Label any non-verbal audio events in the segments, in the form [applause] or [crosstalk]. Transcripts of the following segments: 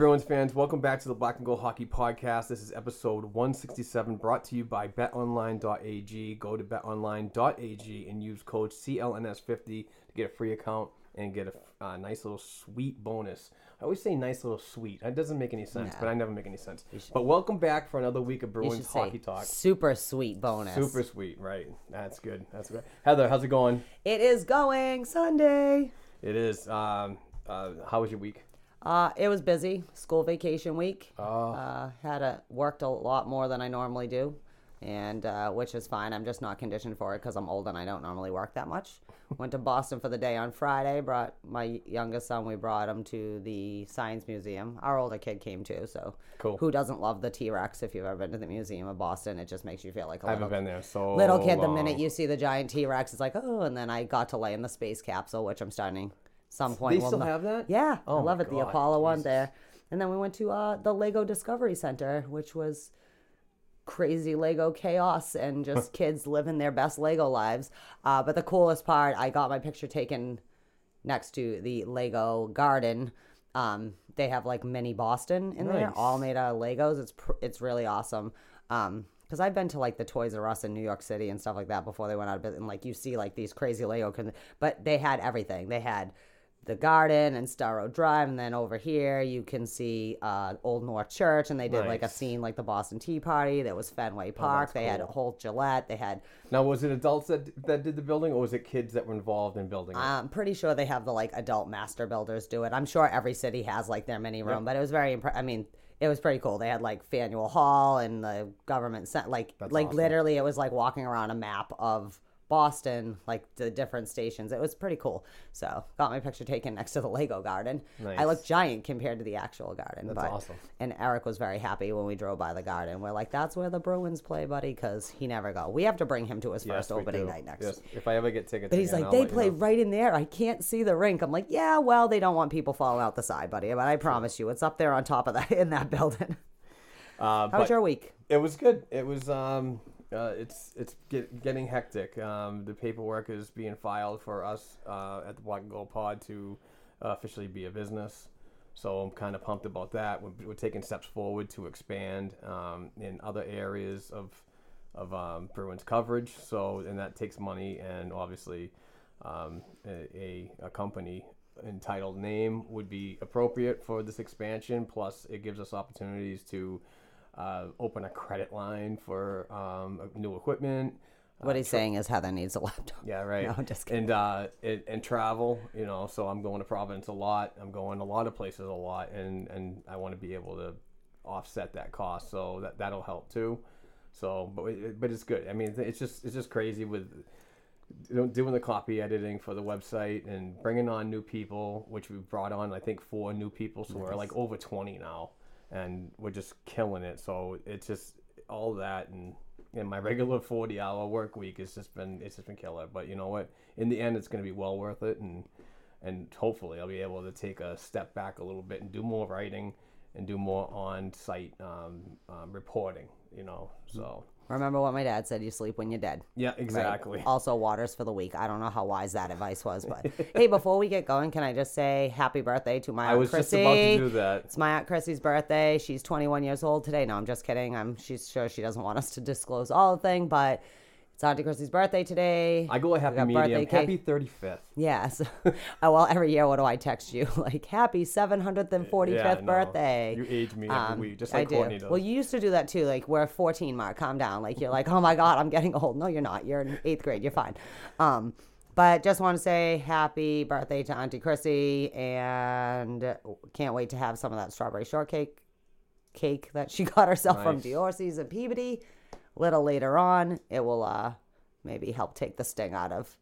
Bruins fans, welcome back to the Black and Gold Hockey Podcast. This is episode 167 brought to you by betonline.ag. Go to betonline.ag and use code CLNS50 to get a free account and get a uh, nice little sweet bonus. I always say nice little sweet. That doesn't make any sense, but I never make any sense. But welcome back for another week of Bruins Hockey Talk. super sweet bonus. Super sweet, right? That's good. That's good. Heather, how's it going? It is going Sunday. It is. Um, uh, how was your week? Uh, it was busy. School vacation week. Uh, had a, worked a lot more than I normally do, and uh, which is fine. I'm just not conditioned for it because I'm old and I don't normally work that much. Went to Boston for the day on Friday. Brought my youngest son. We brought him to the Science Museum. Our older kid came too. So Cool. who doesn't love the T Rex? If you've ever been to the museum of Boston, it just makes you feel like a I little haven't been there so little kid. The minute you see the giant T Rex, it's like oh. And then I got to lay in the space capsule, which I'm starting some point. They still have that? Yeah, Oh I love it. The God, Apollo one there, and then we went to uh, the Lego Discovery Center, which was crazy Lego chaos and [laughs] just kids living their best Lego lives. Uh, but the coolest part, I got my picture taken next to the Lego garden. Um, they have like mini Boston in there, Nice. all made out of Legos. It's pr- it's really awesome. Um, because I've been to like the Toys R Us in New York City and stuff like that before they went out of business. And like you see like these crazy Lego, con- but they had everything. They had the garden and Storrow Drive, and then over here you can see uh, Old North Church, and they did like a Nice. scene like the Boston Tea Party. There was Fenway Park. they had Oh, cool. whole Gillette. They had. Now, was it adults that that did the building, or was it kids that were involved in building it? I'm pretty sure they have the like adult master builders do it. I'm sure every city has like their mini room, but it was very. Impre- I mean, it was pretty cool. They had like Faneuil Hall and the government cent- like like awesome. literally it was like walking around a map of Boston, like the different stations. It was pretty cool. So got my picture taken next to the Lego garden. I Nice. look giant compared to the actual garden. That's but, awesome. And Eric was very happy when we drove by the garden. We're like, that's where the Bruins play, buddy, because he never go. We have to bring him to his first Yes, we opening do. night next. Yes. If I ever get tickets, But he's again, like, I'll they let you play know. right in there. I can't see the rink. I'm like, yeah, well, they don't want people falling out the side, buddy. But I promise you, it's up there on top of that [laughs] in that building. Uh, How was your week? It was good. It was um uh, it's it's get, getting hectic. Um, the paperwork is being filed for us uh, at the Black and Gold Pod to uh, officially be a business. So I'm kind of pumped about that. We're, we're taking steps forward to expand um, in other areas of of um, Bruins coverage. So and that takes money and obviously um, a, a, a company entitled name would be appropriate for this expansion. Plus, it gives us opportunities to uh, open a credit line for um, new equipment. What he's saying is Heather needs a laptop. Yeah, right. [laughs] No, I'm just kidding. And uh, and, and travel, you know. So I'm going to Providence a lot. I'm going a lot of places a lot, and and I want to be able to offset that cost. So that that'll help too. So, but it, but it's good. I mean, it's just it's just crazy with doing the copy editing for the website and bringing on new people, which we brought on I think four new people, so we're like over twenty now, and we're just killing it. So it's just all that and and my regular forty hour work week has just been it's just been killer. But you know what? In the end, it's going to be well worth it, and and hopefully I'll be able to take a step back a little bit and do more writing and do more on site um, um, reporting. You know, so Remember what my dad said: you sleep when you're dead. yeah, Right. exactly. Also, waters for the week. I don't know how wise that advice was, but hey, before we get going, can I just say happy birthday to my I aunt was Chrissy? just about to do that. It's my aunt Chrissy's birthday. She's 21 years old today. No, I'm just kidding. I'm she's sure she doesn't want us to disclose all the thing, but it's Auntie Chrissy's birthday today. I go a happy medium. birthday. Happy thirty fifth. Yes. [laughs] oh, well, every year, what do I text you? [laughs] Like, happy 745th Yeah, no. birthday. You age me every Um, week, just I like do. Courtney does. Well, you used to do that too. Like, we're 14, Mark. Calm down. Like, you're like, oh my God, I'm getting old. No, you're not. You're in eighth grade. You're fine. Um, but just want to say happy birthday to Auntie Chrissy and can't wait to have some of that strawberry shortcake cake that she [laughs] got herself from Nice. Diorce's and Peabody. Little later on, it will uh maybe help take the sting out of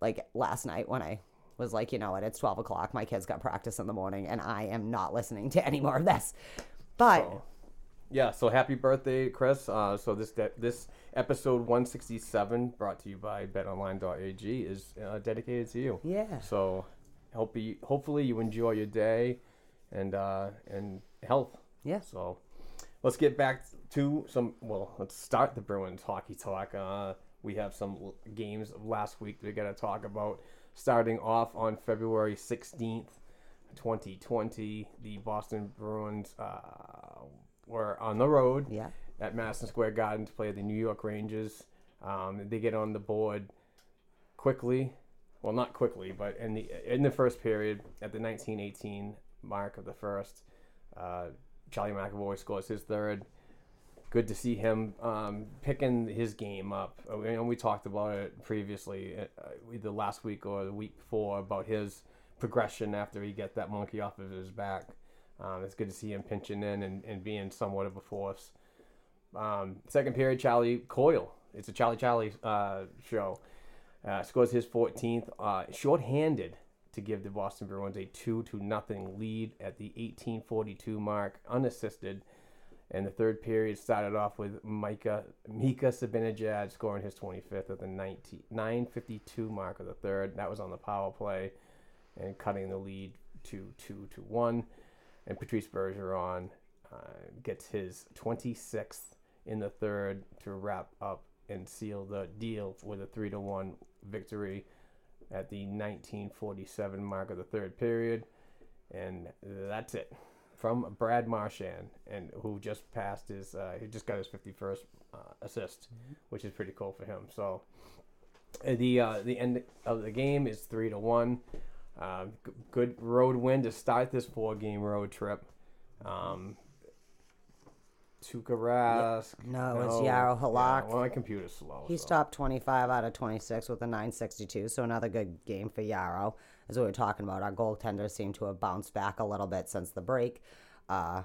like last night when I was like, you know what, it's 12 o'clock. My kids got practice in the morning and I am not listening to any more of this. But So, yeah, so happy birthday, Chris. Uh, so this de- this episode 167, brought to you by BetOnline.ag, is uh, dedicated to you. Yeah. So hope you, hopefully you enjoy your day and uh, and health. Yeah. So let's get back to some. Well, let's start the Bruins hockey talk. Uh, we have some games of last week that we got to talk about. Starting off on February 16th, 2020, the Boston Bruins uh, were on the road Yeah. at Madison Square Garden to play the New York Rangers. Um, they get on the board quickly. Well, not quickly, but in the in the first period, at the 1918 mark of the first, uh, Charlie McAvoy scores his third. Good to see him um, picking his game up. Uh, And we talked about it previously, uh, either last week or the week before, about his progression after he get that monkey off of his back. Um, it's good to see him pinching in and, and being somewhat of a force. Um, second period, Charlie Coyle. It's a Charlie Charlie uh, show. Uh, scores his 14th, uh, shorthanded to give the Boston Bruins a two to nothing lead at the 1842 mark, unassisted. And the third period started off with Micah Mika Zibanejad scoring his 25th at the 19, 952 mark of the third. That was on the power play and cutting the lead to two to one. And Patrice Bergeron uh, gets his 26th in the third to wrap up and seal the deal with a three to one victory at the 1947 mark of the third period. And that's it from Brad Marchand, and who just passed his, uh, he just got his 51st uh, assist, which is pretty cool for him. So uh, the uh, the end of the game is three to one. G- good road win to start this four game road trip. Um, Tuukka Rask. No, it's Jaro Halak. Yeah, well, my computer's slow. He so. stopped 25 out of 26 with a 962, so another good game for Jaro. As we were talking about, our goaltenders seem to have bounced back a little bit since the break. Uh,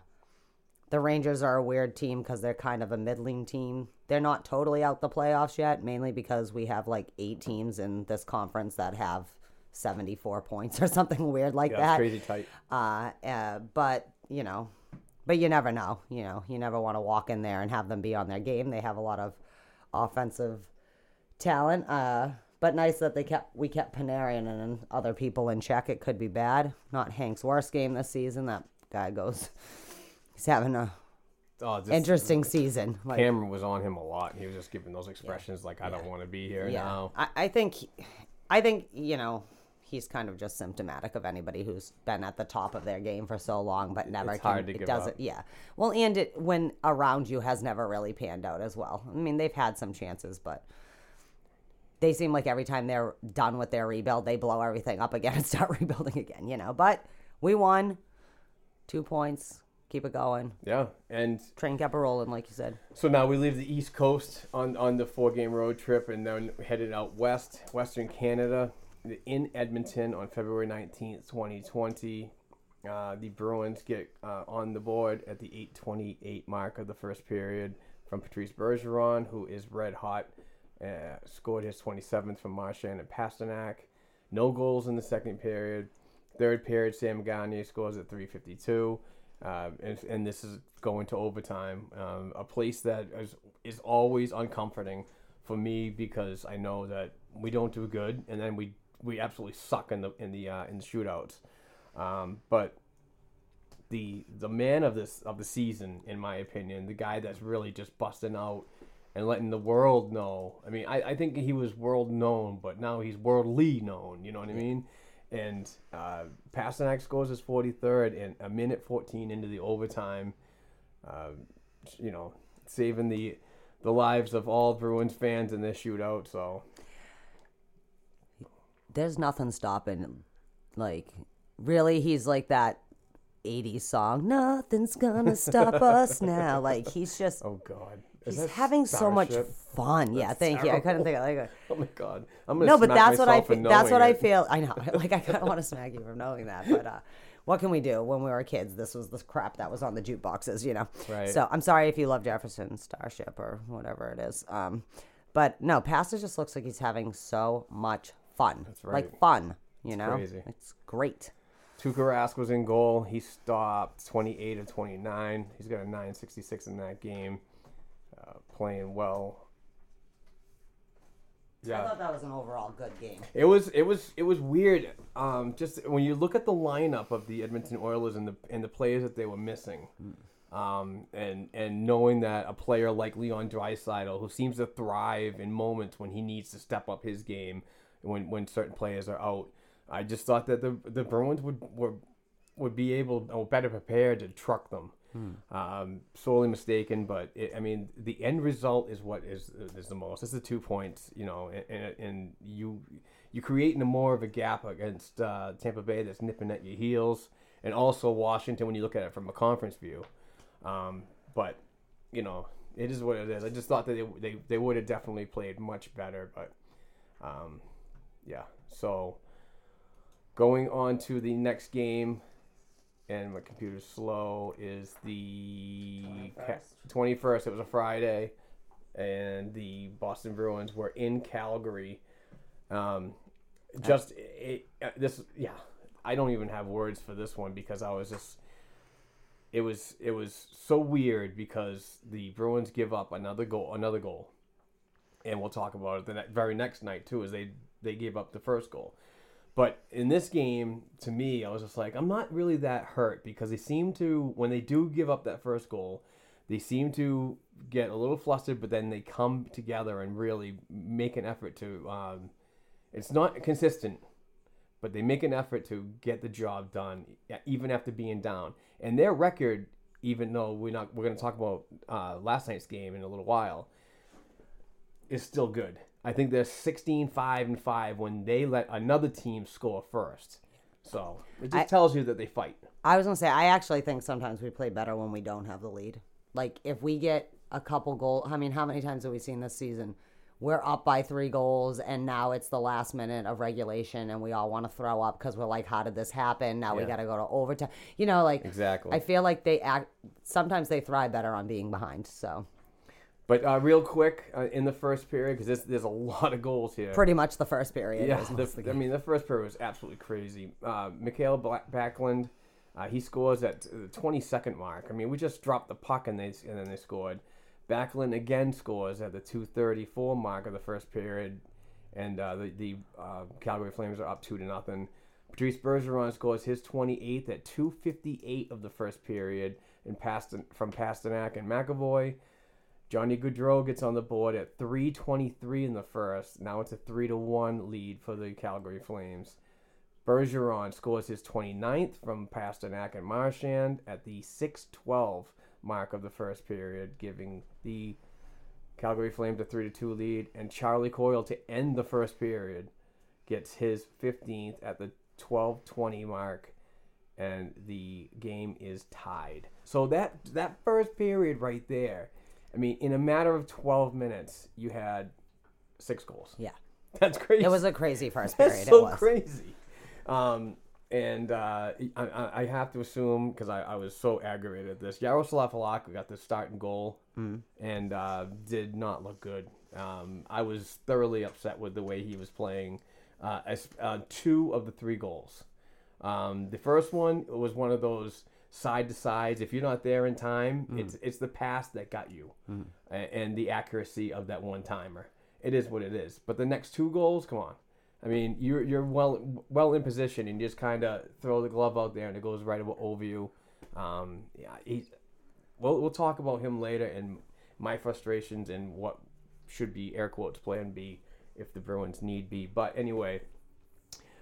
the Rangers are a weird team because they're kind of a middling team. They're not totally out the playoffs yet, mainly because we have like eight teams in this conference that have 74 points or [laughs] something weird like Yeah, that. crazy tight. Uh, uh, but you know, but you never know. You know, you never want to walk in there and have them be on their game. They have a lot of offensive talent. Uh, but nice that they kept we kept Panarin and other people in check. It could be bad. Not Hank's worst game this season. That guy goes. [laughs] He's having a Oh, just, interesting season. Like, Cameron was on him a lot. He was just giving those expressions like, "I don't want to be here yeah, now." I, I think, I think you know. He's kind of just symptomatic of anybody who's been at the top of their game for so long, but never It's can. hard to it give doesn't. up. Yeah. Well, and it when around you has never really panned out as well. I mean, they've had some chances, but they seem like every time they're done with their rebuild, they blow everything up again [laughs] and start rebuilding again. You know. But we won, two points. Keep it going. Yeah, and Train kept it rolling, like you said. So now we leave the East Coast on, on the four game road trip and then headed out west, Western Canada, in Edmonton on February 19th, 2020. Uh, the Bruins get uh, on the board at the 828 mark of the first period from Patrice Bergeron, who is red hot. Uh, scored his 27th from Marchand and Pastrnak. No goals in the second period. Third period, Sam Gagne scores at 352. Uh, and, and this is going to overtime. Um, a place that is, is always uncomforting for me because I know that we don't do good, and then we we absolutely suck in the in the uh, in the shootouts. Um, but the the man of this of the season, in my opinion, the guy that's really just busting out and letting the world know. I mean, I, I think he was world known, but now he's worldly known. You know what I mean? And uh, Pastrnak scores his 43rd and a minute 14 into the overtime. Uh, you know, saving the the lives of all Bruins fans in this shootout. So there's nothing stopping him. like really he's like that 80s song nothing's gonna stop [laughs] us now. Like he's just oh god, Is he's having so much fun. Yeah That's thank you. I couldn't think of like [laughs] Oh my god, I'm gonna no but that's what i feel that's what knowing i feel. I know. [laughs] Like i kind of want to smack you for knowing that but uh what can we do? When we were kids this was the crap that was on the jukeboxes you know? Right. so i'm sorry if you love jefferson starship or whatever it is um but no pastor just looks like he's having so much fun That's right. like fun you know crazy. it's great Tuukka Rask was in goal. He stopped 28 of 29. He's got a 966 in that game. Uh, playing well. Yeah. I thought that was an overall good game. It was it was it was weird. Um, just when you look at the lineup of the Edmonton Oilers and the and the players that they were missing, um, and and knowing that a player like Leon Draisaitl, who seems to thrive in moments when he needs to step up his game, when when certain players are out, I just thought that the the Bruins would were would be able or better prepared to truck them. Um, sorely mistaken, but it, I mean the end result is what is is the most. It's the two points, you know, and, and, and you you creating a more of a gap against uh, Tampa Bay that's nipping at your heels, and also Washington when you look at it from a conference view. Um, but you know, it is what it is. I just thought that they they, they would have definitely played much better, but um, yeah. So going on to the next game, and my computer's slow, is the twenty first. It was a Friday, and the Boston Bruins were in Calgary. Um, just it, this, yeah. I don't even have words for this one because I was just. It was it was so weird because the Bruins give up another goal, another goal, and we'll talk about it the ne- very next night too. As they they gave up the first goal, but in this game, to me, I was just like, I'm not really that hurt because they seem to, when they do give up that first goal, they seem to get a little flustered, but then they come together and really make an effort to. Um, it's not consistent, but they make an effort to get the job done, even after being down. And their record, even though we're not, we're going to talk about uh, last night's game in a little while, is still good. I think they're 16 5 and 5 when they let another team score first. So it just I- tells you that they fight. I was gonna say I actually think sometimes we play better when we don't have the lead. Like if we get a couple goals, I mean, how many times have we seen this season? We're up by three goals, and now it's the last minute of regulation, and we all want to throw up because we're like, "How did this happen?" Now we got to go to overtime. You know, like Exactly. I feel like they act sometimes they thrive better on being behind. So But uh, real quick, uh, in the first period, because there's a lot of goals here. pretty much the first period. yeah, the, the I mean, the first period was absolutely crazy. Uh, Mikael Black- Backlund, uh, he scores at the 22nd mark. I mean, we just dropped the puck and they and then they scored. Backlund again scores at the 2:34 mark of the first period, and uh, the the uh, Calgary Flames are up two to nothing. Patrice Bergeron scores his 28th at 2:58 of the first period, and Paston, from Pastrnak and McAvoy. Johnny Gaudreau gets on the board at 3:23 in the first. Now it's a three to one lead for the Calgary Flames. Bergeron scores his 29th from Pastrnak and Marchand at the 6:12 mark of the first period, giving the Calgary Flames a three to two lead. And Charlie Coyle to end the first period gets his 15th at the 12:20 mark, and the game is tied. So that that first period right there, I mean, in a matter of 12 minutes, you had six goals. yeah, [laughs] That's crazy. it was a crazy first period. That's so it was. crazy. Um, and uh, I, I I have to assume because I, I was so aggravated at this. Jaroslav Halak got the starting goal and uh, did not look good. Um, I was thoroughly upset with the way he was playing. Uh, as, uh, two of the three goals. Um, the first one was one of those side to sides. If you're not there in time, it's it's the pass that got you, A- and the accuracy of that one timer. It is what it is. But the next two goals, come on. I mean, you're you're well well in position, and you just kind of throw the glove out there, and it goes right over you. Um, yeah, he, we'll we'll talk about him later and my frustrations and what should be air quotes plan B if the Bruins need be. But anyway,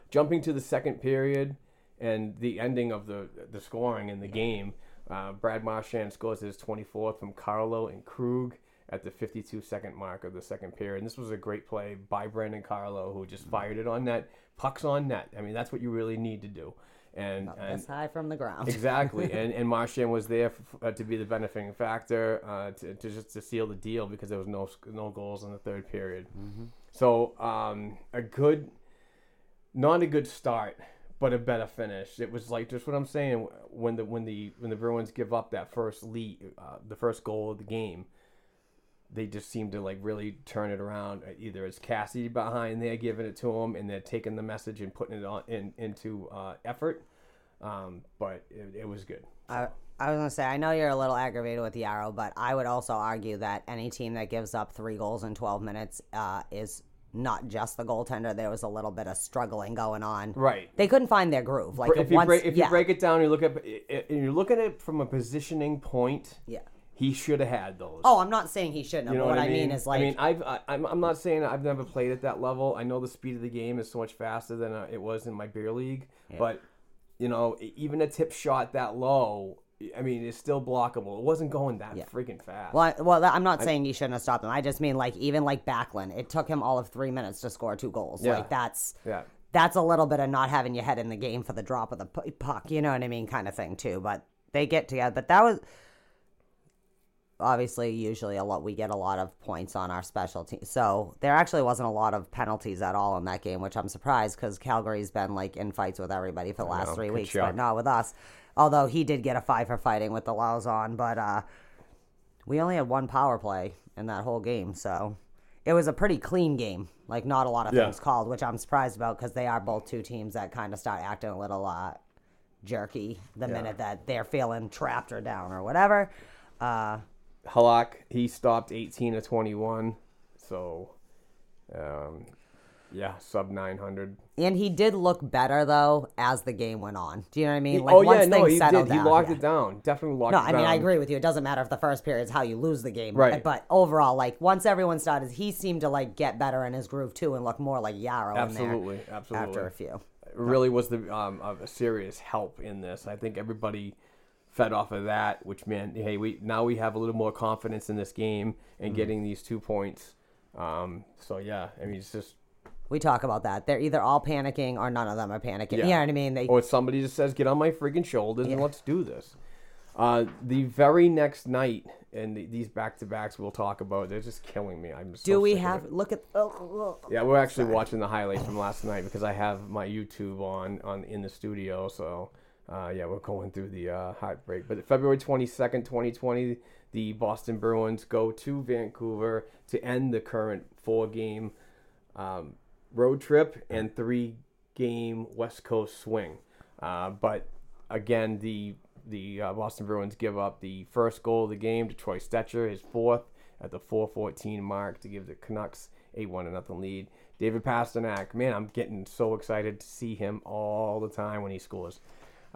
jumping to the second period and the ending of the the scoring in the game, uh, Brad Marchand scores his 24th from Carlo and Krug at the 52 second mark of the second period. And this was a great play by Brandon Carlo, who just fired it on net. Pucks on net. I mean, that's what you really need to do. And, high from the ground. exactly, [laughs] and and Marchand was there f uh, to be the benefiting factor uh, to, to just to seal the deal because there was no no goals in the third period. So um, a good, not a good start, but a better finish. It was like just what I'm saying when the when the when the Bruins give up that first lead, uh, the first goal of the game. They just seem to like really turn it around. Either it's Cassidy behind there giving it to them, and they're taking the message and putting it on in, into uh, effort. Um, but it, it was good. I, I was gonna say I know you're a little aggravated with the arrow, but I would also argue that any team that gives up three goals in 12 minutes uh, is not just the goaltender. There was a little bit of struggling going on. Right. They couldn't find their groove. Like if you once, break if yeah, you break it down, you look at i- i- and you're looking at it from a positioning point. yeah. He should have had those. Oh, I'm not saying he shouldn't. have, you know what what I mean is like I mean, I've I, I'm I'm not saying I've never played at that level. I know the speed of the game is so much faster than uh, it was in my beer league, but you know, even a tip shot that low, I mean, it's still blockable. It wasn't going that freaking fast. Well, I- well, I'm not saying you shouldn't have stopped him. I just mean like even like Backlund, it took him all of three minutes to score two goals. Yeah. Like that's Yeah. that's a little bit of not having your head in the game for the drop of the puck. You know what I mean, kind of thing too. But they get together. But that was obviously usually a lot. We get a lot of points on our special team. So there actually wasn't a lot of penalties at all in that game, which I'm surprised because Calgary's been like in fights with everybody for the last know, three weeks, but not with us. Although he did get a five for fighting with the Lauzon, but uh, we only had one power play in that whole game, so it was a pretty clean game. Like not a lot of Yeah. things called, which I'm surprised about because they are both two teams that kind of start acting a little uh, jerky the minute that they're feeling trapped or down or whatever. Uh, Halak, he stopped 18 to 21, so um, yeah, sub 900. and he did look better though as the game went on. Do you know what I mean? oh once yeah, no, he did. He down, locked yeah. it down. Definitely locked it down. No, I down. mean I agree with you. It doesn't matter if the first period is how you lose the game, Right. But overall, like once everyone started, he seemed to like get better in his groove too, and look more like Jaro Absolutely, in there absolutely. after a few. It really was the um, a serious help in this. I think everybody fed off of that, which meant hey, we now we have a little more confidence in this game and Mm-hmm. getting these two points. Um, so yeah, I mean it's just We talk about that. They're either all panicking or none of them are panicking. You know what I mean? They or somebody just says, "Get on my freaking shoulders and let's do this." Uh, the very next night, and the, these back to backs we'll talk about, they're just killing me. I'm do we have look at oh, oh. Yeah, we're actually watching the highlights from last night because I have my YouTube on on in the studio. So Uh, yeah, we're going through the uh, heartbreak. But February 22nd, 2020, the Boston Bruins go to Vancouver to end the current four game um, road trip and three game West Coast swing. Uh, but again, the the uh, Boston Bruins give up the first goal of the game to Troy Stecher, his fourth at the 4:14 mark to give the Canucks a one to nothing lead. David Pastrnak, man, I'm getting so excited to see him all the time when he scores.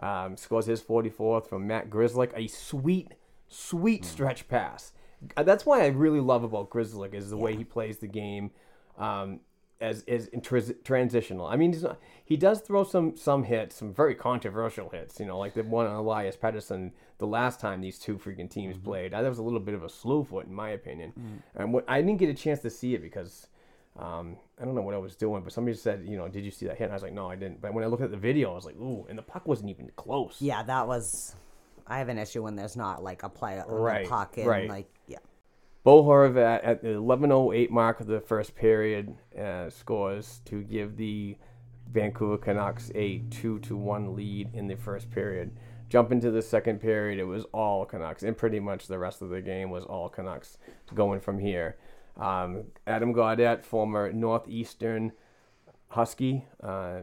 Um, scores his 44th from Matt Grzelcyk, a sweet, sweet stretch pass. Uh, That's why I really love about Grzelcyk is the way he plays the game. Um, as is in transitional. I mean, not, he does throw some some hits, some very controversial hits. You know, like the one on Elias Pettersson the last time these two freaking teams played. That was a little bit of a slow foot, in my opinion. And what, I didn't get a chance to see it because um, I don't know what I was doing. But somebody said, you know, did you see that hit? And I was like, no, I didn't. But when I looked at the video, I was like, ooh, and the puck wasn't even close. Yeah, that was. I have an issue when there's not like a play on Right, the puck and right. like yeah. Bo Horvat at the 11:08 mark of the first period uh, scores to give the Vancouver Canucks a two to one lead in the first period. Jump into the second period, it was all Canucks, and pretty much the rest of the game was all Canucks going from here. Um, Adam Gaudette, former Northeastern Husky, uh,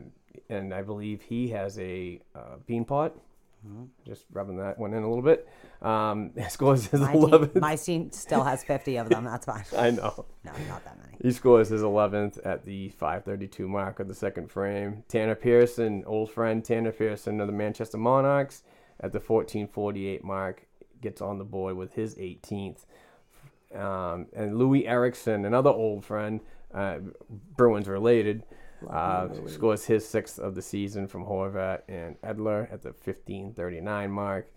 and I believe he has a uh, bean pot. Just rubbing that one in a little bit. Um, scores [laughs] his My team, 11th. my team still has 50 of them. That's fine. [laughs] I know. No, not that many. He scores his 11th at the 5:32 mark of the second frame. Tanner Pearson, old friend Tanner Pearson of the Manchester Monarchs, at the 14:48 mark, gets on the board with his 18th. Um, and Loui Eriksson, another old friend, uh, Bruins related, uh, scores his sixth of the season from Horvat and Edler at the 15:39 mark.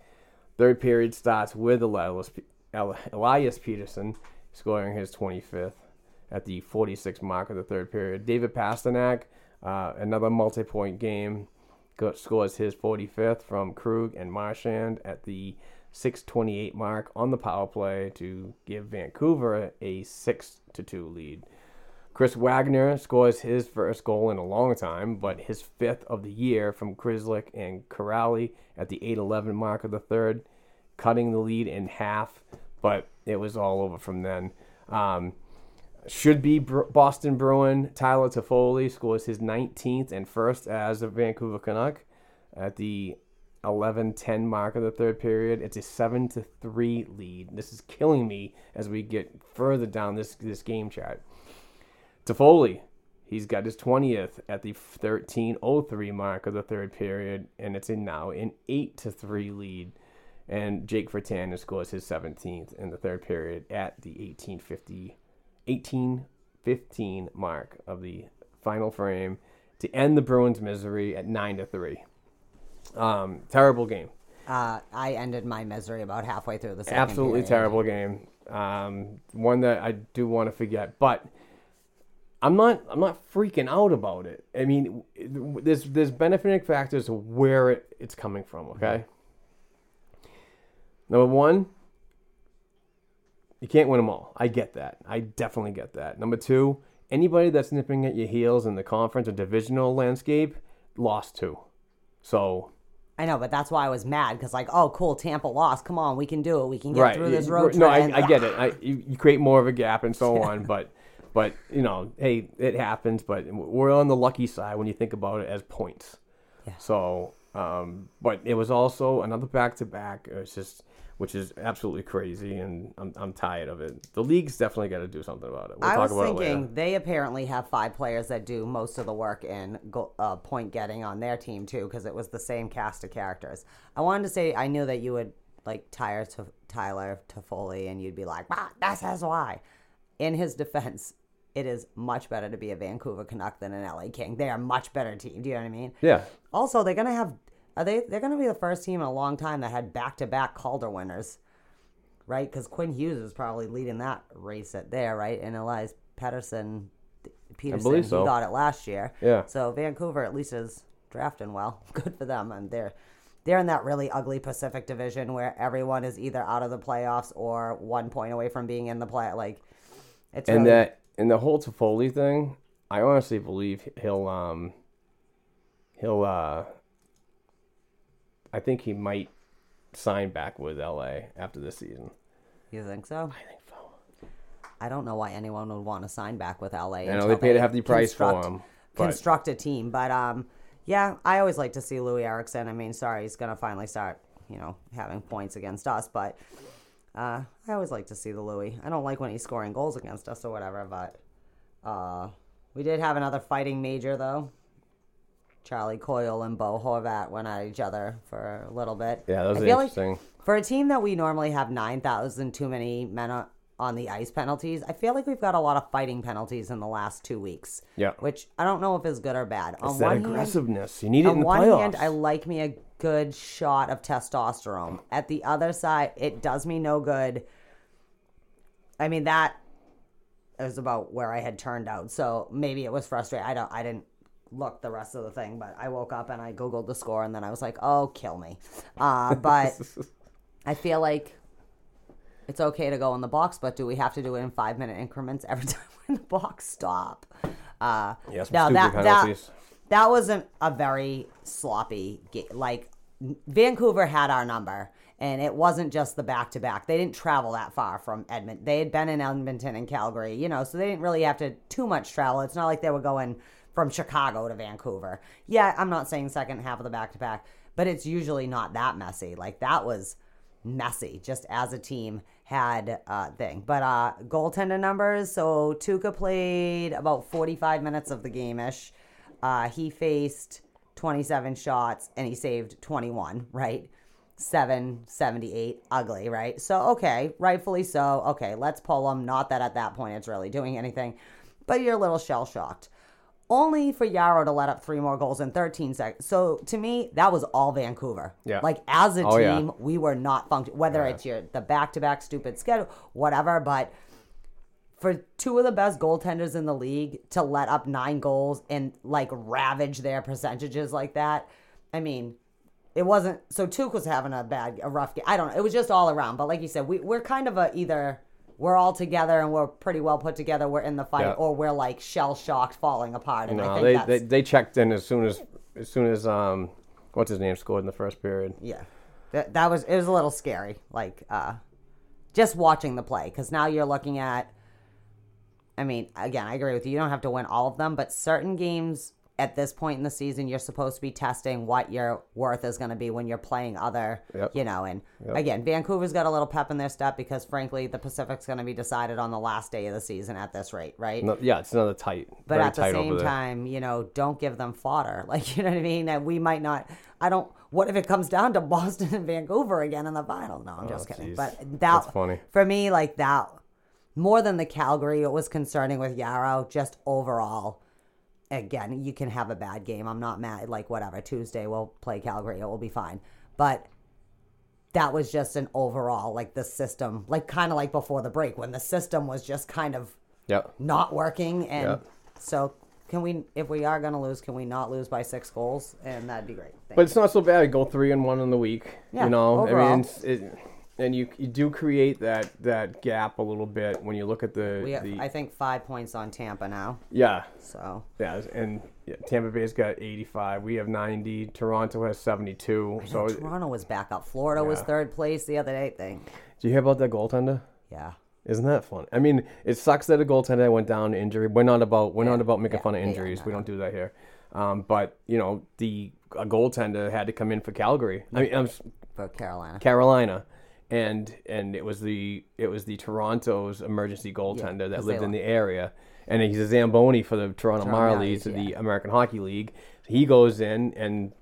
Third period starts with Elias, El- Elias Pettersson scoring his 25th at the 46 mark of the third period. David Pastrnak, uh, another multi-point game, scores his 45th from Krug and Marchand at the 6:28 mark on the power play to give Vancouver a six to two lead. Chris Wagner scores his first goal in a long time, but his fifth of the year from Grzelcyk and Kuraly at the 8-11 mark of the third, cutting the lead in half. But it was all over from then. Um, should be Boston Bruin Tyler Toffoli scores his 19th and first as a Vancouver Canuck at the 11-10 mark of the third period. It's a seven to three lead. This is killing me as we get further down this this game chart. Toffoli, he's got his 20th at the 13:03 mark of the third period, and it's in now an eight to three lead. And Jake Virtanen scores his 17th in the third period at the 1850, 1815 mark of the final frame to end the Bruins' misery at nine to three. Um, terrible game. Uh, I ended my misery about halfway through the second Absolutely period. terrible game. Um, one that I do want to forget, but I'm not. I'm not freaking out about it. I mean, there's there's benefiting factors of where it, it's coming from. Mm-hmm. Okay. Number one, you can't win them all. I get that. I definitely get that. Number two, anybody that's nipping at your heels in the conference or divisional landscape lost too. So I know, but that's why I was mad because like, oh, cool, Tampa lost. Come on, we can do it. We can get right. through this road No, trip. I, I get it. I, you create more of a gap and so [laughs] on, but but you know, hey, it happens. But we're on the lucky side when you think about it as points. Yeah. So, um, but it was also another back to back. It's just. Which is absolutely crazy, and I'm, I'm tired of it. The league's definitely got to do something about it. We'll I talk was about it thinking they apparently have five players that do most of the work in go, uh, point getting on their team too, because it was the same cast of characters. I wanted to say I knew that you would like Tyler to Tyler Toffoli, and you'd be like, "Wow, that says why." In his defense, it is much better to be a Vancouver Canuck than an LA King. They are a much better team. Do you know what I mean? Yeah, Also, they're gonna have are they they're gonna be the first team in a long time that had back to back Calder winners, right? Because Quinn Hughes is probably leading that race at there, right? And Elias Pettersson, Peterson, so. got it last year. Yeah. So Vancouver at least is drafting well. [laughs] Good for them, and they're they're in that really ugly Pacific Division where everyone is either out of the playoffs or one point away from being in the play. Like it's and really, that and the whole Toffoli thing, I honestly believe he'll um he'll uh I think he might sign back with LA after this season. You think so? I think so. I don't know why anyone would want to sign back with LA. I know they paid a hefty price for him, but- Construct a team, but um, yeah, I always like to see Loui Eriksson. I mean, sorry, he's gonna finally start, you know, having points against us, but uh, I always like to see the Loui. I don't like when he's scoring goals against us or whatever, but uh, we did have another fighting major though. Charlie Coyle and Bo Horvat went at each other for a little bit. Yeah, that was I feel like interesting. for a team that we normally have 9,000 too many men on the ice penalties, I feel like we've got a lot of fighting penalties in the last two weeks. Yeah. Which I don't know if is good or bad. It's on that one hand, aggressiveness. you need it in on the one playoffs. hand, I like me a good shot of testosterone. At the other side, it does me no good. I mean that is about where I had turned out. So maybe it was frustrating. I don't. I didn't look the rest of the thing, but I woke up and I googled the score, and then I was like, "Oh, kill me." Uh, but [laughs] I feel like it's okay to go in the box, but do we have to do it in five minute increments every [laughs] time when the box stop? Uh, Yeah, some no, stupid that, that wasn't a very sloppy game. Like Vancouver had our number, and it wasn't just the back to back. They didn't travel that far from Edmonton. They had been in Edmonton and Calgary, you know, so they didn't really have to too much travel. It's not like they were going from Chicago to Vancouver. Yeah, I'm not saying second half of the back to back, but it's usually not that messy. Like that was messy just as a team had uh thing but uh goaltender numbers so Tuukka played about 45 minutes of the game-ish uh he faced 27 shots and he saved 21 right 778 ugly right so okay rightfully so okay let's pull him not that at that point it's really doing anything but you're a little shell shocked only for Jaro to let up three more goals in 13 seconds. So to me, that was all Vancouver. Yeah. Like as a Oh, yeah. team, we were not functioning. Whether it's your the back to back stupid schedule, whatever. But for two of the best goaltenders in the league to let up nine goals and like ravage their percentages like that, I mean, it wasn't. So Tuke was having a bad, a rough game. I don't know. It was just all around. But like you said, we we're kind of a either. We're all together and we're pretty well put together. We're in the fight, Yeah. or we're like shell shocked, falling apart. And I No, think they, that's they they checked in as soon as as soon as um what's his name scored in the first period. yeah that, that was it was a little scary like uh just watching the play because now you're looking at i mean again i agree with you you don't have to win all of them but certain games at this point in the season you're supposed to be testing what your worth is going to be when you're playing other Yep. you know and again vancouver's got a little pep in their step because frankly the pacific's going to be decided on the last day of the season at this rate right No, yeah, it's another tight. but at the tight over same time, you know, don't give them fodder. [laughs] Like, you know what I mean? That we might not. I don't. What if it comes down to [laughs] Boston and Vancouver again in the final? No, I'm oh, just kidding. jeez. But that That's funny. for me. Like that, more than the Calgary, it was concerning with Jaro. Just overall, again, you can have a bad game. I'm not mad. Like whatever. Tuesday we'll play Calgary. It will be fine. But that was just an overall like the system, like kind of like before the break when the system was just kind of Yeah. not working and Yeah. so can we if we are going to lose can we not lose by six goals and that'd be great Thank But it's not so bad. Go three and one in the week. Yeah, you know, I overall. mean, it's, it, and you you do create that that gap a little bit when you look at the, we have, the i think five points on tampa now yeah so yeah and yeah, Tampa Bay's got 85. We have 90. Toronto has 72. So toronto was back up florida was third place the other day thing Do you hear about that goaltender? yeah Isn't that fun? I mean, it sucks that a goaltender went down injury. We're not about we're not about making yeah, fun of yeah, yeah, injuries. we don't do that here. Um, but you know, the a goaltender had to come in for Calgary. I mean, um, for carolina Carolina, and and it was the it was the Toronto's emergency goaltender that 'cause they lived in the area, and he's a Zamboni for the Toronto, Toronto Marlies, of the. American Hockey League. He goes in and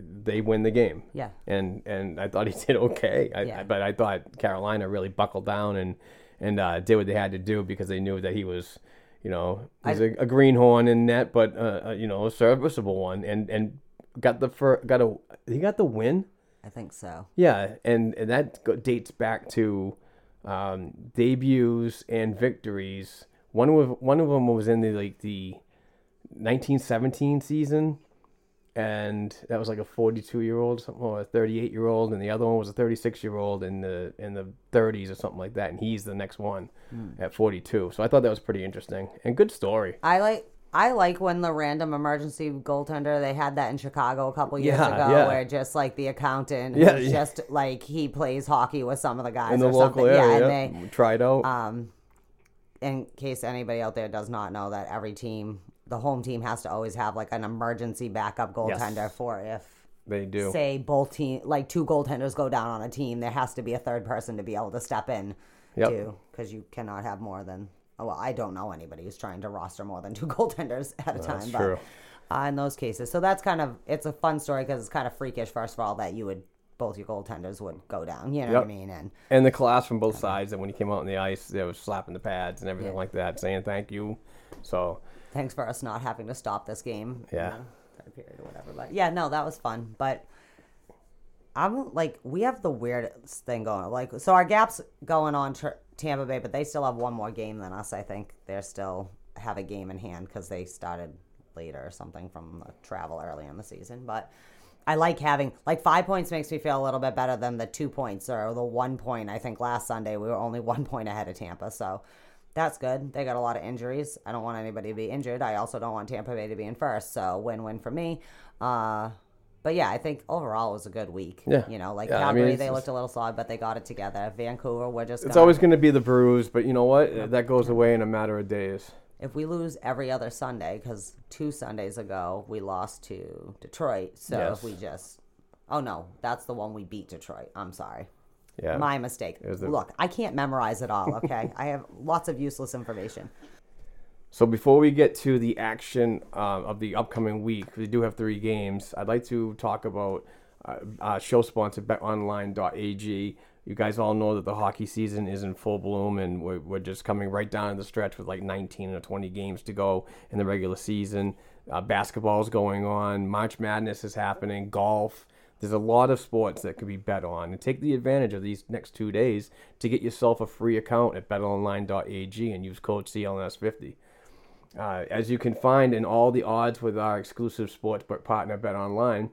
they win the game. Yeah. and and I thought he [laughs] did okay. I, Yeah. I- but I thought Carolina really buckled down and and uh, did what they had to do because they knew that he was. You know, he's a a greenhorn in net, but uh, uh, you know, a serviceable one, and and got the fir- got a he got the win. I think so Yeah, and, and that dates back to um, debuts and victories. One of one of them was in the like the 1917 season, and that was like a 42 year old something or a 38 year old, and the other one was a 36 year old in the in the 30s or something like that, and he's the next one at 42. So I thought that was pretty interesting and good story. i like I like when the random emergency goaltender they had that in Chicago a couple years Yeah, ago, yeah. where just like the accountant, Yeah, yeah. just like he plays hockey with some of the guys in the or local something. area. Yeah, and they tried out. um, in case anybody out there does not know that every team, the home team has to always have like an emergency backup goaltender Yes. for if they do. say both team like two goaltenders go down on a team, there has to be a third person to be able to step in Yep. too, because you cannot have more than. Well, I don't know anybody who's trying to roster more than two [laughs] goaltenders at a time. That's but, true. Uh, in those cases, so that's kind of it's a fun story because it's kind of freakish. First of all, that you would both your goaltenders would go down. You know what I mean? And and the class from both sides that when he came out on the ice, they were slapping the pads and everything Yeah. like that, saying thank you. So thanks for us not having to stop this game. you Yeah. know, third period or whatever. But yeah, no, that was fun. But I'm like, we have the weirdest thing going. Like, so our gaps going on tr- Tampa Bay, but they still have one more game than us. I think they're still have a game in hand because they started later or something from the travel early in the season. But I like having like five points makes me feel a little bit better than the two points or the one point. I think last Sunday we were only [laughs] one point ahead of Tampa, so that's good. They got a lot of injuries. I don't want anybody to be injured. I also don't want Tampa Bay to be in first, so win-win for me. Uh, but yeah, I think overall it was a good week. Yeah. you know, like Yeah, I mean, Calgary, they looked a little solid, but they got it together. Vancouver, we're just it's gonna- always going to be the bruise, but you know what? That goes away in a matter of days. if we lose every other Sunday, because two Sundays ago we lost to Detroit. So Yes. if we just, oh no, that's the one we beat Detroit. I'm sorry. Yeah. My mistake. the- Look, I can't memorize it all, okay? [laughs] I have lots of useless information. So before we get to the action um, of the upcoming week, we do have three games. I'd like to talk about uh, uh, show sponsor BetOnline.ag. You guys all know that the hockey season is in full bloom, and we're, we're just coming right down to the stretch with like 19 or 20 games to go in the regular season. Uh, is going on, March Madness is happening, golf. There's a lot of sports that could be bet on, and take the advantage of these next two days to get yourself a free account at BetOnline.ag and use code CLNS50. Uh, as you can find in all the odds with our exclusive sportsbook partner Bet Online,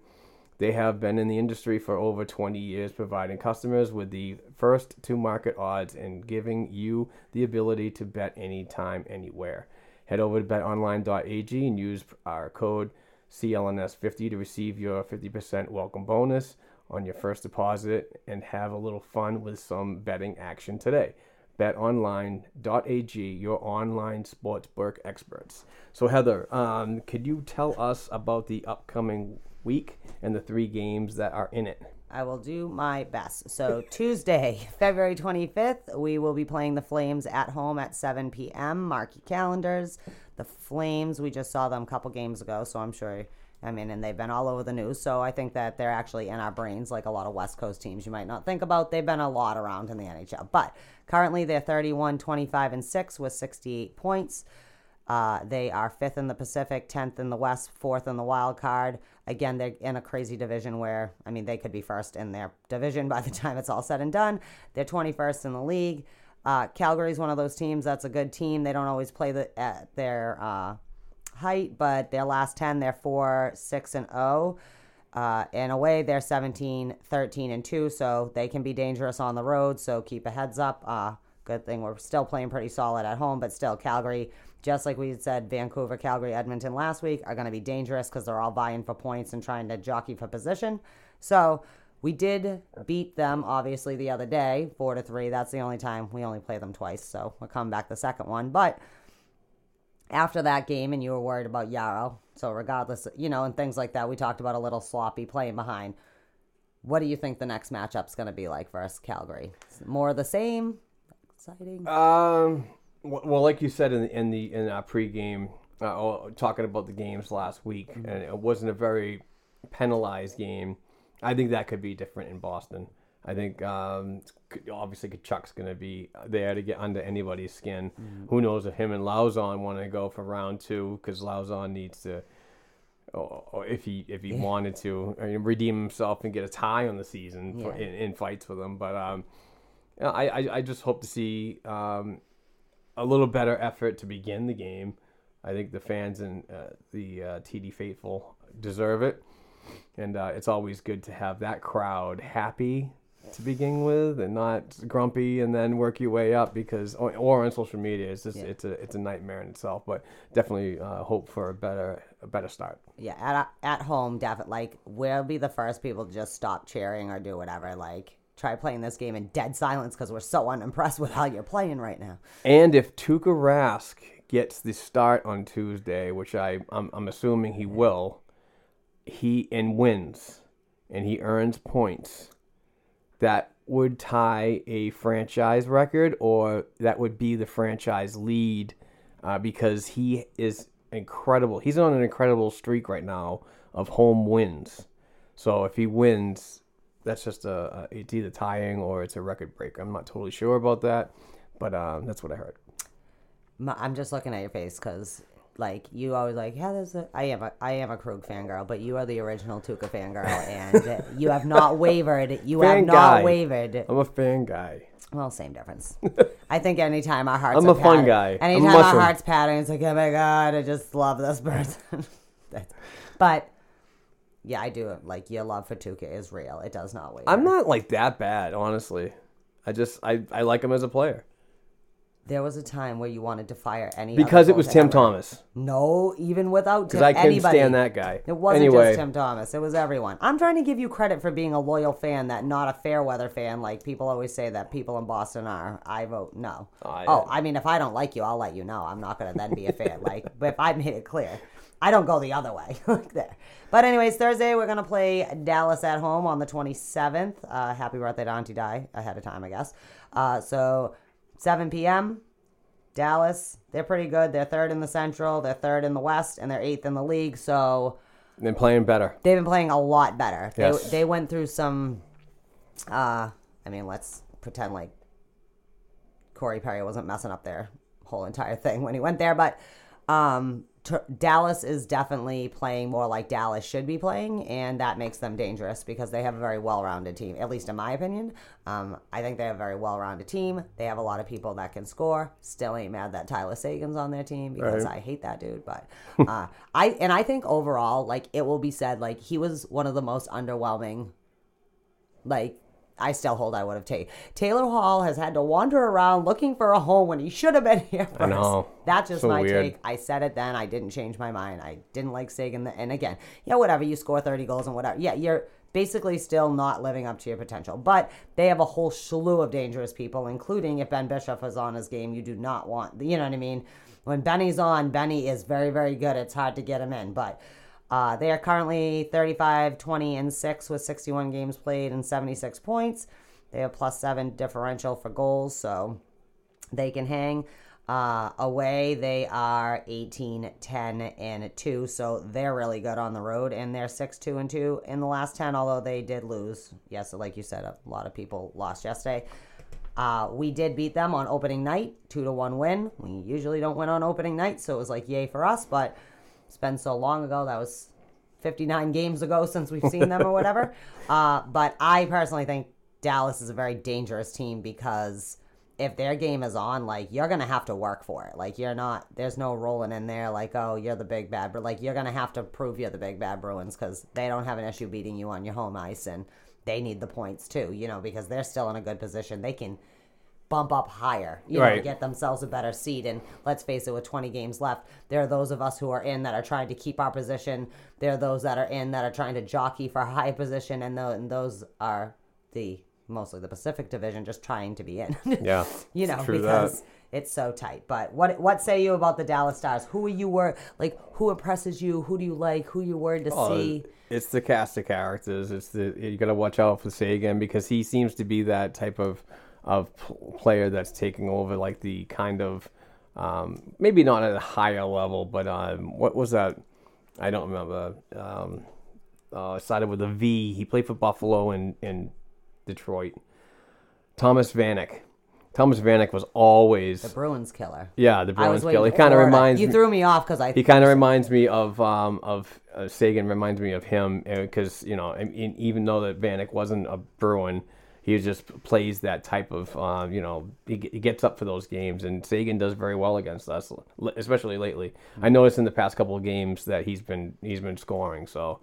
they have been in the industry for over 20 years, providing customers with the first to market odds and giving you the ability to bet anytime, anywhere. Head over to betonline.ag and use our code CLNS50 to receive your 50% welcome bonus on your first deposit and have a little fun with some betting action today betonline.ag, your online sportsbook experts. So, Heather, um, could you tell us about the upcoming week and the three games that are in it? I will do my best. So, [laughs] Tuesday, February 25th, we will be playing the Flames at home at 7 p.m. Mark your calendars. The Flames, we just saw them a couple games ago, so I'm sure, I mean, and they've been all over the news. So, I think that they're actually in our brains like a lot of West Coast teams you might not think about. They've been a lot around in the NHL. But currently, they're 31, 25, and 6 with 68 points. Uh, they are fifth in the Pacific, tenth in the West, fourth in the wild card. Again, they're in a crazy division where I mean they could be first in their division by the [laughs] time it's all said and done. They're twenty first in the league. Uh, Calgary's one of those teams that's a good team. They don't always play the, at their uh, height, but their last ten, they're four, six, and zero. Uh, in a way, they're 17, 13, and 2, so they can be dangerous on the road. So keep a heads up. Uh, good thing we're still playing pretty solid at home, but still, Calgary, just like we said, Vancouver, Calgary, Edmonton last week, are going to be dangerous because they're all vying for points and trying to jockey for position. So we did beat them, obviously, the other day, 4 to 3. That's the only time we only play them twice, so we're coming back the second one. But after that game and you were worried about Jaro. So regardless, you know, and things like that, we talked about a little sloppy playing behind. What do you think the next matchup's going to be like versus Calgary? More of the same? Exciting? Um, well, like you said in the in the in our pregame, uh, oh, talking about the games last week, and it wasn't a very penalized game. I think that could be different in Boston. I think um, obviously Tkachuk's going to be there to get under anybody's skin. Who knows if him and Lauzon want to go for round two because Lauzon needs to, or, or if he if he [laughs] wanted to, I mean, redeem himself and get a tie on the season for, in, in fights with him. But um, I, I I just hope to see um, a little better effort to begin the game. I think the fans and uh, the uh, TD faithful deserve it, and uh, it's always good to have that crowd happy to begin with, and not grumpy, and then work your way up because or, or on social media. It's just Yeah. it's a it's a nightmare in itself. But definitely uh, hope for a better a better start. Yeah, at at home, definitely. Like we'll be the first people to just stop cheering or do whatever. Like try playing this game in dead silence because we're so unimpressed [laughs] with how you're playing right now. And if Tuukka Rask gets the start on Tuesday, which I I'm, I'm assuming he will, he and wins, and he earns points, that would tie a franchise record, or that would be the franchise lead, uh, because he is incredible. He's on an incredible streak right now of home wins. So if he wins, that's just a, a it's either tying or it's a record break. I'm not totally sure about that, but um, that's what I heard. I'm just looking at your face because, like, you always like, yeah, there's a. I am a, I am a Krug fangirl, but you are the original Tuukka fangirl, and you have not wavered. You have not guy. wavered. I'm a fan guy. Well, same difference. I think anytime our hearts, I'm a fun guy. I'm Anytime our mushroom. hearts patting, it's like, oh my god, I just love this person. [laughs] But yeah, I do. Like your love for Tuukka is real. It does not waver. I'm not like that bad, honestly. I just I, I like him as a player There was a time where you wanted to fire any because other it was goaltender. Tim Thomas. No, even without Tim, Because I couldn't anybody. stand that guy. It wasn't anyway, just Tim Thomas. It was everyone. I'm trying to give you credit for being a loyal fan, that not a fair weather fan, like people always say that people in Boston are. I vote no. I- oh, I mean, if I don't like you, I'll let you know. I'm not going to then be a fan. [laughs] like, but if I made it clear, I don't go the other way. [laughs] like there. But anyways, Thursday we're gonna play Dallas at home on the 27th. Uh, happy birthday to Auntie Di ahead of time, I guess. Uh, so 7 p.m. Dallas, they're pretty good. They're third in the Central, they're third in the West, and they're eighth in the league. So They're playing better. they've been playing a lot better. Yes. They, they went through some. Uh, I mean, let's pretend like Corey Perry wasn't messing up their whole entire thing when he went there, but um, t- Dallas is definitely playing more like Dallas should be playing, and that makes them dangerous because they have a very well-rounded team. At least in my opinion, um, I think they have a very well-rounded team. They have a lot of people that can score. Still ain't mad that Tyler Seguin's on their team because Right. I hate that dude. But uh, I and I think overall, like it will be said, like he was one of the most underwhelming like I still hold I would have taken. Taylor Hall has had to wander around looking for a home when he should have been [laughs] here first. I know. That's just So my weird. take. I said it then. I didn't change my mind. I didn't like Seguin. th- And again, yeah, whatever. You score 30 goals and whatever. Yeah, you're basically still not living up to your potential. But they have a whole slew of dangerous people, including if Ben Bishop is on his game, you do not want, you know what I mean? When Benny's on, Benny is very, very good. It's hard to get him in. But uh, they are currently 35, 20, and 6 with 61 games played and 76 points. They have plus 7 differential for goals, so they can hang. Uh, away, they are 18, 10, and 2, so they're really good on the road, and they're 6, 2, and 2 in the last 10, although they did lose. Yes, like you said, a lot of people lost yesterday. Uh, we did beat them on opening night, 2 to 1 win. We usually don't win on opening night, so it was like yay for us, but it's been so long ago. That was 59 games ago since we've seen them or whatever. [laughs] Uh, but I personally think Dallas is a very dangerous team because if their game is on, like you're gonna have to work for it. Like you're not. There's no rolling in there like, oh, you're the big bad. But like you're gonna have to prove you're the big bad Bruins because they don't have an issue beating you on your home ice, and they need the points too. You know because they're still in a good position. They can bump up higher, you know, get themselves a better seed. And let's face it, with 20 games left, there are those of us who are in that are trying to keep our position. There are those that are in that are trying to jockey for a high position, and, tho- and those are the mostly the Pacific Division just trying to be in. [laughs] Yeah, you know, because that. it's so tight. But what what say you about the Dallas Stars? Who are you were like? Who impresses you? Who do you like? Who you were to Oh, see? It's the cast of characters. It's the you got to watch out for Seguin because he seems to be that type of of pl- player that's taking over like the kind of um, maybe not at a higher level, but um, what was that? I don't remember. Um, uh, started with a V. He played for Buffalo and in Detroit. Thomas Vanek. Thomas Vanek was always The Bruins killer. yeah the Bruins killer. He kind of reminds you me. threw me off because I He kind of reminds me of um, of uh, Seguin. Reminds me of him because you know, even though that Vanek wasn't a Bruin, he just plays that type of uh, you know. He, he gets up for those games, and Seguin does very well against us, especially lately. I noticed in the past couple of games that he's been he's been scoring. So,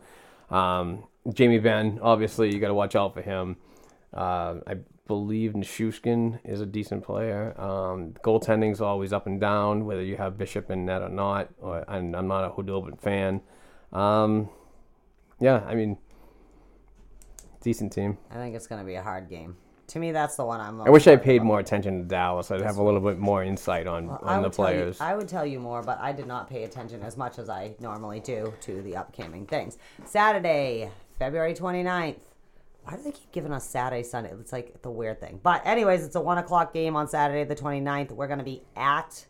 um, Jamie Benn, obviously, you got to watch out for him. Uh, I believe Nichushkin is a decent player. Um, goaltending's always up and down, whether you have Bishop in net or not. Or, and I'm not a Khudobin fan. Um, yeah, I mean, decent team. I think it's going to be a hard game. To me, that's the one I'm. I wish I paid worried more attention to Dallas. I'd have a little bit more insight on, about. I on the tell you- players. I would tell you more, but I did not pay attention as much as I normally do to the upcoming things. Saturday, February 29th. Why do they keep giving us Saturday, Sunday? It's like the weird thing. But, anyways, it's a 1 o'clock game on Saturday, the 29th. We're going to be at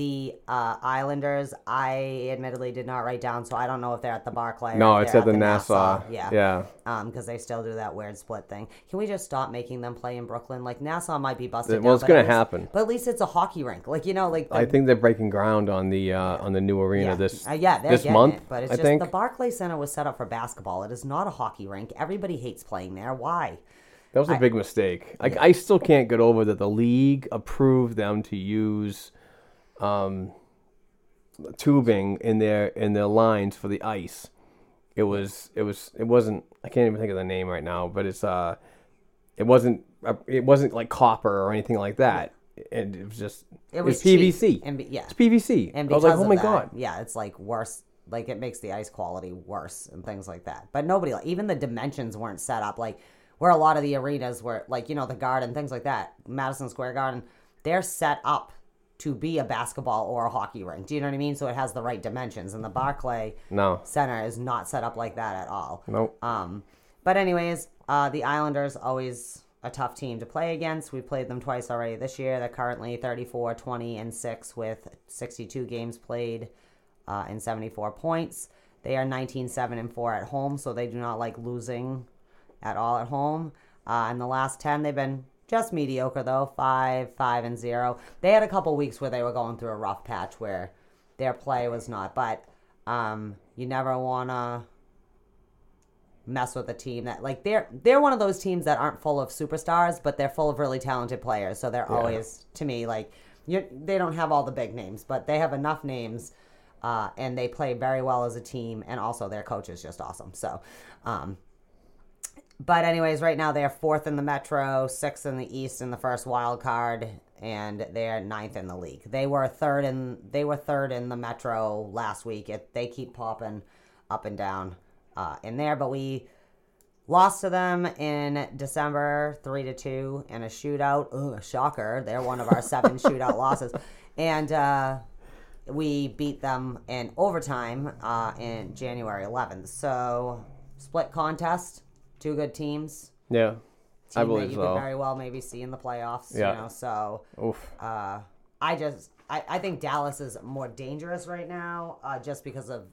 the uh, Islanders. I admittedly did not write down, so I don't know if they're at the Barclay. no, it's they're at the Nassau. Yeah. Yeah. Um, because they still do that weird split thing. Can we just stop making them play in Brooklyn? Like Nassau might be busted. Well, down, it's gonna happen. But at least it's a hockey rink. Like you know, like the, I think they're breaking ground on the uh, on the new arena yeah, this uh, yeah, this month. It, but it's I just think the Barclay Center was set up for basketball. It is not a hockey rink. Everybody hates playing there. Why? that was a big mistake. Like I still can't get over that the league approved them to use um, tubing in their in their lines for the ice. It was it was it wasn't I can't even think of the name right now, but it's uh it wasn't uh, it wasn't like copper or anything like that. And it was just It was PVC. And be, yeah, It's PVC. and I was like, oh my that, god. yeah, it's like worse. Like it makes the ice quality worse and things like that. But nobody, like, even the dimensions weren't set up like where a lot of the arenas were, like you know, the Garden, things like that, Madison Square Garden, they're set up to be a basketball or a hockey rink. Do you know what I mean? So it has the right dimensions. And the Barclay No. Center is not set up like that at all. Nope. Um, but anyways, uh, the Islanders always a tough team to play against. We played them twice already this year. They're currently 34, 20, and 6 with 62 games played uh, and 74 points. They are 19, 7, and 4 at home, so they do not like losing at all at home. Uh, in the last 10, they've been just mediocre, though 5, 5, and 0. They had a couple weeks where they were going through a rough patch where their play was not, but um, you never want to mess with a team that like they're they're one of those teams that aren't full of superstars, but they're full of really talented players. So they're always to me like you they don't have all the big names, but they have enough names. Uh, and they play very well as a team, and also their coach is just awesome. So, um, but anyways, right now they're fourth in the Metro, sixth in the East in the first wild card, and they're ninth in the league. They were third in they were third in the Metro last week. It, they keep popping up and down uh, in there, but we lost to them in December three to two in a shootout. Ugh, a shocker! They're one of our seven [laughs] shootout losses, and uh, we beat them in overtime uh, in January 11th. So split contest, two good teams. Yeah. I believe that you so. could very well maybe see in the playoffs. Yeah. You know, so Oof. uh, I just I, I think Dallas is more dangerous right now, uh, just because of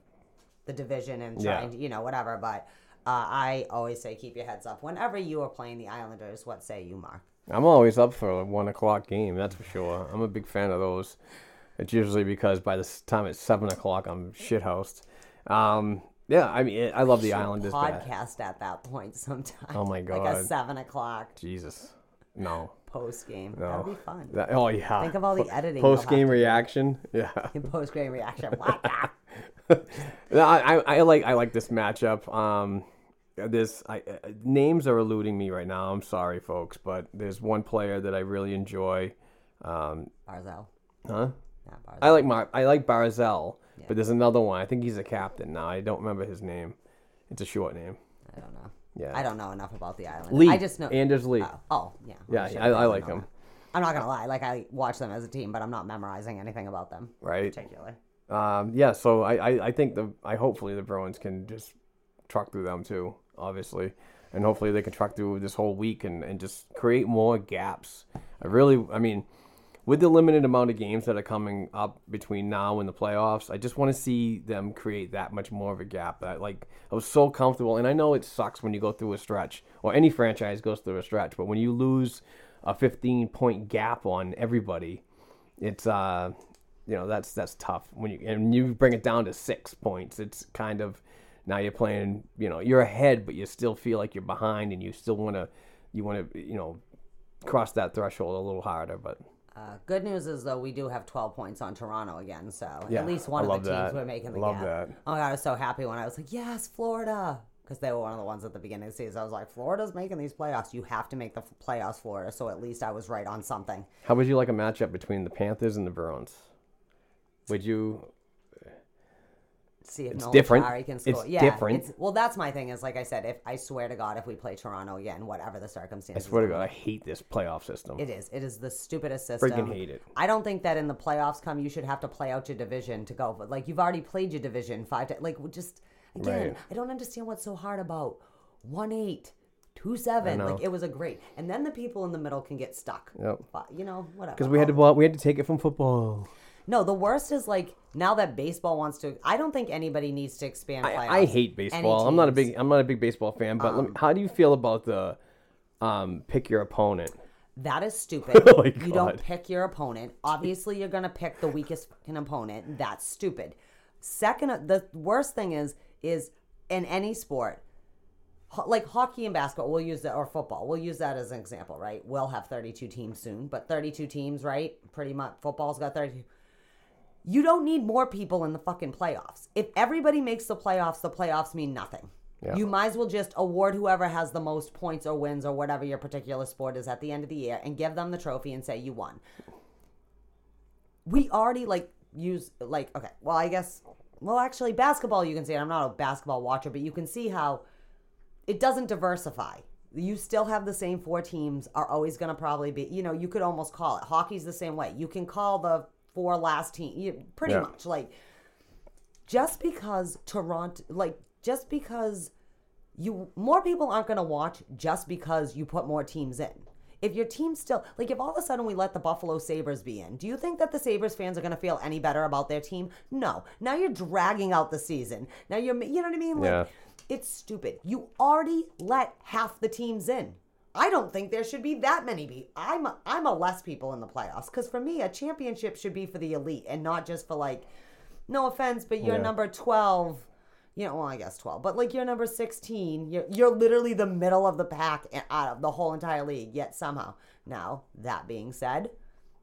the division and Yeah. trying to you know whatever. But uh, I always say keep your heads up whenever you are playing the Islanders. What say you, Mark? I'm always up for a one o'clock game. That's for sure. I'm a big fan of those. It's usually because by the time it's seven o'clock, I'm shithoused. Um, yeah, I mean, I love the Islanders. bad. podcast at that point [laughs] sometimes. Oh my god, Like a seven o'clock Jesus, no, post game. no. That'd be fun. That- oh yeah. Think of all the editing Post game have to do. reaction. [laughs] Yeah. Post game reaction. [laughs] What? No, I, I, like I like this matchup. Um, this I, uh, names are eluding me right now. I'm sorry, folks, but there's one player that I really enjoy. Um, Barzal. huh? Not Barzal. I like Mar- I like Barzal, but there's another one. I think he's a captain now. I don't remember his name. It's a short name. I don't know. Yeah. I don't know enough about the island. Lee. I just know Anders Lee. Oh, oh, yeah. Yeah, should I- I like him. that. I'm not gonna lie. Like I watch them as a team, but I'm not memorizing anything about them right? particularly. Um, yeah. So I, I, I think the I hopefully the Bruins can just truck through them too, obviously, and hopefully they can truck through this whole week and, and just create more gaps. I really, I mean, with the limited amount of games that are coming up between now and the playoffs, I just want to see them create that much more of a gap. Like I was so comfortable, and I know it sucks when you go through a stretch, or any franchise goes through a stretch, but when you lose a 15 point gap on everybody, it's uh you know that's that's tough when you and you bring it down to six points it's kind of now you're playing you know you're ahead but you still feel like you're behind and you still want to you want to you know cross that threshold a little harder but Uh, good news is though we do have 12 points on Toronto again, so Yeah, at least one I of the teams that. we're making the Love gap. that. Oh my god, I was so happy when I was like, yes, Florida. because they were one of the ones at the beginning of the season. I was like, Florida's making these playoffs. You have to make the playoffs, Florida. So at least I was right on something. How would you like a matchup between the Panthers and the Bruins? Would you? See if It's Nolan different. Tari can It's score. yeah, different. It's, well, that's my thing. Is like I said, if I swear to God, if we play Toronto again, whatever the circumstances I circumstances, swear to God, I hate this playoff system. It is. It is the stupidest system. Freaking hate it. I don't think that in the playoffs come you should have to play out your division to go. But like you've already played your division five. times. like just again, Right. I don't understand what's so hard about one eight, two seven. know. Like it was a great, and then the people in the middle can get stuck. Yep. But, you know whatever. Because we had to well, we had to take it from football. No, the worst is like now that baseball wants to. I don't think anybody needs to expand. I, playoffs. I hate baseball. I'm not a big I'm not a big baseball fan. But let me, how do you feel about the um, pick your opponent? That is stupid. [laughs] Oh you don't pick your opponent. Obviously, you're gonna pick the weakest fucking opponent. That's stupid. Second, the worst thing is is in any sport, like hockey and basketball, we'll use that or football. We'll use that as an example, right? We'll have 32 teams soon, but 32 teams, right? Pretty much, football's got 32. You don't need more people in the fucking playoffs. If everybody makes the playoffs, the playoffs mean nothing. Yeah. You might as well just award whoever has the most points or wins or whatever your particular sport is at the end of the year and give them the trophy and say you won. We already like use like okay, well I guess well actually basketball you can see. I'm not a basketball watcher, but you can see how it doesn't diversify. You still have the same four teams are always going to probably be, you know, you could almost call it. Hockey's the same way. You can call the four last team you, pretty Yeah. much like just because Toronto like just because you more people aren't going to watch just because you put more teams in. If your team still like if all of a sudden we let the Buffalo Sabres be in, do you think that the Sabres fans are going to feel any better about their team? No. Now you're dragging out the season. Now you're you know what I mean? Like Yeah. it's stupid. You already let half the teams in. I don't think there should be that many. Be I'm a, I'm a less people in the playoffs because for me a championship should be for the elite and not just for like, no offense, but you're Yeah. number twelve. You know, well I guess twelve, but like you're number sixteen. You're you're literally the middle of the pack out of the whole entire league. Yet somehow, now that being said,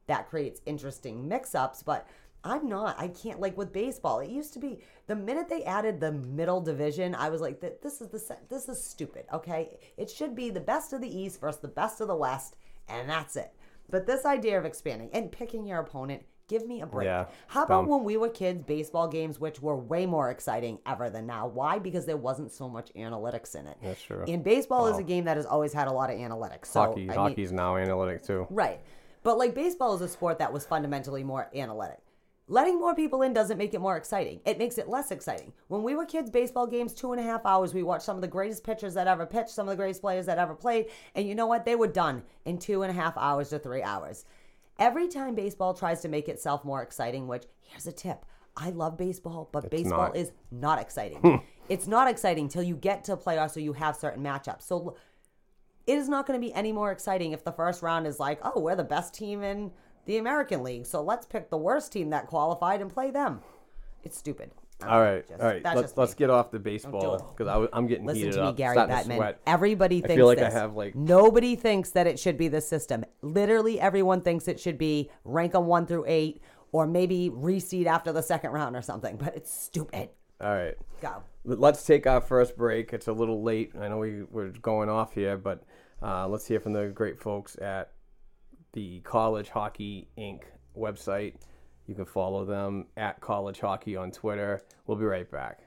that creates interesting mix-ups but i'm not i can't like with baseball it used to be the minute they added the middle division i was like "Th- this is the this is stupid okay it should be the best of the east versus the best of the west and that's it but this idea of expanding and picking your opponent give me a break Yeah, how about when we were kids baseball games which were way more exciting ever than now why because there wasn't so much analytics in it That's true. and baseball is a game that has always had a lot of analytics so Hockey, I mean- hockey's now analytic too. Right. But like baseball is a sport that was fundamentally more analytic. Letting more people in doesn't make it more exciting. It makes it less exciting. When we were kids, baseball games, two and a half hours, we watched some of the greatest pitchers that ever pitched, some of the greatest players that ever played. And you know what? They were done in two and a half hours to three hours. Every time baseball tries to make itself more exciting, which here's a tip. I love baseball, but baseball not. is not exciting. Hmm. it's not exciting till you get to playoffs or you have certain matchups. So it is not going to be any more exciting if the first round is like, oh, we're the best team in the American League, so let's pick the worst team that qualified and play them. It's stupid. I don't All right, just- all right. Let's let's get off the baseball because I'm getting Listen heated to me, up. Gary Bettman. sweat. Everybody I thinks feel like I this. have, like- nobody thinks that it should be the system. Literally, everyone thinks it should be rank them one through eight, or maybe reseed after the second round or something. But it's stupid. All right. Go. Let- Let's take our first break. It's a little late. I know we, we're going off here, but uh, let's hear from the great folks at the College Hockey Inc. website. You can follow them at College Hockey on Twitter. We'll be right back.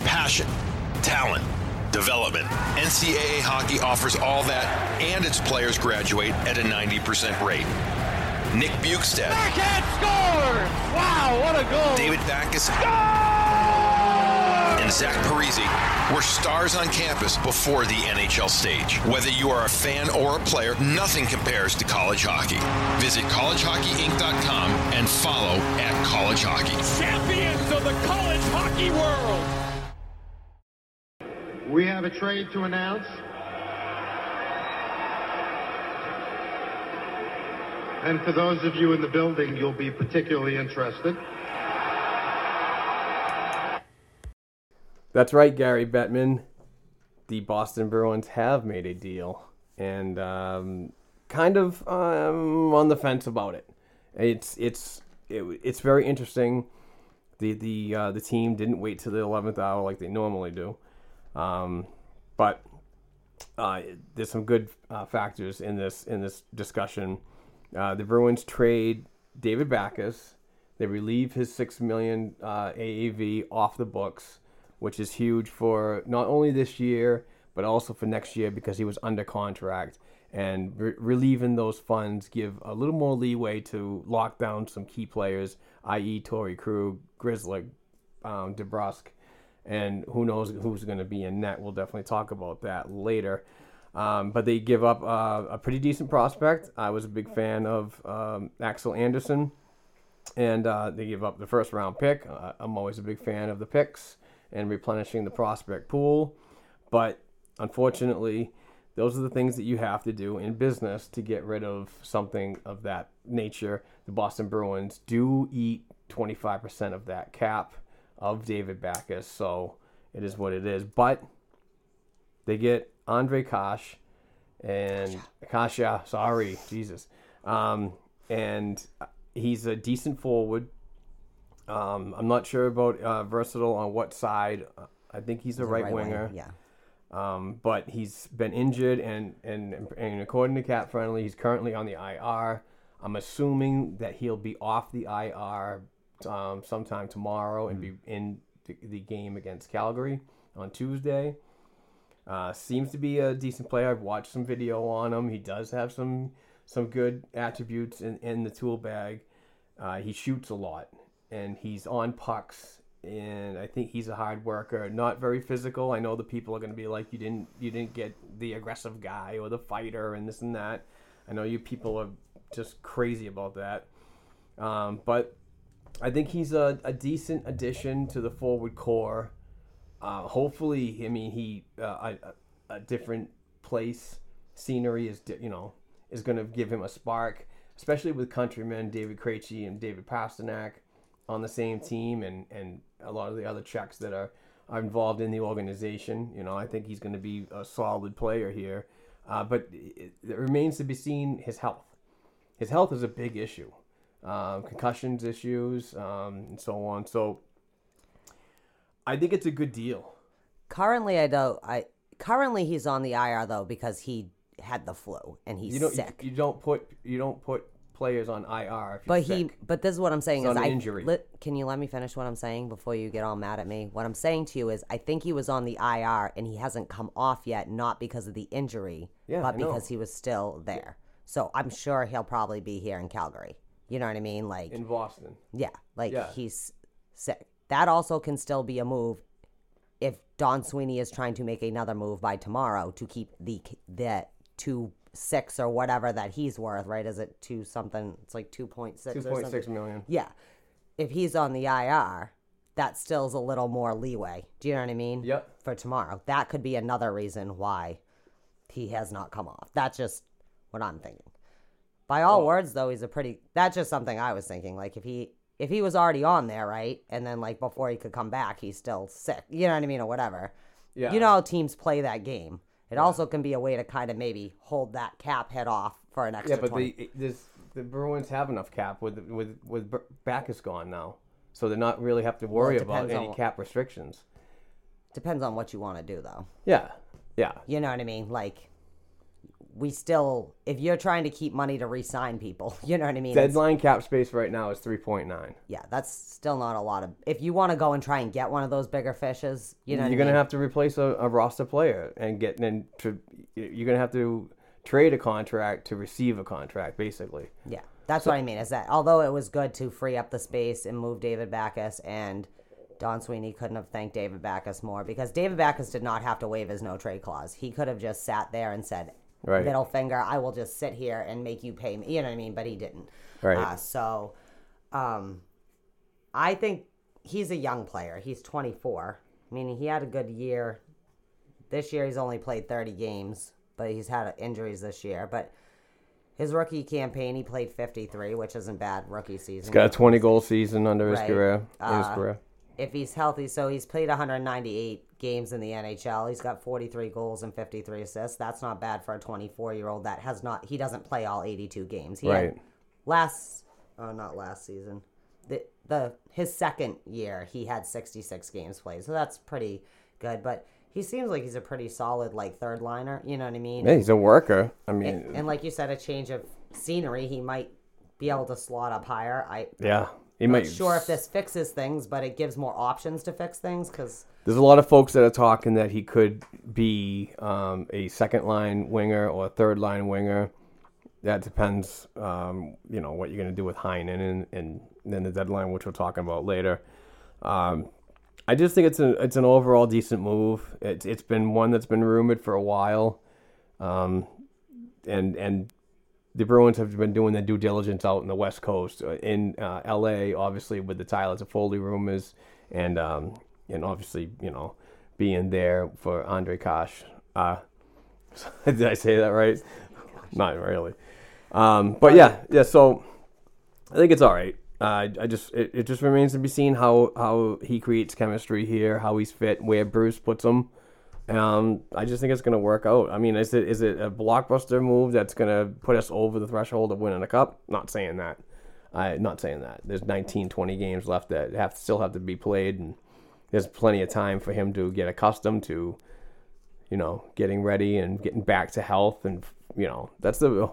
Passion, talent, development. NCAA hockey offers all that, and its players graduate at a 90% rate. Nick Bjugstad, Backhand scores! Wow, what a goal! David Backes, and Zach Parise were stars on campus before the NHL stage. Whether you are a fan or a player, nothing compares to college hockey. Visit collegehockeyinc.com and follow at college hockey. Champions of the college hockey world! We have a trade to announce. And for those of you in the building, you'll be particularly interested. That's right, Gary Bettman. The Boston Bruins have made a deal, and um, kind of um, on the fence about it. It's it's it, it's very interesting. The the uh, the team didn't wait till the eleventh hour like they normally do. Um, but uh, there's some good uh, factors in this in this discussion. Uh, the Bruins trade David Backes. They relieve his six million uh, AAV off the books, which is huge for not only this year but also for next year because he was under contract. And re- relieving those funds give a little more leeway to lock down some key players, i.e., Torey Krug, Grizzly, um, DeBrusk, and who knows who's going to be in net. We'll definitely talk about that later. Um, but they give up uh, a pretty decent prospect. I was a big fan of um, Axel Andersson, and uh, they give up the first round pick. Uh, I'm always a big fan of the picks and replenishing the prospect pool. But unfortunately, those are the things that you have to do in business to get rid of something of that nature. The Boston Bruins do eat 25% of that cap of David Backes, so it is what it is. But they get Andre Kosh and Kasha, sorry, Jesus. Um, and he's a decent forward. Um, I'm not sure about uh, versatile on what side. I think he's a He's a right, right winger, winger. yeah. Um, but he's been injured, and, and and according to Cap Friendly, he's currently on the IR. I'm assuming that he'll be off the IR um, sometime tomorrow and be in the, the game against Calgary on Tuesday. Uh, seems to be a decent player. I've watched some video on him. He does have some some good attributes in, in the tool bag. Uh, he shoots a lot, and he's on pucks. And I think he's a hard worker. Not very physical. I know the people are going to be like, you didn't you didn't get the aggressive guy or the fighter and this and that. I know you people are just crazy about that. Um, but I think he's a, a decent addition to the forward core. Uh, hopefully, I mean, he uh, a, a- different place, scenery is you know is going to give him a spark, especially with countrymen David Krejci and David Pastrnak on the same team, and and a lot of the other Czechs that are are involved in the organization. You know, I think he's going to be a solid player here, uh, but it, it remains to be seen his health. His health is a big issue, um, concussions issues, um, and so on. So I think it's a good deal. Currently, I don't. I currently he's on the IR though because he had the flu and he's you don't sick. You, you don't put you don't put players on IR But he, but this is what I'm saying It's is I. injury. Let, can you let me finish what I'm saying before you get all mad at me? What I'm saying to you is, I think he was on the IR and he hasn't come off yet, not because of the injury, Yeah, but I know. because he was still there. So I'm sure he'll probably be here in Calgary. You know what I mean? Like, in Boston. yeah, like Yeah. he's sick. That also can still be a move if Don Sweeney is trying to make another move by tomorrow to keep the the two six or whatever that he's worth. Right? Is it two something? It's like two point six. Two point six million. Yeah. If he's on the IR, that still's a little more leeway. Do you know what I mean? Yep. For tomorrow. That could be another reason why he has not come off. That's just what I'm thinking. By all words though, he's a pretty that's just something I was thinking. Like if he if he was already on there, right? And then like before he could come back, he's still sick. You know what I mean, or whatever. Yeah. You know how teams play that game. It also can be a way to kind of maybe hold that cap head off for an extra Yeah, but 20. the this, the Bruins have enough cap with with with Backes gone now, so they're not really have to worry it about any on- cap restrictions. Depends on what you want to do though. Yeah, yeah, You know what I mean? Like, we still, if you're trying to keep money to re-sign people, [laughs] you know what I mean? Deadline cap space right now is three point nine. yeah, that's still not a lot of. If you want to go and try and get one of those bigger fishes, you know, You're gonna mean? have to replace a, a roster player and get and to you're gonna have to trade a contract to receive a contract, basically. Yeah, that's what I mean. Is that although it was good to free up the space and move David Backes and Don Sweeney couldn't have thanked David Backes more because David Backes did not have to waive his no trade clause. He could have just sat there and said, Right. "Middle finger, I will just sit here and make you pay me." You know what I mean? But he didn't. Right. Uh, so, um, I think he's a young player. He's 24. I mean, he had a good year. This year, he's only played 30 games, but he's had injuries this year. But his rookie campaign, he played 53, which isn't bad rookie season. He's got a 20 goal season under his Right. career. his Uh, career. If he's healthy, so he's played 198 games in the NHL. He's got 43 goals and 53 assists. That's not bad for a 24 year old that has not. He doesn't play all 82 games. He Right. last, oh, not last season. The the his second year, he had 66 games played, so that's pretty good. But he seems like he's a pretty solid like third liner. You know what I mean? Yeah, he's a worker. I mean, and, and like you said, a change of scenery, he might be able to slot up higher. I yeah, he might. sure if this fixes things, but it gives more options to fix things because There's a lot of folks that are talking that he could be um, a second line winger or a third line winger. That depends, um, you know, what you're going to do with Heinen and, and then the deadline, which we're talking about later. Um, I just think it's an it's an overall decent move. It's it's been one that's been rumored for a while, um, and and the Bruins have been doing their due diligence out in the West Coast, uh, in uh, L.A. Obviously with the Tyler Toffoli rumors, and um, and obviously you know being there for Andre Kosh. Uh, [laughs] did I say that right? Not really. Um, but yeah, yeah. So I think it's all right. Uh, I just it, it just remains to be seen how how he creates chemistry here, how he's fit, where Bruce puts him. Um, I just think it's going to work out. I mean, is it is it a blockbuster move that's going to put us over the threshold of winning a cup? Not saying that. I not saying that. There's 19, 20 games left that have still have to be played, and there's plenty of time for him to get accustomed to, you know, getting ready and getting back to health, and you know, that's the.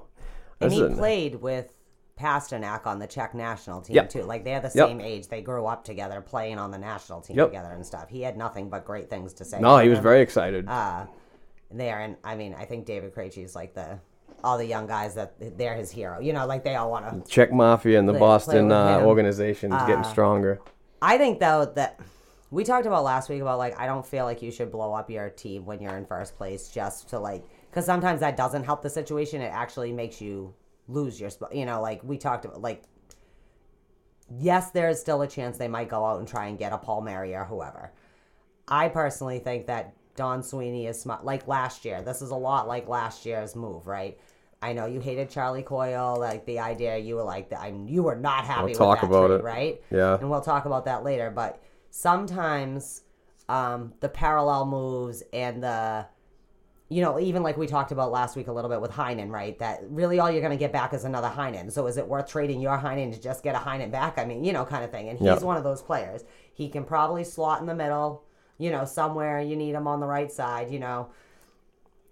and he the- played with Pastrnak on the Czech national team Yep. too. Like they're the Yep. same age. They grew up together, playing on the national team Yep. together and stuff. He had nothing but great things to say. No, he was him. very excited. uh, there. And I mean, I think David Krejci is like the all the young guys that they're his hero. You know, like they all want to. Czech Mafia and the Play- play Boston with uh, organization is getting Uh, stronger. I think though that we talked about last week about like I don't feel like you should blow up your team when you're in first place just to like because sometimes that doesn't help the situation. It actually makes you lose your spot. You know, like we talked about like. Yes, there's still a chance they might go out and try and get a Paul Mary or whoever. I personally think that Don Sweeney is smart. Like last year, this is a lot like last year's move, right? I know you hated Charlie Coyle, like the idea you were like, I you were not happy We'll with talk that about trade, it. right? Yeah. and we'll talk about that later. But sometimes um, the parallel moves and the, you know, even like we talked about last week a little bit with Heinen, right? That really all you're going to get back is another Heinen. So is it worth trading your Heinen to just get a Heinen back? I mean, you know, kind of thing. And he's Yeah. one of those players. He can probably slot in the middle, you know, somewhere you need him on the right side, you know.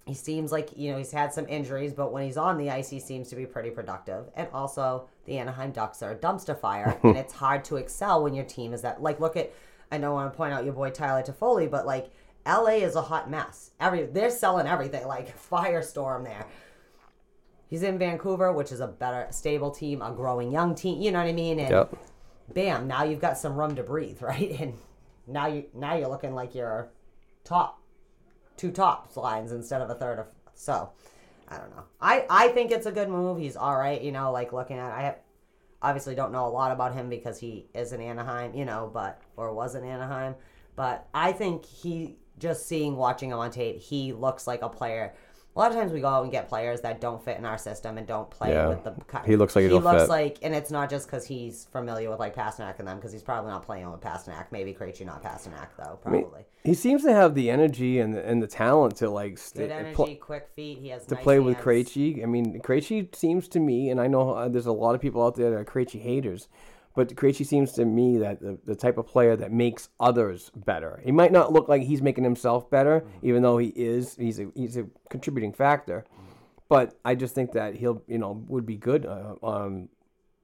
He seems like, you know, he's had some injuries, but when he's on the ice, he seems to be pretty productive. And also, the Anaheim Ducks are a dumpster fire, [laughs] and it's hard to excel when your team is that. Like, look at, I don't want to point out your boy Tyler Toffoli, but like, LA is a hot mess. Every They're selling everything, like, [laughs] firestorm there. He's in Vancouver, which is a better, stable team, a growing young team. You know what I mean? And Yep. bam, now you've got some room to breathe, [laughs] right? And now you now you're looking like you're top two tops lines instead of a third of so I don't know. I I think it's a good move. He's all right, you know, like looking at I have, obviously don't know a lot about him because he is in Anaheim, you know, but or was in Anaheim, but I think he just seeing watching him on tape, he looks like a player. A lot of times we go out and get players that don't fit in our system and don't play Yeah. with the. He looks like he looks fit. like, and it's not just because he's familiar with like Pastrnak and them, because he's probably not playing with Pastrnak. Maybe Krejci, not Pastrnak though. I mean, Probably he seems to have the energy and the, and the talent to like good energy, pl- quick feet. He has to nice play with hands. Krejci. I mean, Krejci seems to me, and I know uh, there's a lot of people out there that are Krejci haters, but Krejci seems to me that the, the type of player that makes others better. He might not look like he's making himself better, Mm-hmm. even though he is. He's a he's a contributing factor, but I just think that he'll you know would be good, uh, um,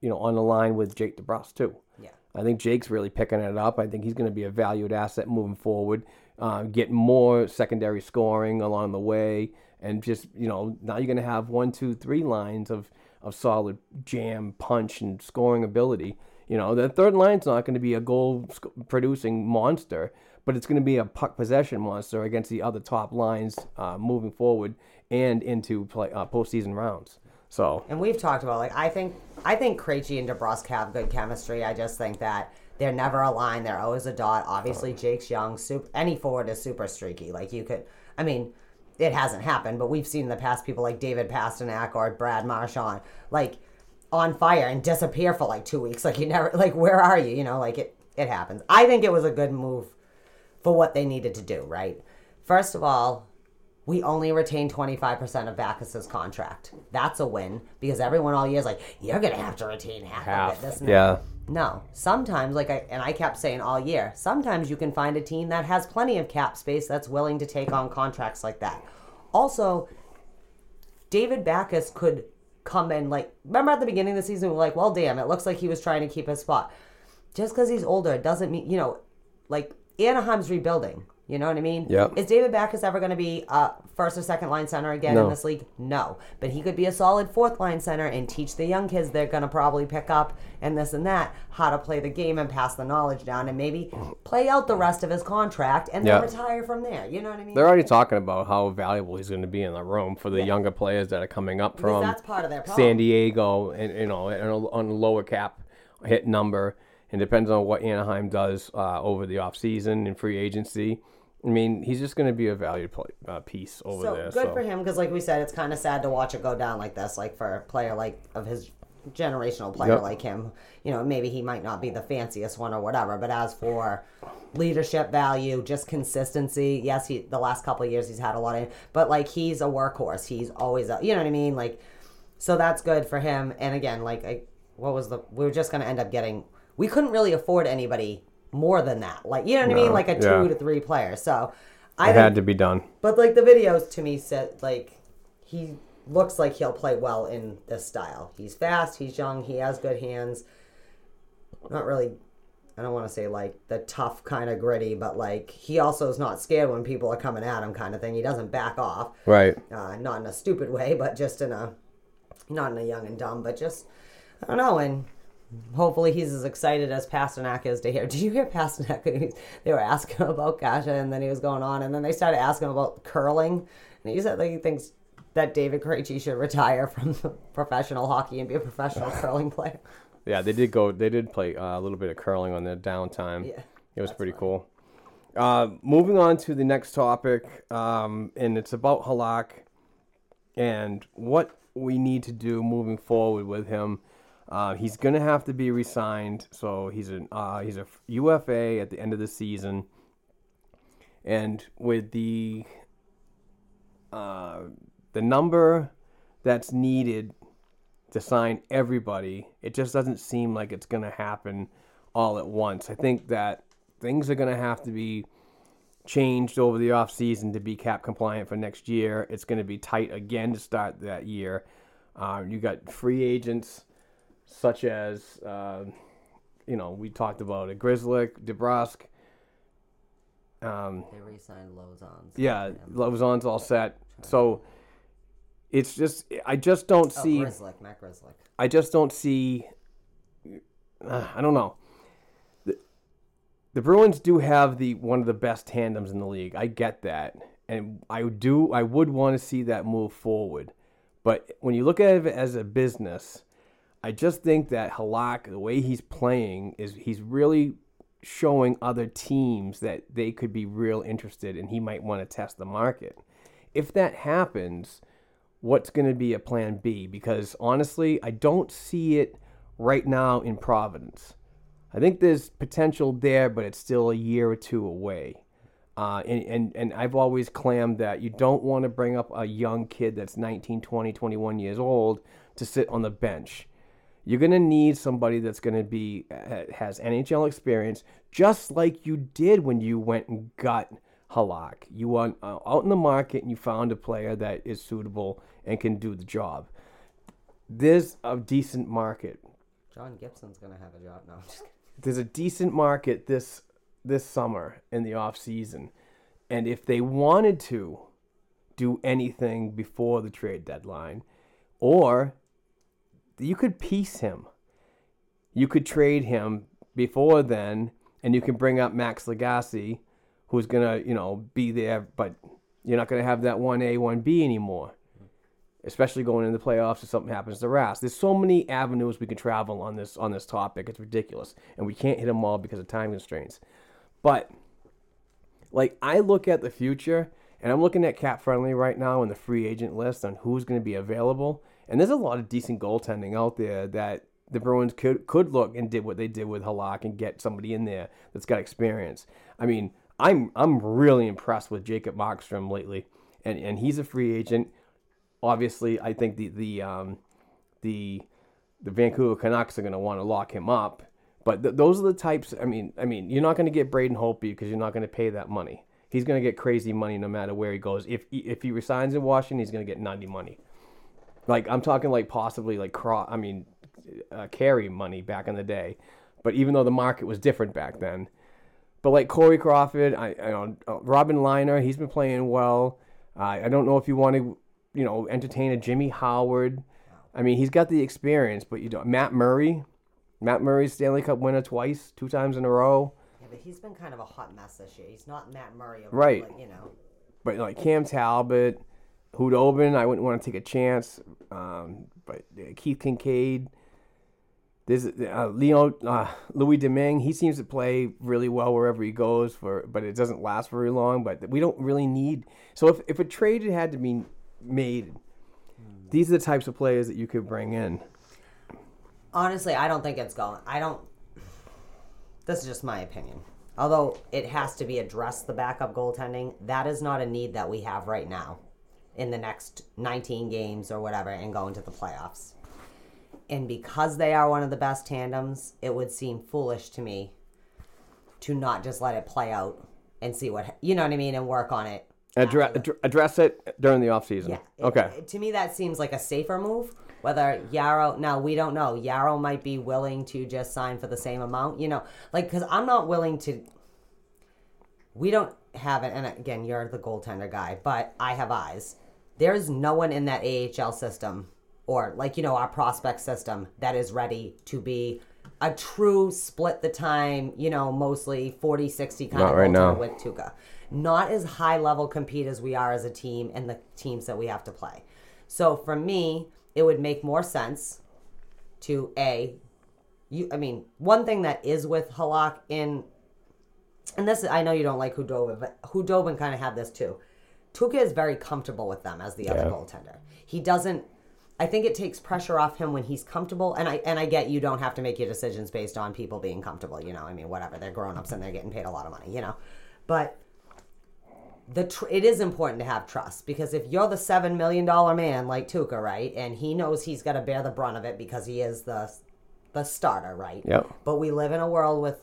you know, on the line with Jake DeBrusk too. Yeah. I think Jake's really picking it up. I think he's going to be a valued asset moving forward. Uh, get more secondary scoring along the way, and just you know now you're going to have one, two, three lines of of solid jam, punch, and scoring ability. You know the third line's not going to be a goal producing monster, but it's going to be a puck possession monster against the other top lines uh, moving forward and into play uh, postseason rounds. So And we've talked about like I think I think Krejci and DeBrusk have good chemistry. I just think that they're never a line. They're always a dot. Obviously, Jake's young. Super, any forward is super streaky. Like you could, I mean, it hasn't happened, but we've seen in the past people like David Pastrnak or Brad Marchand like on fire and disappear for like two weeks. Like you never, like where are you? You know, like it it happens. I think it was a good move for what they needed to do. Right. First of all, we only retain 25% of Backes's contract. That's a win because everyone all year is like, you're going to have to retain half, Half, of it. This and that." yeah. No. Sometimes, like I and I kept saying all year, sometimes you can find a team that has plenty of cap space that's willing to take on contracts like that. Also, David Backus could come in like remember at the beginning of the season we were like, well damn, it looks like he was trying to keep his spot. Just because he's older doesn't mean you know, like Anaheim's rebuilding. You know what I mean? Yep. Is David Backes ever going to be a first or second line center again No. in this league? No. But he could be a solid fourth line center and teach the young kids they're going to probably pick up and this and that how to play the game and pass the knowledge down and maybe play out the rest of his contract and then retire from there. You know what I mean? They're already talking about how valuable he's going to be in the room for the Yeah. younger players that are coming up from that's part of their problem. San Diego and you know and a- on a lower cap hit number. And depends on what Anaheim does uh, over the offseason and free agency. I mean, he's just going to be a valued play, uh, piece over there so there. good so. for him because, like we said, it's kind of sad to watch it go down like this. Like for a player like of his generational player Yep. like him, you know, maybe he might not be the fanciest one or whatever. But as for leadership value, just consistency. Yes, he the last couple of years he's had a lot of, but like he's a workhorse. He's always, a, you know what I mean? Like, so that's good for him. And again, like, I, what was the? We were just gonna end up getting. We couldn't really afford anybody more than that. Like, you know what I mean? Like a two yeah. to three player. So. I It had to be done. but like the videos to me said like he looks like he'll play well in this style. He's fast, he's young, he has good hands. Not really I don't want to say like the tough kind of gritty, but like he also is not scared when people are coming at him kind of thing. He doesn't back off. Right. Uh, not in a stupid way, but just in a not in a young and dumb, but just I don't know, and hopefully he's as excited as Pastrnak is to hear. [laughs] Did you hear Pastrnak? [laughs] They were asking him about Kase, and then he was going on, and then they started asking him about curling, and he said like he thinks that David Krejci should retire from [laughs] professional hockey and be a professional curling player. Yeah, they did go. They did play uh, a little bit of curling on their downtime. Yeah, it was pretty cool. Uh, moving on to the next topic, um, and it's about Halak and what we need to do moving forward with him. Uh, he's going to have to be re-signed, so he's an uh, he's a UFA at the end of the season, and with the uh, the number that's needed to sign everybody, it just doesn't seem like it's going to happen all at once. I think that things are going to have to be changed over the offseason to be cap compliant for next year. It's going to be tight again to start that year. Uh, you got free agents such as, uh, you know, we talked about it, Grzelcyk, DeBrusk. Um, They re-signed Lauzons. yeah, Lauzon's all set. So it's just, I just don't Oh, see. Grzelcyk, not Grzelcyk. I just don't see. Uh, I don't know. The, the Bruins do have the one of the best tandems in the league. I get that, and I do. I would want to see that move forward. But when you look at it as a business, I just think that Halak, the way he's playing, is he's really showing other teams that they could be real interested, and he might want to test the market. If that happens, what's going to be a plan B? Because honestly, I don't see it right now in Providence. I think there's potential there, but it's still a year or two away. Uh, and, and, and I've always clammed that you don't want to bring up a young kid that's 19, 20, 21 years old to sit on the bench. You're going to need somebody that's going to be has NHL experience, just like you did when you went and got Halak. You went uh, out in the market and you found a player that is suitable and can do the job. There's a decent market. John Gibson's gonna have a job now. I'm just kidding. There's a decent market this this summer in the off season, and if they wanted to do anything before the trade deadline, or you could piece him. You could trade him before then, and you can bring up Max Lagacé, who's gonna, you know, be there, but you're not gonna have that one A, one B anymore. Especially going into the playoffs if something happens to Ras. There's so many avenues we can travel on this on this topic. It's ridiculous, and we can't hit them all because of time constraints. But like I look at the future, and I'm looking at CapFriendly right now in the free agent list on who's going to be available. And there's a lot of decent goaltending out there that the Bruins could could look and did what they did with Halak and get somebody in there that's got experience. I mean, I'm I'm really impressed with Jacob Markstrom lately. and and he's a free agent. Obviously, I think the the um, the the Vancouver Canucks are going to want to lock him up. But th- those are the types. I mean, I mean, you're not going to get Braden Holtby because you're not going to pay that money. He's going to get crazy money no matter where he goes. If if he resigns in Washington, he's going to get 90 money. Like I'm talking like possibly like Cro- I mean, uh, Carey money back in the day. But even though the market was different back then, but like Corey Crawford, I, I know uh, Robin Lehner, he's been playing well. Uh, I don't know if you want to, you know, entertain a Jimmy Howard. I mean, he's got the experience, but you don't. Matt Murray, Matt Murray's Stanley Cup winner twice, two times in a row. Yeah, but he's been kind of a hot mess this year. He's not Matt Murray, of, Right. Like, you know. But like Cam Talbot, Khudobin, I wouldn't want to take a chance. Um, but uh, Keith Kinkaid, there's uh, Leo uh, Louis Domingue. He seems to play really well wherever he goes. For but it doesn't last very long. But we don't really need. So if if a trade had to be made, these are the types of players that you could bring in. Honestly, I don't think it's going. I don't. This is just my opinion. Although it has to be addressed, the backup goaltending, that is not a need that we have right now in the next 19 games or whatever and go into the playoffs. And because they are one of the best tandems, it would seem foolish to me to not just let it play out and see what, you know what I mean, and work on it. Address address it during the offseason. yeah. Okay. it- to me, that seems like a safer move. Whether Jaro, now we don't know. Jaro might be willing to just sign for the same amount, you know, like because I'm not willing to. We don't have it, and again, you're the goaltender guy, but I have eyes. There's no one in that AHL system, or like you know our prospect system, that is ready to be a true split the time, you know, mostly 40-60 kind Not of right now. with Tuukka. Not as high level compete as we are as a team and the teams that we have to play. So for me, it would make more sense to a you I mean, one thing that is with Halak in and this I know you don't like Khudobin, but Khudobin kind of had this too. Tuukka is very comfortable with them as the other Yeah. goaltender. He doesn't I think it takes pressure off him when he's comfortable and I and I get you don't have to make your decisions based on people being comfortable, you know. I mean, whatever. They're grown-ups and they're getting paid a lot of money, you know. But the tr- it is important to have trust because if you're the seven million dollar man like Tuukka, right, and he knows he's got to bear the brunt of it because he is the the starter, right? Yep. But we live in a world with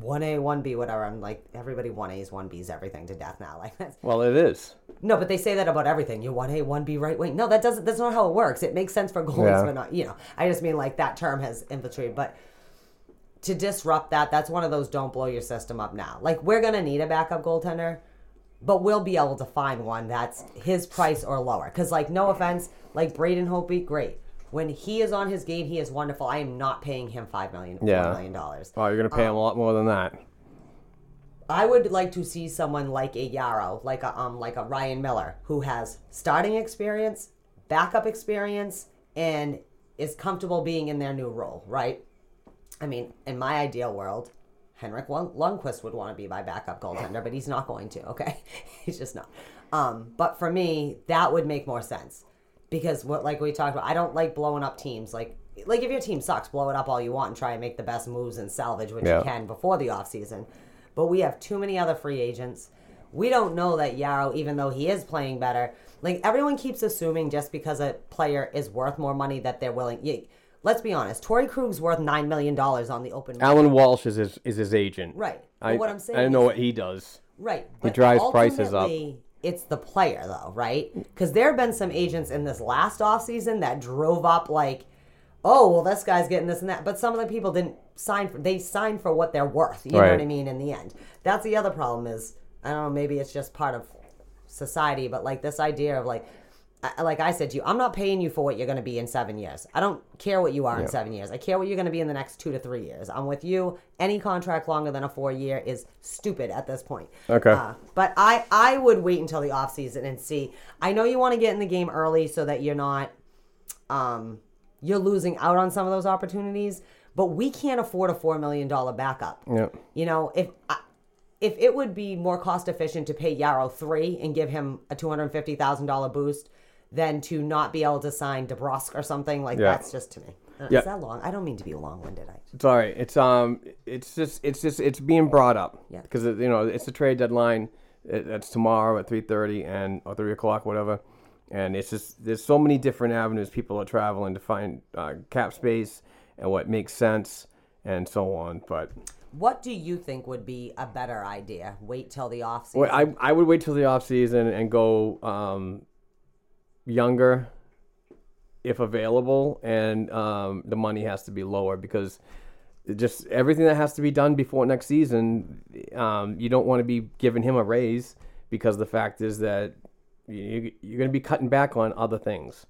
one A, one B, whatever. I'm like everybody one A's, one B's, everything to death now. [laughs] Like that's Well, it is. no, but they say that about everything. You one A, one B, right wing. No, that doesn't. That's not how it works. It makes sense for goalies, Yeah. but not. You know, I just mean like that term has infiltrated, but to disrupt that, that's one of those don't blow your system up now. Like we're gonna need a backup goaltender, but we'll be able to find one that's his price or lower. Because like no offense, like Braden Holtby, great. When he is on his game, he is wonderful. I am not paying him five million, Yeah. million dollars. Oh, you're gonna pay him a lot more than that. I would like to see someone like a Jaro, like a um, like a Ryan Miller, who has starting experience, backup experience, and is comfortable being in their new role. Right? I mean, in my ideal world, Henrik Lund- Lundqvist would want to be my backup goaltender, but he's not going to. Okay, [laughs] he's just not. Um, but for me, that would make more sense because what like we talked about, I don't like blowing up teams. Like like if your team sucks, blow it up all you want and try and make the best moves and salvage what Yeah. you can before the offseason. But we have too many other free agents. We don't know that Jaro, even though he is playing better, like everyone keeps assuming just because a player is worth more money that they're willing. Yeah, let's be honest. Torey Krug's worth nine million dollars on the open market. Allan Walsh is his is his agent. Right. But I, what I'm saying I know what he does. Right. He drives prices up. It's the player, though, right? Because there have been some agents in this last offseason that drove up like, oh, well, this guy's getting this and that. But some of the people didn't sign for, they signed for what they're worth. You know what I mean? In the end. That's the other problem is, I don't know, maybe it's just part of society, but like this idea of like, like I said to you, I'm not paying you for what you're going to be in seven years. I don't care what you are in seven years. I care what you're going to be in the next two to three years. I'm with you. Any contract longer than a four year is stupid at this point. Okay. Uh, but I, I would wait until the off season and see. I know you want to get in the game early so that you're not, um, you're losing out on some of those opportunities. But we can't afford a four million dollar backup. Yeah. You know, if I- if it would be more cost efficient to pay Jaro three and give him a two hundred fifty thousand dollar boost than to not be able to sign DeBrusk or something like Yeah. that's just to me. Uh, Yeah. Is that long? I don't mean to be long winded. I It's. It's um, it's just it's just it's being brought up. Yeah. Because you know it's the trade deadline. It, it's tomorrow at three thirty and or three o'clock, whatever. And it's just there's so many different avenues people are traveling to find uh, cap space and what makes sense and so on. But What do you think would be a better idea? Wait till the off season. Well, I I would wait till the off season and go um, younger, if available, and um, the money has to be lower because just everything that has to be done before next season, um, you don't want to be giving him a raise because the fact is that you, you're going to be cutting back on other things.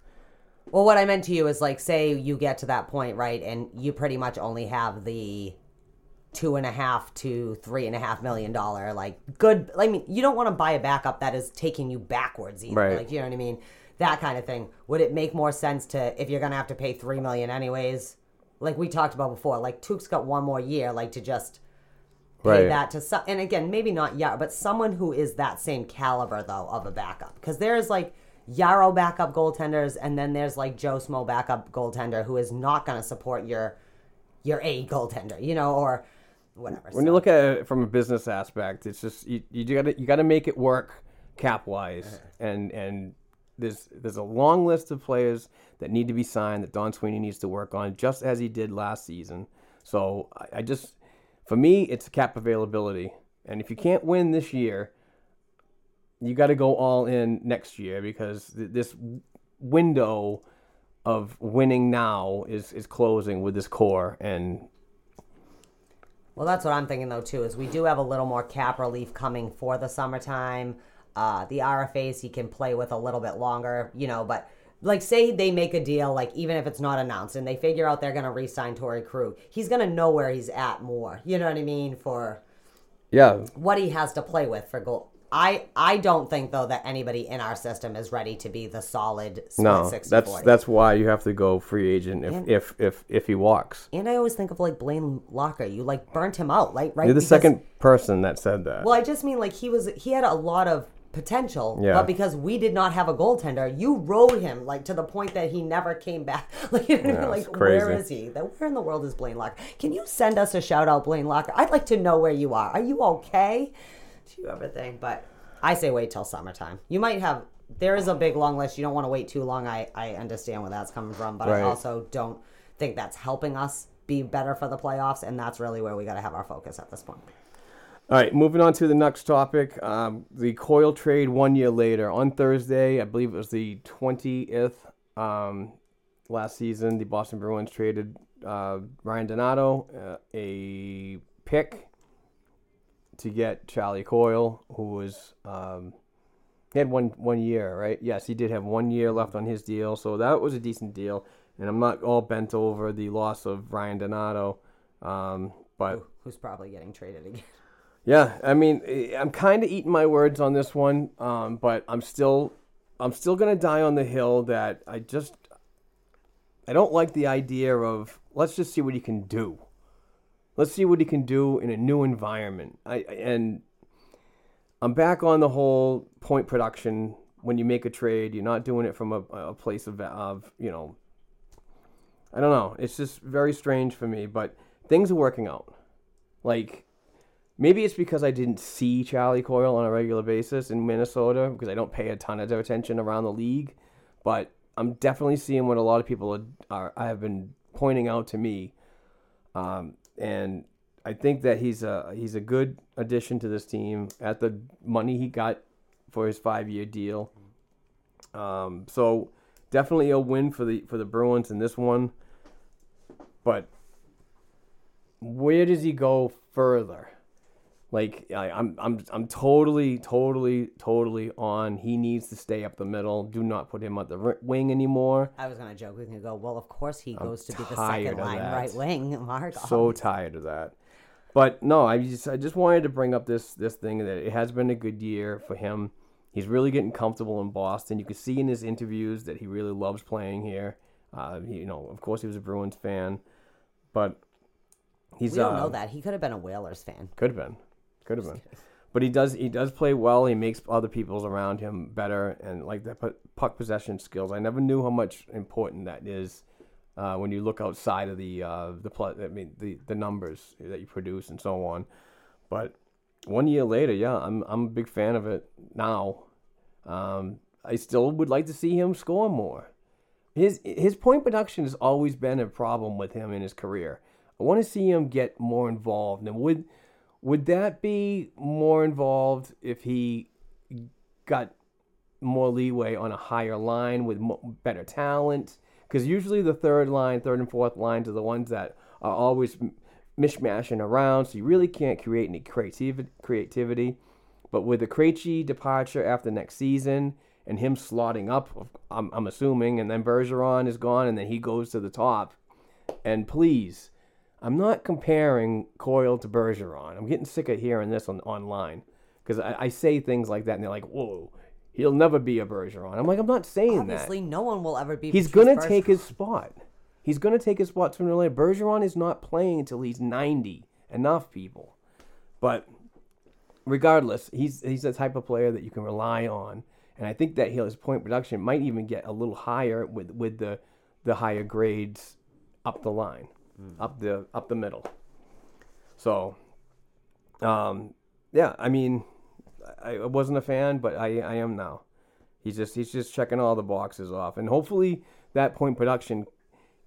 Well, what I meant to you is like, say you get to that point, right, and you pretty much only have the two and a half to three and a half million dollar, like good. I mean, you don't want to buy a backup that is taking you backwards, either. Right. Like, you know what I mean? That kind of thing. Would it make more sense to if you're gonna have to pay three million anyways? Like we talked about before, like Tuke's got one more year, like to just pay Right. that to some, and again, maybe not Jaro, but someone who is that same caliber though of a backup. Because there's like Jaro backup goaltenders, and then there's like Joe Smo backup goaltender who is not going to support your your A goaltender, you know, or whatever. When you look at it from a business aspect, it's just you, you gotta you gotta make it work cap wise, uh-huh. and and there's there's a long list of players that need to be signed that Don Sweeney needs to work on, just as he did last season. So I, I just for me, it's cap availability, and if you can't win this year, you got to go all in next year because th- this window of winning now is is closing with this core and Well, that's what I'm thinking though too. Is we do have a little more cap relief coming for the summertime. Uh, the RFAs he can play with a little bit longer, you know. But like, say they make a deal, like even if it's not announced, and they figure out they're gonna re-sign Torey Krug, he's gonna know where he's at more. You know what I mean? For yeah, what he has to play with for goal. I I don't think though that anybody in our system is ready to be the solid No, 60 that's 40. that's why you have to go free agent if And- if, if if he walks. And I always think of like Blaine Lacher. You like burnt him out, like right? You're the Because- second person that said that. Well, I just mean like he was he had a lot of potential, Yeah. but because we did not have a goaltender, you rode him like to the point that he never came back. [laughs] Like, you know Yeah, like where is he? That where in the world is Blaine Lacher? Can you send us a shout out, Blaine Lacher? I'd like to know where you are. Are you okay? Do you everything? But I say wait till summertime. You might have. There is a big long list. You don't want to wait too long. I I understand where that's coming from, but I also don't think that's helping us be better for the playoffs, and that's really where we got to have our focus at this point. All right, moving on to the next topic. Um, the Coyle trade one year later. On Thursday, I believe it was the 20th um, last season, the Boston Bruins traded uh, Ryan Donato uh, a pick to get Charlie Coyle, who was. Um, he had one one year, right? Yes, he did have one year left on his deal, so that was a decent deal. And I'm not all bent over the loss of Ryan Donato, um, but Who's probably getting traded again? [laughs] yeah, I mean, eh, I'm kind of eating my words on this one, um, but I'm still, I'm still gonna die on the hill that I just, I don't like the idea of let's just see what he can do. Let's see what he can do in a new environment. I and I'm back on the whole point production. When you make a trade, you're not doing it from a, a place of, of you know. I don't know. It's just very strange for me, but things are working out. Like maybe it's because I didn't see Charlie Coyle on a regular basis in Minnesota because I don't pay a ton of attention around the league, but I'm definitely seeing what a lot of people are, are have been pointing out to me, um, and I think that he's a he's a good addition to this team at the money he got for his five year deal. Um, so definitely a win for the for the Bruins in this one, but where does he go further? Like I, I'm, I'm, I'm totally, totally, totally on. He needs to stay up the middle. Do not put him at the wing anymore. I was gonna joke with you go, well, of course he goes to be the second line that. right wing. [laughs] Mark, So [laughs] tired of that. But no, I just, I just wanted to bring up this, this thing that it has been a good year for him. He's really getting comfortable in Boston. You can see in his interviews that he really loves playing here. Uh, you know, of course, he was a Bruins fan, but he's we don't uh, know that he could have been a Whalers fan. Could have been. Could have been. But he does he does play well. He makes other people's around him better and like pu- puck possession skills. I never knew how much important that is uh, when you look outside of the uh, the pl- I mean the the numbers that you produce and so on. But one year later, yeah, I'm I'm a big fan of it now. Um, I still would like to see him score more. His his point production has always been a problem with him in his career. I want to see him get more involved. And would would that be more involved if he got more leeway on a higher line with better talent? Because usually the third line, third and fourth lines are the ones that are always mishmashing around, so you really can't create any creativ- creativity. But with the Krejci departure after next season and him slotting up, I'm, I'm assuming, and then Bergeron is gone and then he goes to the top. And please, I'm not comparing Coyle to Bergeron. I'm getting sick of hearing this on online because I, I say things like that and they're like, whoa, he'll never be a Bergeron. I'm like, I'm not saying Obviously, that. Obviously, no one will ever be. He's Patrice [laughs] to take his spot. He's going to take his spot sooner or later. Bergeron is not playing until he's 90. Enough, people. But regardless, he's he's the type of player that you can rely on, and I think that his point production might even get a little higher with with the the higher grades up the line, up the up the middle. So, um, yeah, I mean, I, I wasn't a fan, but I I am now. He's just he's just checking all the boxes off, and hopefully that point production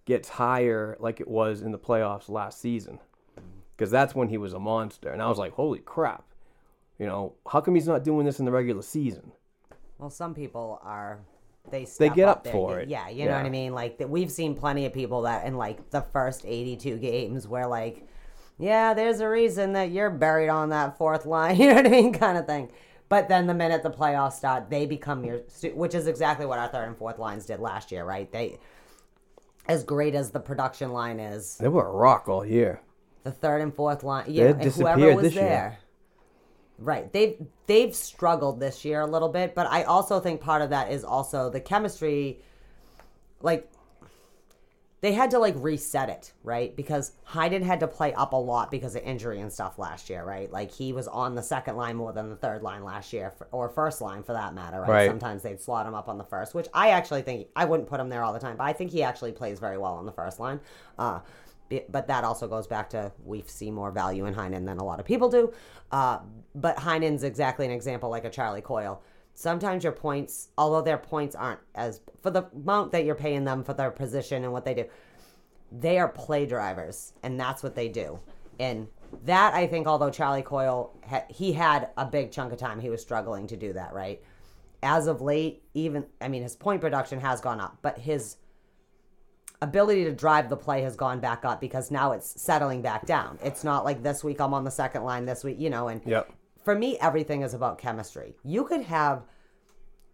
gets higher like it was in the playoffs last season, because that's when he was a monster, and I was like, holy crap, you know, how come he's not doing this in the regular season? Well, some people are. They They get up up for it. Yeah, you know what I mean. Like that, we've seen plenty of people that in like the first eighty-two games where like, yeah, there's a reason that you're buried on that fourth line. [laughs] You know what I mean, kind of thing. But then the minute the playoffs start, they become your, which is exactly what our third and fourth lines did last year, right? They, as great as the production line is, They were a rock all year. the third and fourth line, yeah, and whoever was this year. Right. They've they've struggled this year a little bit, but I also think part of that is also the chemistry like they had to like reset it, right? Because Heinen had to play up a lot because of injury and stuff last year, right? Like he was on the second line more than the third line last year, for, or first line for that matter, right? Right. Sometimes they'd slot him up on the first, which I actually think I wouldn't put him there all the time, but I think he actually plays very well on the first line. Uh, but that also goes back to we see more value in Heinen than a lot of people do. Uh, but Heinen's exactly an example like a Charlie Coyle. Sometimes your points, although their points aren't as for the amount that you're paying them for their position and what they do, they are play drivers, and that's what they do. And that I think, although Charlie Coyle, he had a big chunk of time, he was struggling to do that. Right. As of late, even I mean, his point production has gone up, but his ability to drive the play has gone back up because now it's settling back down. It's not like this week I'm on the second line, this week, you know, and Yep. for me, everything is about chemistry. You could have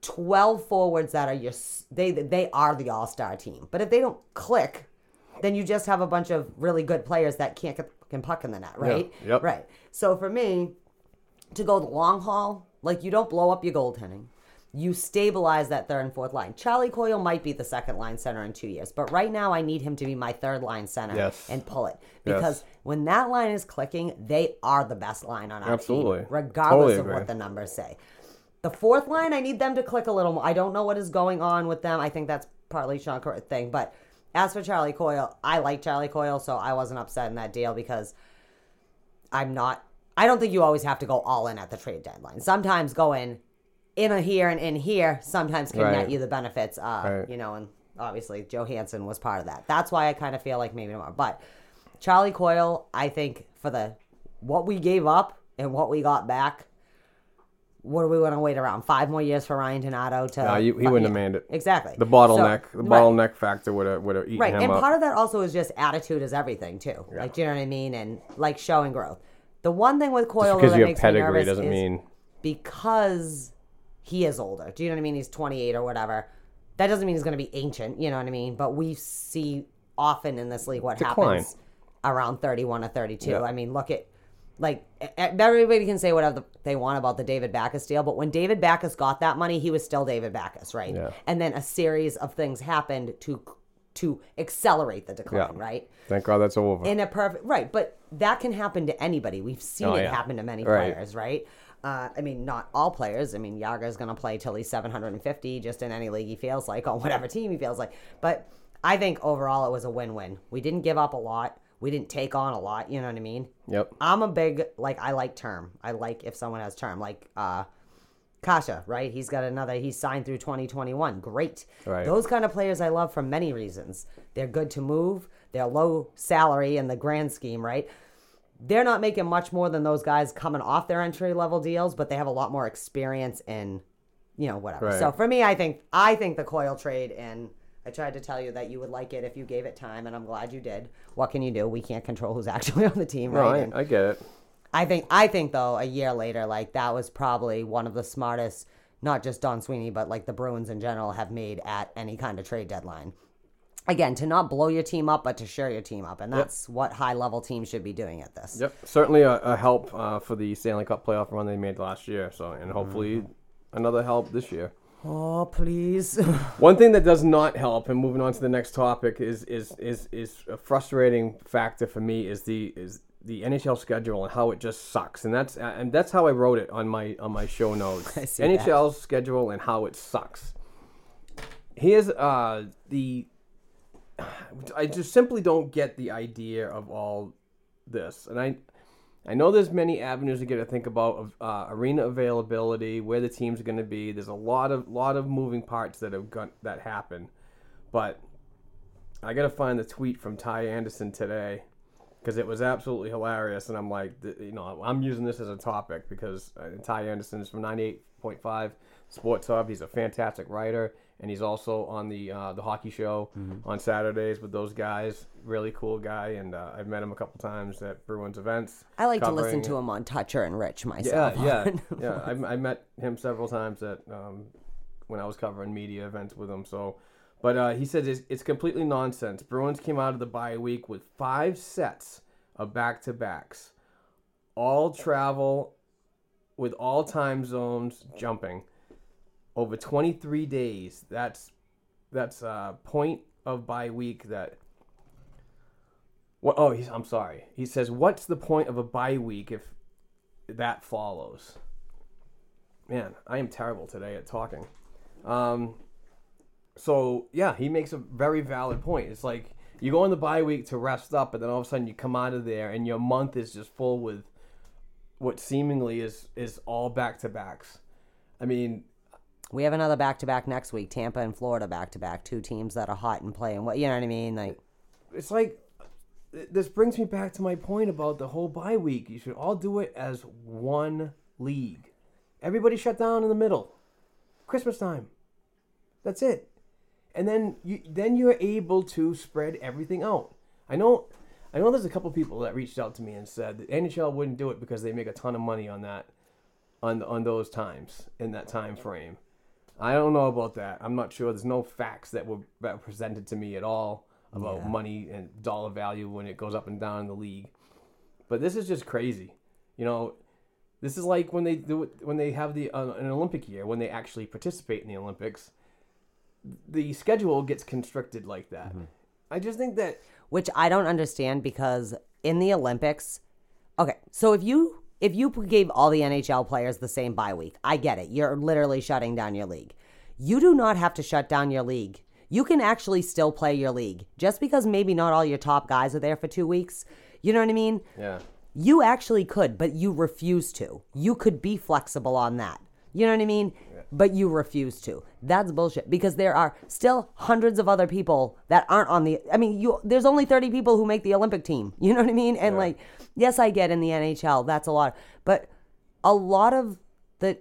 12 forwards that are your, they, they are the all star team. But if they don't click, then you just have a bunch of really good players that can't get the puck in the net, right? Yep. Right. So for me, to go the long haul, like you don't blow up your goaltending. You stabilize that third and fourth line. Charlie Coyle might be the second line center in two years, but right now I need him to be my third line center Yes. and pull it Yes. because when that line is clicking, they are the best line on our Absolutely. team, regardless Totally of what the numbers say. The fourth line, I need them to click a little more. I don't know what is going on with them. I think that's partly Sean Curtis thing, but as for Charlie Coyle, I like Charlie Coyle, so I wasn't upset in that deal because I'm not. I don't think you always have to go all in at the trade deadline. Sometimes going in a here and in here sometimes can Right. net you the benefits. Uh, Right. You know, and obviously Johansson was part of that. That's why I kind of feel like maybe more. But Charlie Coyle, I think for the what we gave up and what we got back, what are we going to wait around five more years for Ryan Donato to? No, he, he wouldn't have made it. Exactly. The bottleneck, So- the right. bottleneck factor would have would have eaten Right, him and up. part of that also is just attitude is everything too. Like, do you know what I mean? And like showing growth. The one thing with Coyle Just because that you have makes pedigree doesn't mean because he is older. Do you know what I mean? He's 28 or whatever. That doesn't mean he's going to be ancient. You know what I mean? But we see often in this league what Decline. happens around 31 or 32. Yeah. I mean, look at like everybody can say whatever they want about the David Backes deal, but when David Backes got that money, he was still David Backes, right? Yeah. And then a series of things happened to to accelerate the decline, Yeah. right? thank God that's over. in a perfect right but that can happen to anybody we've seen Oh, it yeah. happen to many Right. players right uh, I mean, not all players. I mean, Jagr's going to play till he's 750 just in any league he feels like, [laughs] on whatever team he feels like. But I think overall it was a win win. We didn't give up a lot. we didn't take on a lot. You know what I mean? Yep. I'm a big like I like term. I like if someone has term. Like uh Kase, right? He's got another he's signed through 2021. Great. Right. Those kind of players I love for many reasons. They're good to move, they're low salary in the grand scheme, right? They're not making much more than those guys coming off their entry level deals, but they have a lot more experience in you know, whatever. Right. So for me, I think I think the Coyle trade and I tried to tell you that you would like it if you gave it time, and I'm glad you did. What can you do? We can't control who's [laughs] actually on the team, No, right? I, I get it. I think I think though a year later, like that was probably one of the smartest, not just Don Sweeney, but like the Bruins in general have made at any kind of trade deadline. Again, to not blow your team up, but to share your team up, and that's what high level teams should be doing at this. Yep, certainly a, a help uh, for the Stanley Cup playoff run they made last year. So, and hopefully Mm-hmm. another help this year. Oh please. [laughs] One thing that does not help, and moving on to the next topic, is is is is a frustrating factor for me is the is the NHL schedule and how it just sucks, and that's and that's how I wrote it on my on my show notes. [laughs] I see that. NHL schedule and how it sucks. Here's uh the I just simply don't get the idea of all this, and I I know there's many avenues to get to think about of uh, arena availability, where the teams are going to be. There's a lot of lot of moving parts that have got that happen, but I got to find the tweet from Ty Anderson today because it was absolutely hilarious, and I'm like, you know, I'm using this as a topic because uh, Ty Anderson is from 98.5 Sports Hub. He's a fantastic writer, and he's also on the uh, the hockey show on Saturdays with those guys. Really cool guy, and uh, I've met him a couple times at Bruins events. I like to listen to him on Toucher and Rich myself. yeah, yeah. [laughs] I, I met him several times at um, when I was covering media events with him. So, but uh, he says it's, it's completely nonsense. Bruins came out of the bye week with five sets of back to backs, all travel with all time zones jumping over 23 days. That's that's a point of bye week that. What, oh, he's, I'm sorry. He says, "What's the point of a bye week if that follows. Man, I am terrible today at talking. Um, so yeah, he makes a very valid point. It's like you go on the bye week to rest up, and then all of a sudden you come out of there, and your month is just full with what seemingly is is all back to backs. I mean, We have another back to back next week. Tampa and Florida back to back. Two teams that are hot and playing. What you know what I mean? Like it's like this brings me back to my point about the whole bye week. You should all do it as one league. Everybody shut down in the middle. Christmas time. That's it. And then you then you're able to spread everything out. I know I know there's a couple people that reached out to me and said that NHL wouldn't do it because they make a ton of money on that on on those times in that time frame. I don't know about that. I'm not sure. There's no facts that were, that were presented to me at all about money and dollar value when it goes up and down in the league. But this is just crazy. You know, this is like when they do it, when they have the uh, an Olympic year when they actually participate in the Olympics. The schedule gets constricted like that. I just think that which I don't understand because in the Olympics, okay, so if you if you gave all the NHL players the same bye week, I get it. You're literally shutting down your league. You do not have to shut down your league. You can actually still play your league. Just because maybe not all your top guys are there for 2 weeks. You know what I mean? yeah. You actually could, but you refuse to. You could be flexible on that. You know what I mean? Yeah. But you refuse to. That's bullshit because there are still hundreds of other people that aren't on the I mean, you there's only 30 people who make the Olympic team. You know what I mean? And like yes, I get in the NHL, that's a lot. But a lot of the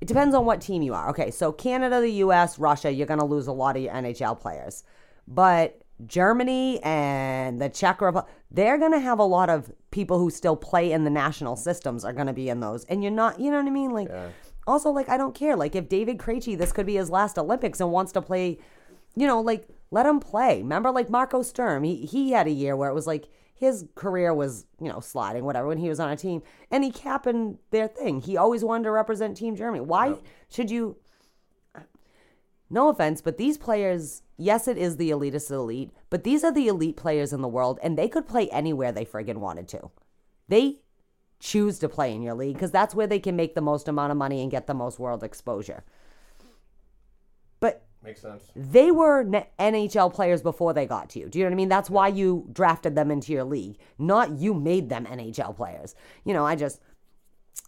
it depends on what team you are. Okay, so Canada, the US, Russia, you're going to lose a lot of your NHL players. But Germany and the Czech Republic, they're going to have a lot of people who still play in the national systems are going to be in those. And you're not, you know what I mean? Like, also, like, I don't care. Like, if David Krejci, this could be his last Olympics and wants to play, you know, like, let him play. Remember, like, Marco Sturm, he, he had a year where it was like, his career was, you know, sliding, whatever, when he was on a team. And he captained their thing. He always wanted to represent Team Germany. Why should you? No offense, but these players, yes, it is the elitist elite, but these are the elite players in the world, and they could play anywhere they friggin' wanted to. They choose to play in your league because that's where they can make the most amount of money and get the most world exposure. Makes sense. they were NHL players before they got to you. Do you know what I mean? That's why you drafted them into your league, not you made them NHL players. You know, I just,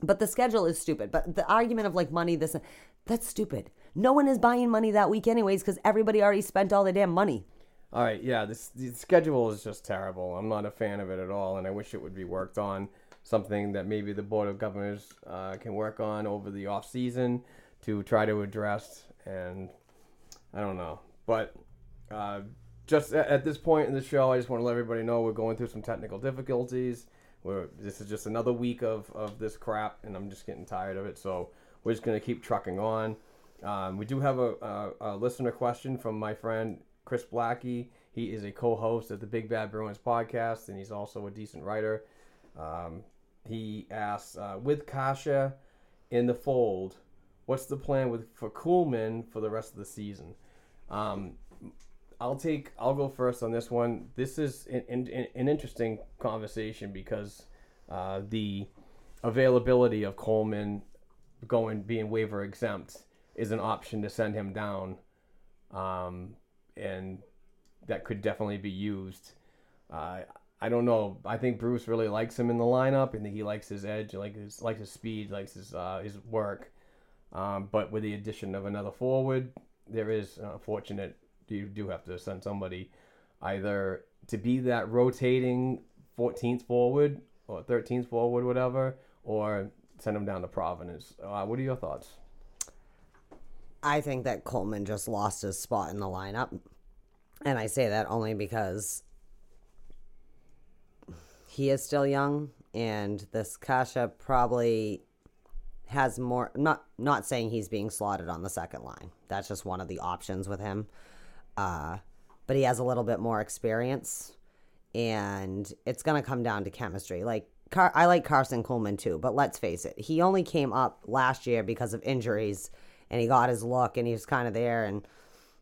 but the schedule is stupid. But the argument of like money, this, that's stupid. No one is buying money that week, anyways, because everybody already spent all the damn money. All right, yeah, this the schedule is just terrible. I'm not a fan of it at all, and I wish it would be worked on. Something that maybe the board of governors uh, can work on over the off season to try to address. And I don't know, but uh, just at, at this point in the show, I just want to let everybody know we're going through some technical difficulties. We're this is just another week of of this crap, and I'm just getting tired of it. So we're just gonna keep trucking on. Um, we do have a, a, a listener question from my friend Chris Blackie. He is a co-host of the Big Bad Bruins podcast, and he's also a decent writer. Um, he asks, uh, with Kase in the fold, what's the plan with for Kuhlman for the rest of the season? Um, I'll take. I'll go first on this one. This is an, an, an interesting conversation because uh, the availability of Kuhlman going being waiver exempt is an option to send him down, um, and that could definitely be used. Uh, I don't know. I think Bruce really likes him in the lineup. and he likes his edge, like his likes his speed, likes his uh, his work. Um, but with the addition of another forward, there is uh, fortunate you do have to send somebody either to be that rotating 14th forward or 13th forward, whatever, or send them down to Providence. Uh, what are your thoughts? I think that Kuhlman just lost his spot in the lineup. And I say that only because he is still young and this Kase probably has more not not saying he's being slotted on the second line. That's just one of the options with him. Uh but he has a little bit more experience and it's going to come down to chemistry. Like Car- I like Karson Kuhlman too, but let's face it, he only came up last year because of injuries, and he got his look, and he was kind of there, and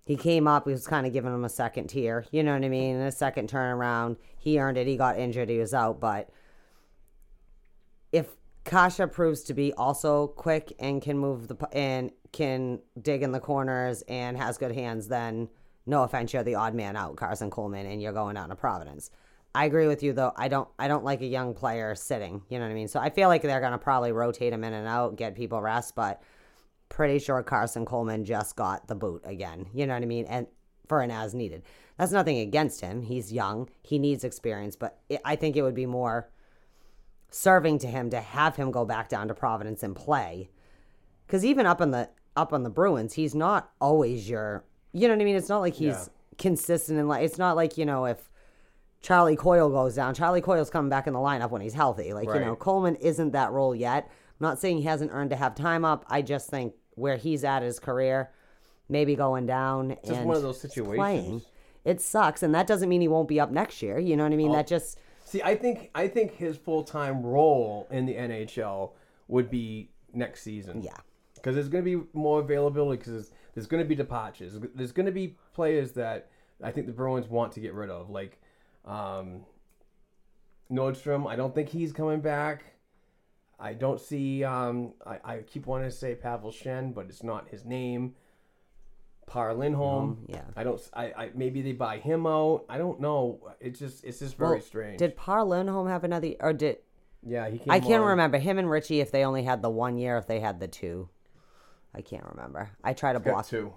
he came up. He was kind of giving him a second tier, you know what I mean? And a second turnaround, he earned it. He got injured, he was out, but if Kase proves to be also quick and can move the and can dig in the corners and has good hands, then no offense, you're the odd man out, Karson Kuhlman, and you're going down to Providence. I agree with you though. I don't I don't like a young player sitting. You know what I mean? So I feel like they're gonna probably rotate him in and out, get people rest, but pretty sure Karson Kuhlman just got the boot again. You know what I mean? And for an as needed. That's nothing against him. He's young. He needs experience, but it, I think it would be more serving to him to have him go back down to Providence and play. Because even up on the up on the Bruins, he's not always your. You know what I mean? It's not like he's Yeah. consistent and like it's not like you know if Charlie Coyle goes down. Charlie Coyle's coming back in the lineup when he's healthy. Like you know, Kuhlman isn't that role yet. I'm not saying he hasn't earned to have time up. I just think where he's at his career, maybe going down Just and one of those playing, situations. it sucks, and that doesn't mean he won't be up next year. You know what I mean? Oh. That just See, I think I think his full time role in the NHL would be next season. yeah. because there's going to be more availability because there's, there's going to be departures. There's going to be players that I think the Bruins want to get rid of, like um, Nordstrom. I don't think he's coming back. I don't see. Um, I, I keep wanting to say Pavel Shen, but it's not his name. Par Lindholm. yeah. I don't. I, I maybe they buy him out. I don't know. It's just it's just very Well, strange. Did Par Lindholm have another, or did yeah, he. Came I can't on- remember him and Ritchie if they only had the one year, if they had the two. I can't remember. I try to block. two.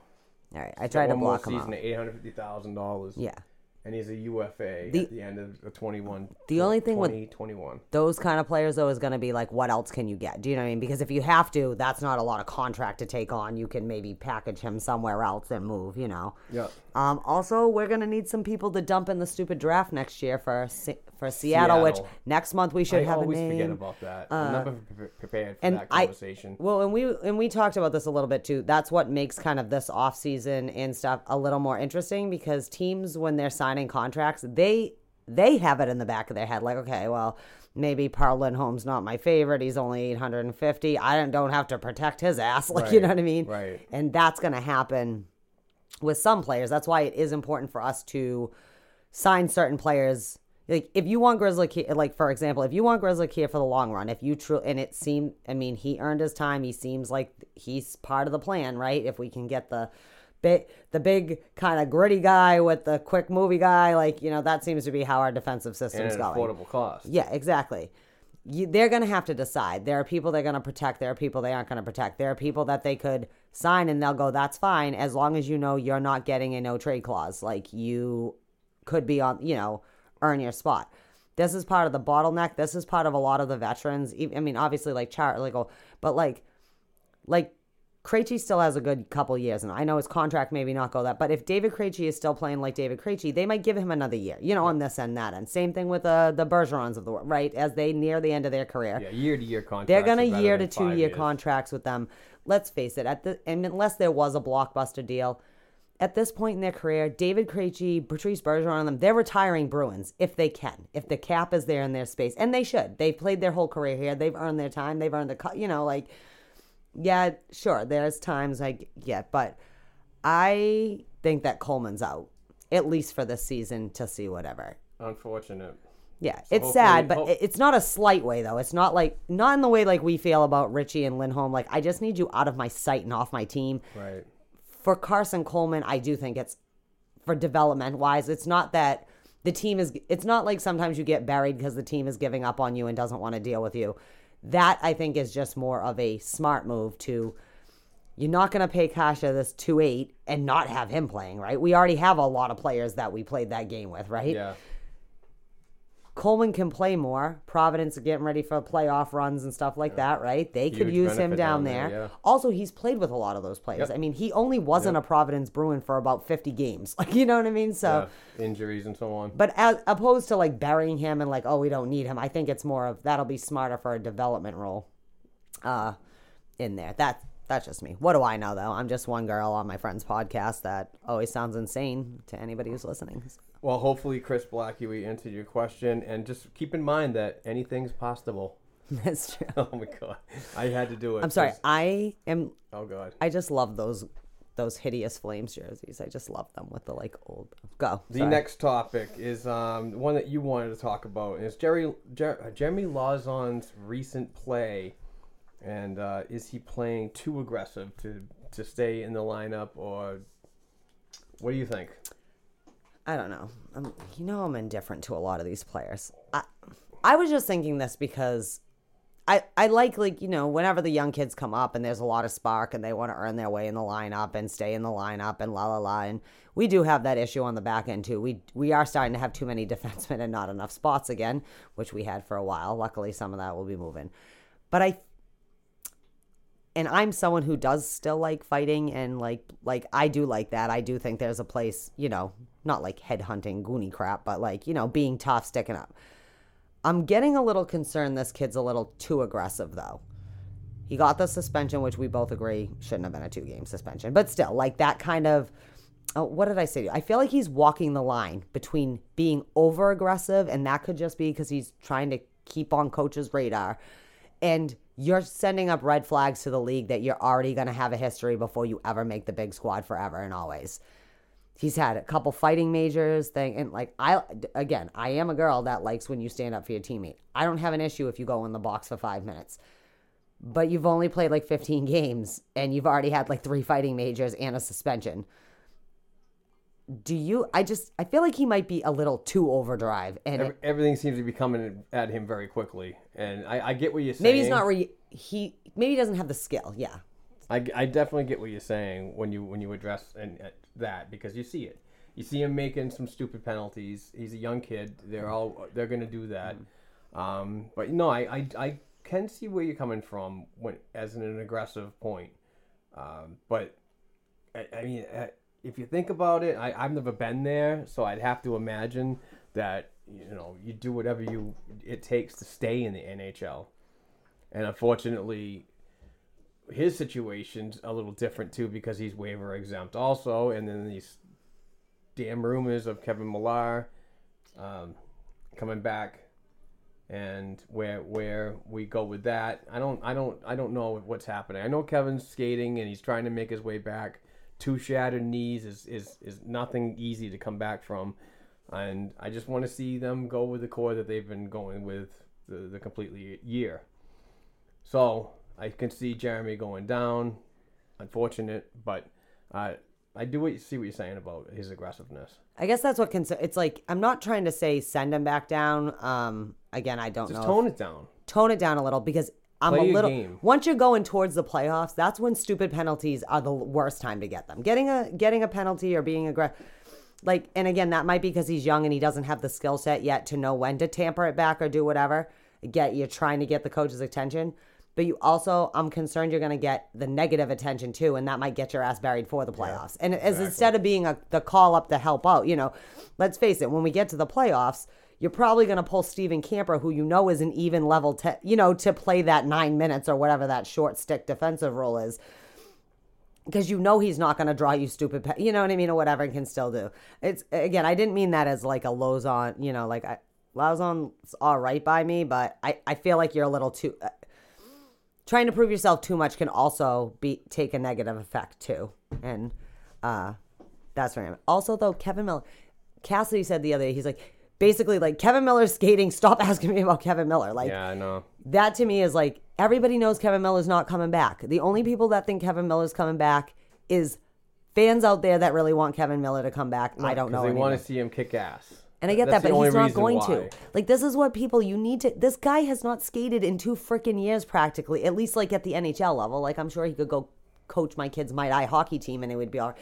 All right, I try to block him season out. eight hundred fifty thousand dollars. Yeah. And he's a UFA The- at the end of the 21. The only thing with- 21. those kind of players though is going to be like what else can you get do you know what i mean because if you have to that's not a lot of contract to take on you can maybe package him somewhere else and move you know Yeah. um, also we're going to need some people to dump in the stupid draft next year for Se- for seattle, which next month we should I have a always name forget about that. Uh, I'm never prepared for and that I conversation. well, and we and we talked about this a little bit too. That's what makes kind of this off season and stuff a little more interesting because teams when they're signing contracts, they they have it in the back of their head like, okay, well, maybe Par Lindholm's not my favorite. He's only 850. I don't, don't have to protect his ass, [laughs] like you know what I mean? right. And that's going to happen with some players. That's why it is important for us to sign certain players. Like if you want Grizzly, Ke- like for example, if you want Grizzly here for the long run, if you true and it seemed, I mean, he earned his time. He seems like he's part of the plan, right? If we can get the big, the big kind of gritty guy with the quick movie guy. Like you know, that seems to be how our defensive and system's an going. affordable cost. Yeah, exactly. You, they're going to have to decide. There are people they're going to protect. There are people they aren't going to protect. There are people that they could sign and they'll go, that's fine, as long as you know you're not getting a no trade clause. Like you could be on, you know, earn your spot. This is part of the bottleneck. This is part of a lot of the veterans. I mean, obviously, like Char, like, oh, but like, like Krejci still has a good couple years, and I know his contract maybe not go that. But if David Krejci is still playing like David Krejci, they might give him another year, you know, on this and that end. Same thing with uh, the Bergerons of the world, right? As they near the end of their career, Yeah, year to year contracts. they're gonna year to two year years. contracts with them. Let's face it, at the and unless there was a blockbuster deal, at this point in their career, David Krejci, Patrice Bergeron, and them, they're retiring Bruins if they can, if the cap is there in their space, and they should. They've played their whole career here. They've earned their time. They've earned the, you know, like, yeah, sure. There's times like, yeah, but I think that Kuhlman's out at least for this season to see whatever. Unfortunate. Yeah, So it's sad, but it- it's not a slight way though. It's not like not in the way like we feel about Ritchie and Lindholm. Like I just need you out of my sight and off my team. Right. For Karson Kuhlman, I do think it's for development wise. It's not that the team is. It's not like sometimes you get buried because the team is giving up on you and doesn't want to deal with you. That I think is just more of a smart move to. You're not going to pay Kase this two eight and not have him playing, right? We already have a lot of players that we played that game with, right? Yeah. Kuhlman can play more. Providence are getting ready for playoff runs and stuff like that, right? They could use him down there, there. yeah. Also, he's played with a lot of those players. Yep. I mean, he only wasn't a Providence Bruin for about 50 games. [laughs] Like, you know what I mean? So, yeah. Injuries and so on. but as opposed to like burying him and like, oh, we don't need him, I think it's more of that'll be smarter for a development role uh, in there. That That's just me. What do I know, though? I'm just one girl on my friend's podcast that always sounds insane to anybody who's listening. Well, hopefully, Chris Blackie answered your question, and just keep in mind that anything's possible. [laughs] That's true. [laughs] Oh my god, I had to do it. I'm sorry. I am. Oh god. I just love those those hideous flames jerseys. I just love them with the like old. Go. The Sorry. next topic is um, one that you wanted to talk about, and it's Jerry Jer- uh, Jeremy Lauzon's recent play, and uh, is he playing too aggressive to to stay in the lineup, or what do you think? I don't know. I'm, you know, I'm indifferent to a lot of these players. I, I was just thinking this because I, I like like you know whenever the young kids come up and there's a lot of spark and they want to earn their way in the lineup and stay in the lineup and la la la and we do have that issue on the back end too. We we are starting to have too many [laughs] defensemen and not enough spots again, which we had for a while. Luckily, some of that will be moving, but I and I'm someone who does still like fighting and like like I do like that. I do think there's a place, you know, not like headhunting goony crap, but like, you know, being tough, sticking up. I'm getting a little concerned this kid's a little too aggressive though. He got the suspension, which we both agree shouldn't have been a two game suspension. But still, like that kind of oh, what did I say? I feel like he's walking the line between being over aggressive, and that could just be because he's trying to keep on coach's radar, and you're sending up red flags to the league that you're already going to have a history before you ever make the big squad forever and always. He's had a couple fighting majors thing and like I again, I am a girl that likes when you stand up for your teammate. I don't have an issue if you go in the box for 5 minutes. But you've only played like 15 [laughs] games and you've already had like 3 fighting majors and a suspension. Do you I just I feel like he might be a little too overdrive and Every, everything seems to be coming at him very quickly, and I, I get what you're saying. maybe he's not re- he maybe he doesn't have the skill. Yeah. I, I definitely get what you're saying when you when you address and uh, that because you see it. You see him making some stupid penalties. He's a young kid. They're all they're gonna do that. Um, but no, I, I I can see where you're coming from when as an aggressive point. Um, but I, I mean, if you think about it, I, I've never been there, so I'd have to imagine that you know you do whatever you it takes to stay in the NHL. And unfortunately, his situation's a little different too because he's waiver exempt also, and then these damn rumors of Kevin Miller um, coming back, and where where we go with that, I don't I don't I don't know what's happening. I know Kevin's skating and he's trying to make his way back. Two shattered knees is is is nothing easy to come back from, and I just want to see them go with the core that they've been going with the the completely year. So I can see Jeremy going down. Unfortunate, but uh, I do what you see what you're saying about his aggressiveness. I guess that's what concern. It's like I'm not trying to say send him back down. Um, again, I don't Just know. tone if- it down. tone it down a little because I'm Play a little. game. Once you're going towards the playoffs, that's when stupid penalties are the worst time to get them. Getting a getting a penalty or being aggressive. Like, and again, that might be because he's young and he doesn't have the skill set yet to know when to tamper it back or do whatever. Get you're trying to get the coach's attention, but you also, I'm concerned you're going to get the negative attention too, and that might get your ass buried for the playoffs. and as instead of being a the call up to help out, you know, let's face it, when we get to the playoffs, you're probably going to pull Steven Kampfer, who you know is an even level, te- you know, to play that nine minutes or whatever that short stick defensive role is because you know he's not going to draw you stupid, pe- you know what I mean, or whatever, and can still do. It's again, I didn't mean that as like a Lauzon, you know, like I, Lauzon's all right by me, but I, I feel like you're a little too trying to prove yourself too much can also be take a negative effect too, and uh, that's I'm. Also, though, Kevin Miller, Cassidy said the other day, he's like. Basically, like Kevin Miller's skating. Stop [laughs] asking me about Kevin Miller. Like, Yeah, I know. that to me is like everybody knows Kevin Miller's not coming back. The only people that think Kevin Miller's coming back is fans out there that really want Kevin Miller to come back. I don't know. They want to see him kick ass. And I get That's that, but he's not going why. to. Like this is what people you need to. This guy has not skated in two freaking years practically. At least like at the NHL level. Like I'm sure he could go coach my kids' might eye hockey team and it would be all. right.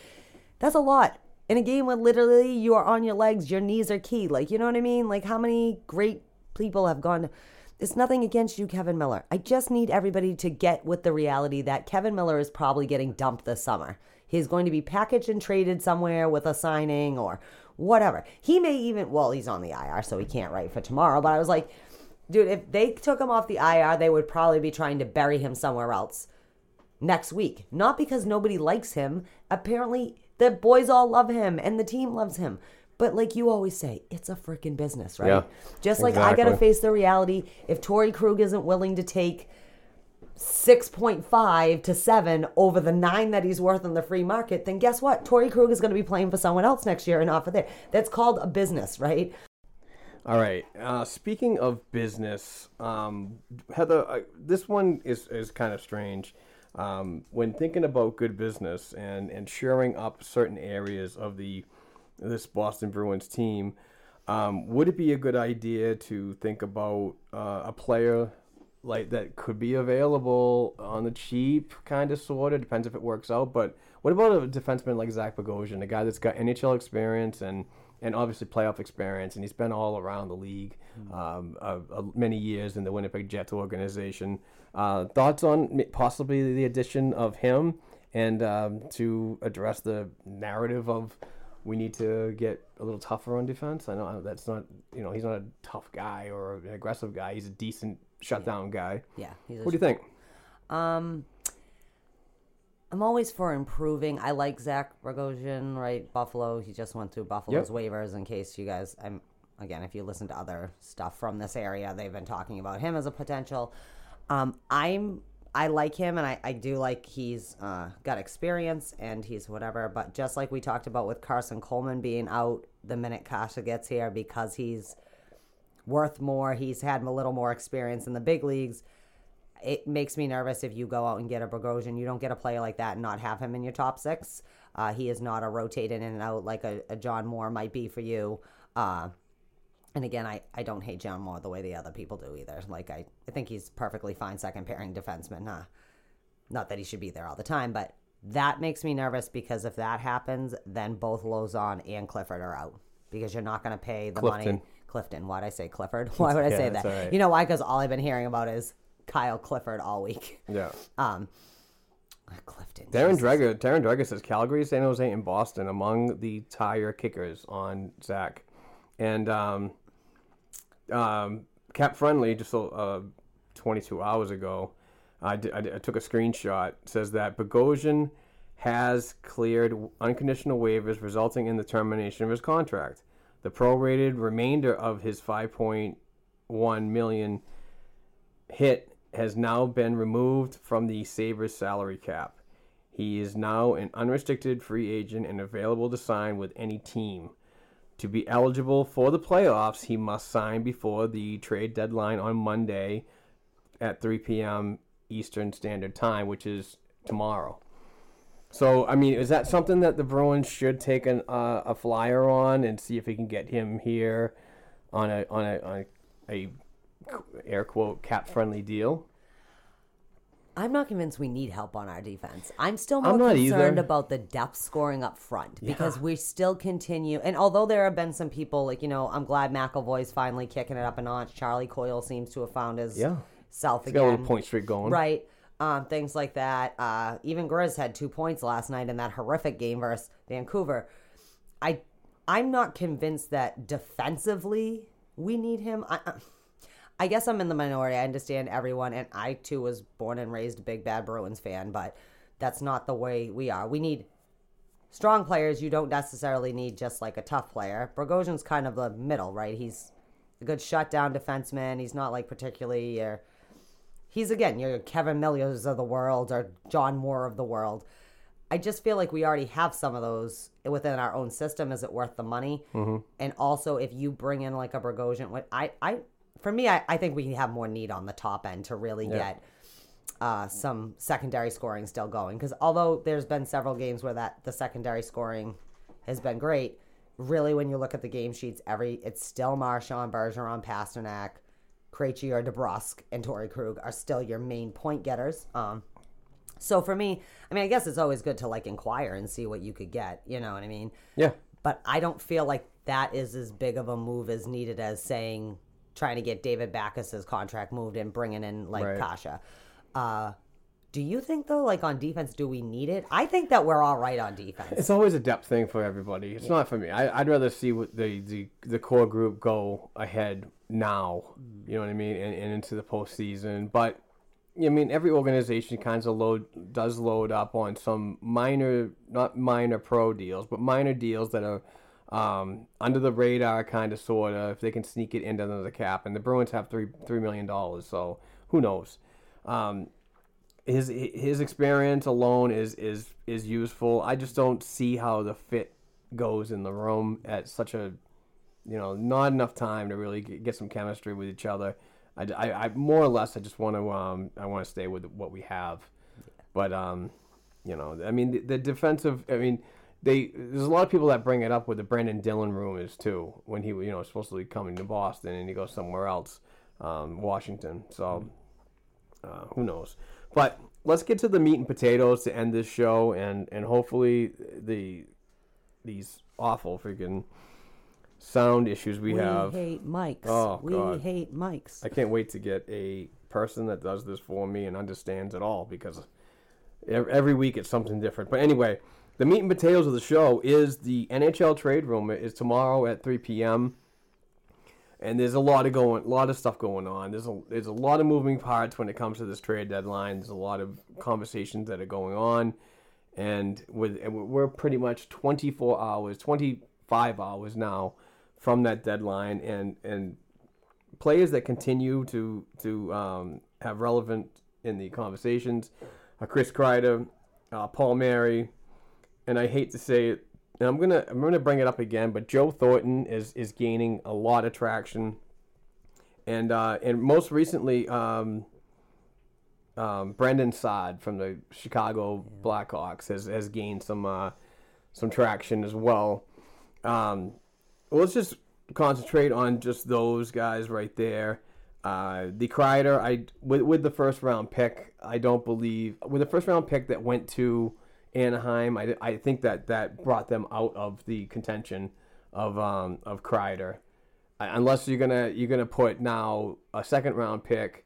That's a lot in a game where literally you are on your legs. Your knees are key. Like you know what I mean. Like how many great people have gone. It's nothing against you, Kevin Miller. I just need everybody to get with the reality that Kevin Miller is probably getting dumped this summer. He's going to be packaged and traded somewhere with a signing or whatever. He may even, well, he's on the IR, so he can't write for tomorrow. But I was like, dude, if they took him off the IR, they would probably be trying to bury him somewhere else next week. Not because nobody likes him. Apparently, the boys all love him and the team loves him. But like you always say, it's a freaking business, right? Yeah, Just like I got to face the reality. If Torey Krug isn't willing to take 6.5 to 7 over the 9 that he's worth in the free market, then guess what? Torey Krug is going to be playing for someone else next year and not for there. That's called a business, right? All right. Uh, speaking of business, um, Heather, this one is, is kind of strange. Um, when thinking about good business and, and shoring up certain areas of the this Boston Bruins team, um, would it be a good idea to think about uh, a player like that could be available on the cheap, kind of, sort of depends if it works out. But what about a defenseman like Zach Bogosian, a guy that's got NHL experience and and obviously playoff experience, and he's been all around the league um, uh, uh, many years in the Winnipeg Jets organization. Uh, thoughts on possibly the addition of him and um, to address the narrative of we need to get a little tougher on defense. I know uh, that's not you know he's not a tough guy or an aggressive guy. He's a decent shutdown guy. Yeah. He's a What do you think? Um, I'm always for improving. I like Zach Bogosian, right? Buffalo. He just went through Buffalo's waivers. In case you guys, I'm again, if you listen to other stuff from this area, they've been talking about him as a potential. Um, I'm I like him, and I, I do like he's uh, got experience and he's whatever. But just like we talked about with Karson Kuhlman being out the minute Kase gets here because he's worth more, he's had a little more experience in the big leagues it makes me nervous if you go out and get a Bogosian. You don't get a player like that and not have him in your top six. Uh, he is not a rotated in and out like a, a John Moore might be for you. Uh, and again, I, I don't hate John Moore the way the other people do either. Like I, I think he's perfectly fine second pairing defenseman. Uh, not that he should be there all the time, but that makes me nervous because if that happens, then both Lauzon and Clifford are out because you're not going to pay the money. Clifton. Clifton. Why'd I say Clifford? [laughs] Why would I Yeah, say that? right. You know why? Because all I've been hearing about is Kyle Clifford all week. Yeah. Um, Clifton. Darren. Dreger, Darren Dreger says Calgary, San Jose, and Boston among the tire kickers on Zach, and um, um, CapFriendly just uh, 22 hours ago, I, took a screenshot. Says that Bogosian has cleared unconditional waivers, resulting in the termination of his contract. The prorated remainder of his 5.1 million hit has now been removed from the Sabres salary cap. He is now an unrestricted free agent and available to sign with any team. To be eligible for the playoffs, he must sign before the trade deadline on Monday at 3 p.m. Eastern Standard Time, which is tomorrow. So I mean, is that something that the Bruins should take an, uh, a flyer on and see if we can get him here on a on a on a, a air quote cap friendly deal? I'm not convinced we need help on our defense. I'm still more I'm concerned either. about the depth scoring up front because we still continue. And although there have been some people, like, you know, I'm glad McAvoy's finally kicking it up a notch. Charlie Coyle seems to have found his Yeah. self He's got a again. little point streak going. Right. Um, things like that. Uh, even Grizz had two points last night in that horrific game versus Vancouver. I, I'm not convinced that defensively we need him. I, I- guess I'm in the minority. I understand everyone, and I too was born and raised a big bad Bruins fan, but that's not the way we are. We need strong players. You don't necessarily need just like a tough player. Bogosian's kind of the middle, right? He's a good shutdown defenseman. He's not like particularly your. He's again your Kevin Millers of the world or John Moore of the world. I just feel like we already have some of those within our own system. Is it worth the money? Mm-hmm. And also, if you bring in like a Bogosian, what I, I, for me, I, I think we have more need on the top end to really get uh, some secondary scoring still going. Because although there's been several games where that the secondary scoring has been great, really when you look at the game sheets, every it's still Marchand, Bergeron, Pastrnak, Krejci or DeBrusk, and Torey Krug are still your main point getters. Um, so for me, I mean, I guess it's always good to like inquire and see what you could get. You know what I mean? Yeah. But I don't feel like that is as big of a move as needed as saying trying to get David Backes's contract moved and bringing in like Right. Kase. Uh, do you think though, like on defense, do we need it? I think that we're all right on defense. It's always a depth thing for everybody. It's not for me. I, I'd rather see what the, the, the core group go ahead now. You know what I mean, and, and into the postseason. But I mean, every organization kind of load does load up on some minor, not minor pro deals, but minor deals that are um, under the radar, kind of, sort of. If they can sneak it into the cap, and the Bruins have three three million dollars, so who knows? Um, his his experience alone is is is useful. I just don't see how the fit goes in the room at such a you know not enough time to really get, get some chemistry with each other. I, I, I more or less I just want to um I want to stay with what we have, but um you know I mean the, the defensive I mean they there's a lot of people that bring it up with the Brenden Dillon rumors too when he you know was supposed to be coming to Boston and he goes somewhere else, um, Washington. So uh, who knows? But let's get to the meat and potatoes to end this show, and and hopefully the these awful freaking sound issues we, we have. We hate mics. Oh, we God. hate mics. I can't wait to get a person that does this for me and understands it all because every week it's something different. But anyway, the meat and potatoes of the show is the NHL trade room. It is tomorrow at 3 p.m. And there's a lot of going, a lot of stuff going on. There's a there's a lot of moving parts when it comes to this trade deadline. There's a lot of conversations that are going on, and with and we're pretty much 24 hours, 25 hours now from that deadline, and and players that continue to to um, have relevant in the conversations. Uh, Chris Kreider, uh, Palmieri, and I hate to say it, and I'm gonna I'm gonna bring it up again, but Joe Thornton is is gaining a lot of traction, and uh, and most recently, um, um, Brandon Saad from the Chicago Blackhawks has has gained some uh, some traction as well. Um, well, let's just concentrate on just those guys right there. Uh, the Kreider, I with with the first round pick, I don't believe with the first round pick that went to Anaheim. I, I think that that brought them out of the contention of um, of Kreider, Uh, unless you're gonna you're gonna put now a second round pick,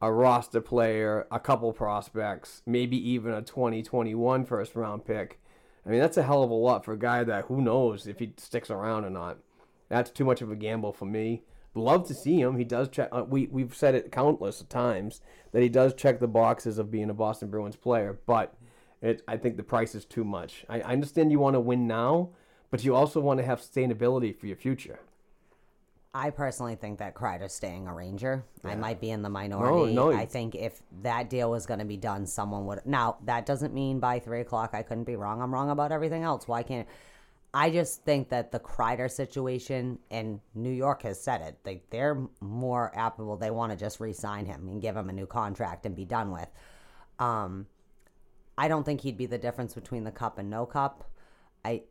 a roster player, a couple prospects, maybe even a 2021 first round pick. I mean, that's a hell of a lot for a guy that who knows if he sticks around or not. That's too much of a gamble for me. Love to see him. He does check. Uh, we we've said it countless times that he does check the boxes of being a Boston Bruins player, but it, I think the price is too much. I, I understand you want to win now, but you also want to have sustainability for your future. I personally think that Kreider's staying a Ranger. I might be in the minority. no, I think if that deal was going to be done, someone would. Now that doesn't mean by three o'clock I couldn't be wrong. I'm wrong about everything else. Why can't? I just think that the Kreider situation, and New York has said it, they, they're more applicable. They want to just re-sign him and give him a new contract and be done with. Um, I don't think he'd be the difference between the cup and no cup. I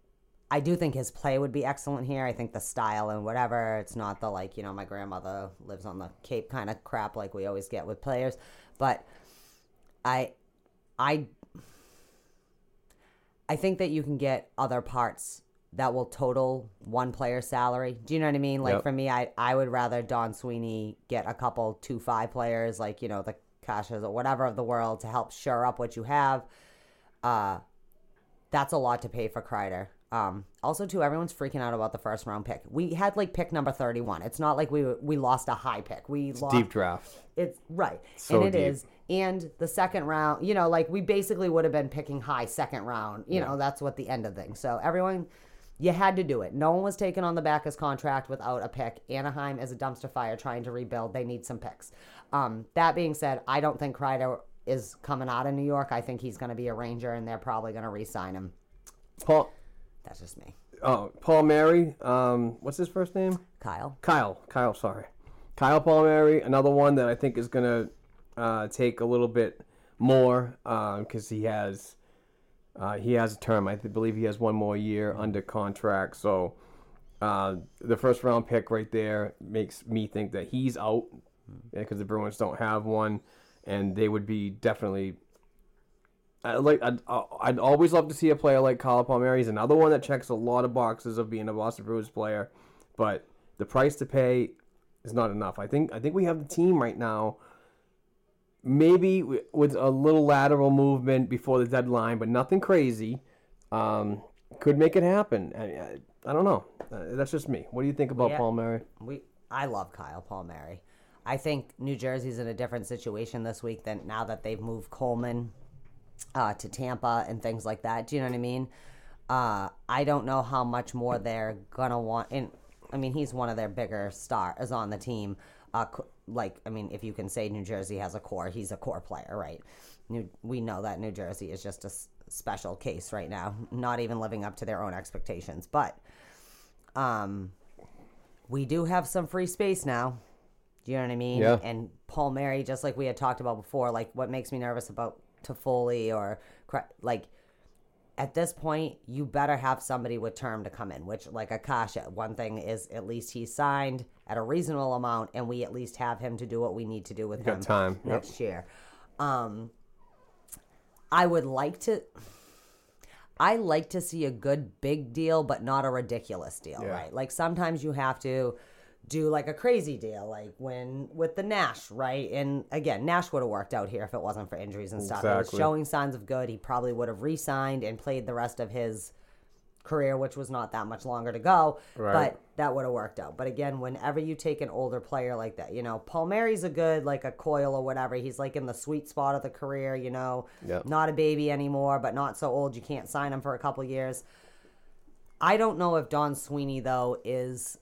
I do think his play would be excellent here. I think the style and whatever, it's not the like, you know, my grandmother lives on the Cape kind of crap like we always get with players. But I I I think that you can get other parts that will total one player's salary. Do you know what I mean? Like Yep. for me, I I would rather Don Sweeney get a couple two five players, like you know the Kases or whatever of the world to help shore up what you have. Uh, that's a lot to pay for Kreider. Um, also, too, everyone's freaking out about the first round pick. We had like pick number thirty one. It's not like we we lost a high pick. We lost Deep draft. it's right, So and it deep. is. And the second round, you know, like we basically would have been picking high second round. You know, that's what the end of things. So everyone, you had to do it. No one was taking on the Backes contract without a pick. Anaheim is a dumpster fire trying to rebuild. They need some picks. Um, that being said, I don't think Kreider is coming out of New York. I think he's going to be a Ranger, and they're probably going to re-sign him. Paul. That's just me. Oh, Palmieri. Um, what's his first name? Kyle. Kyle. Kyle. Sorry, Kyle Palmieri. Another one that I think is gonna uh, take a little bit more because he has uh, he has a term. I th- believe he has one more year under contract. So uh, the first round pick right there makes me think that he's out because the Bruins don't have one, and they would be definitely. I like I'd, I'd always love to see a player like Kyle Palmieri. He's another one that checks a lot of boxes of being a Boston Bruins player, but the price to pay is not enough. I think I think we have the team right now. Maybe with a little lateral movement before the deadline, but nothing crazy. Um, could make it happen. I, I, I don't know. Uh, that's just me. What do you think about Yeah. Palmieri? We I love Kyle Palmieri. I think New Jersey's in a different situation this week than now that they've moved Coleman uh, to Tampa and things like that. Do you know what I mean? Uh, I don't know how much more they're gonna want. And I mean, he's one of their bigger stars on the team. Uh, like, I mean, if you can say New Jersey has a core, he's a core player, right? New, we know that New Jersey is just a s- special case right now, not even living up to their own expectations. But um, we do have some free space now. Do you know what I mean? Yeah. And Palmieri, just like we had talked about before, like what makes me nervous about Toffoli or like at this point, you better have somebody with term to come in, which like a Kase. One thing is at least he's signed at a reasonable amount, and we at least have him to do what we need to do with got him time, yep. next year. Um, I would like to. I like to see a good big deal, but not a ridiculous deal, Yeah. right? Like sometimes you have to do like a crazy deal, like when with the Nash, right? And again, Nash would have worked out here if it wasn't for injuries and stuff. It was showing signs of good. He probably would have re-signed and played the rest of his career, which was not that much longer to go. Right. But that would have worked out. But again, whenever you take an older player like that, you know, Palmieri's a good like a Coyle or whatever. He's like in the sweet spot of the career, you know, Yep. not a baby anymore, but not so old you can't sign him for a couple years. I don't know if Don Sweeney though is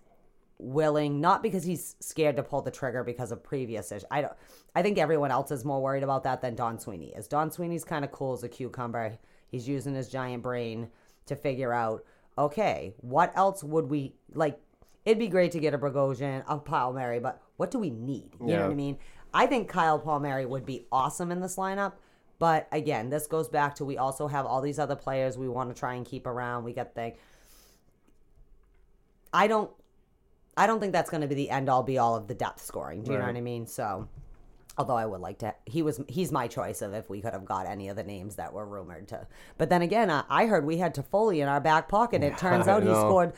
willing, not because he's scared to pull the trigger because of previous ish. I don't. I think everyone else is more worried about that than Don Sweeney is. Don Sweeney's kind of cool as a cucumber. He's using his giant brain to figure out, okay, what else would we like? It'd be great to get a Bogosian, a Palmieri, but what do we need? You know what I mean? I think Kyle Palmieri would be awesome in this lineup. But again, this goes back to we also have all these other players we want to try and keep around. We got thing. I don't I don't think that's going to be the end all be all of the depth scoring. Do you know what I mean? So, although I would like to, he was he's my choice of if we could have got any of the names that were rumored to. But then again, I, I heard we had Toffoli in our back pocket. It turns out he scored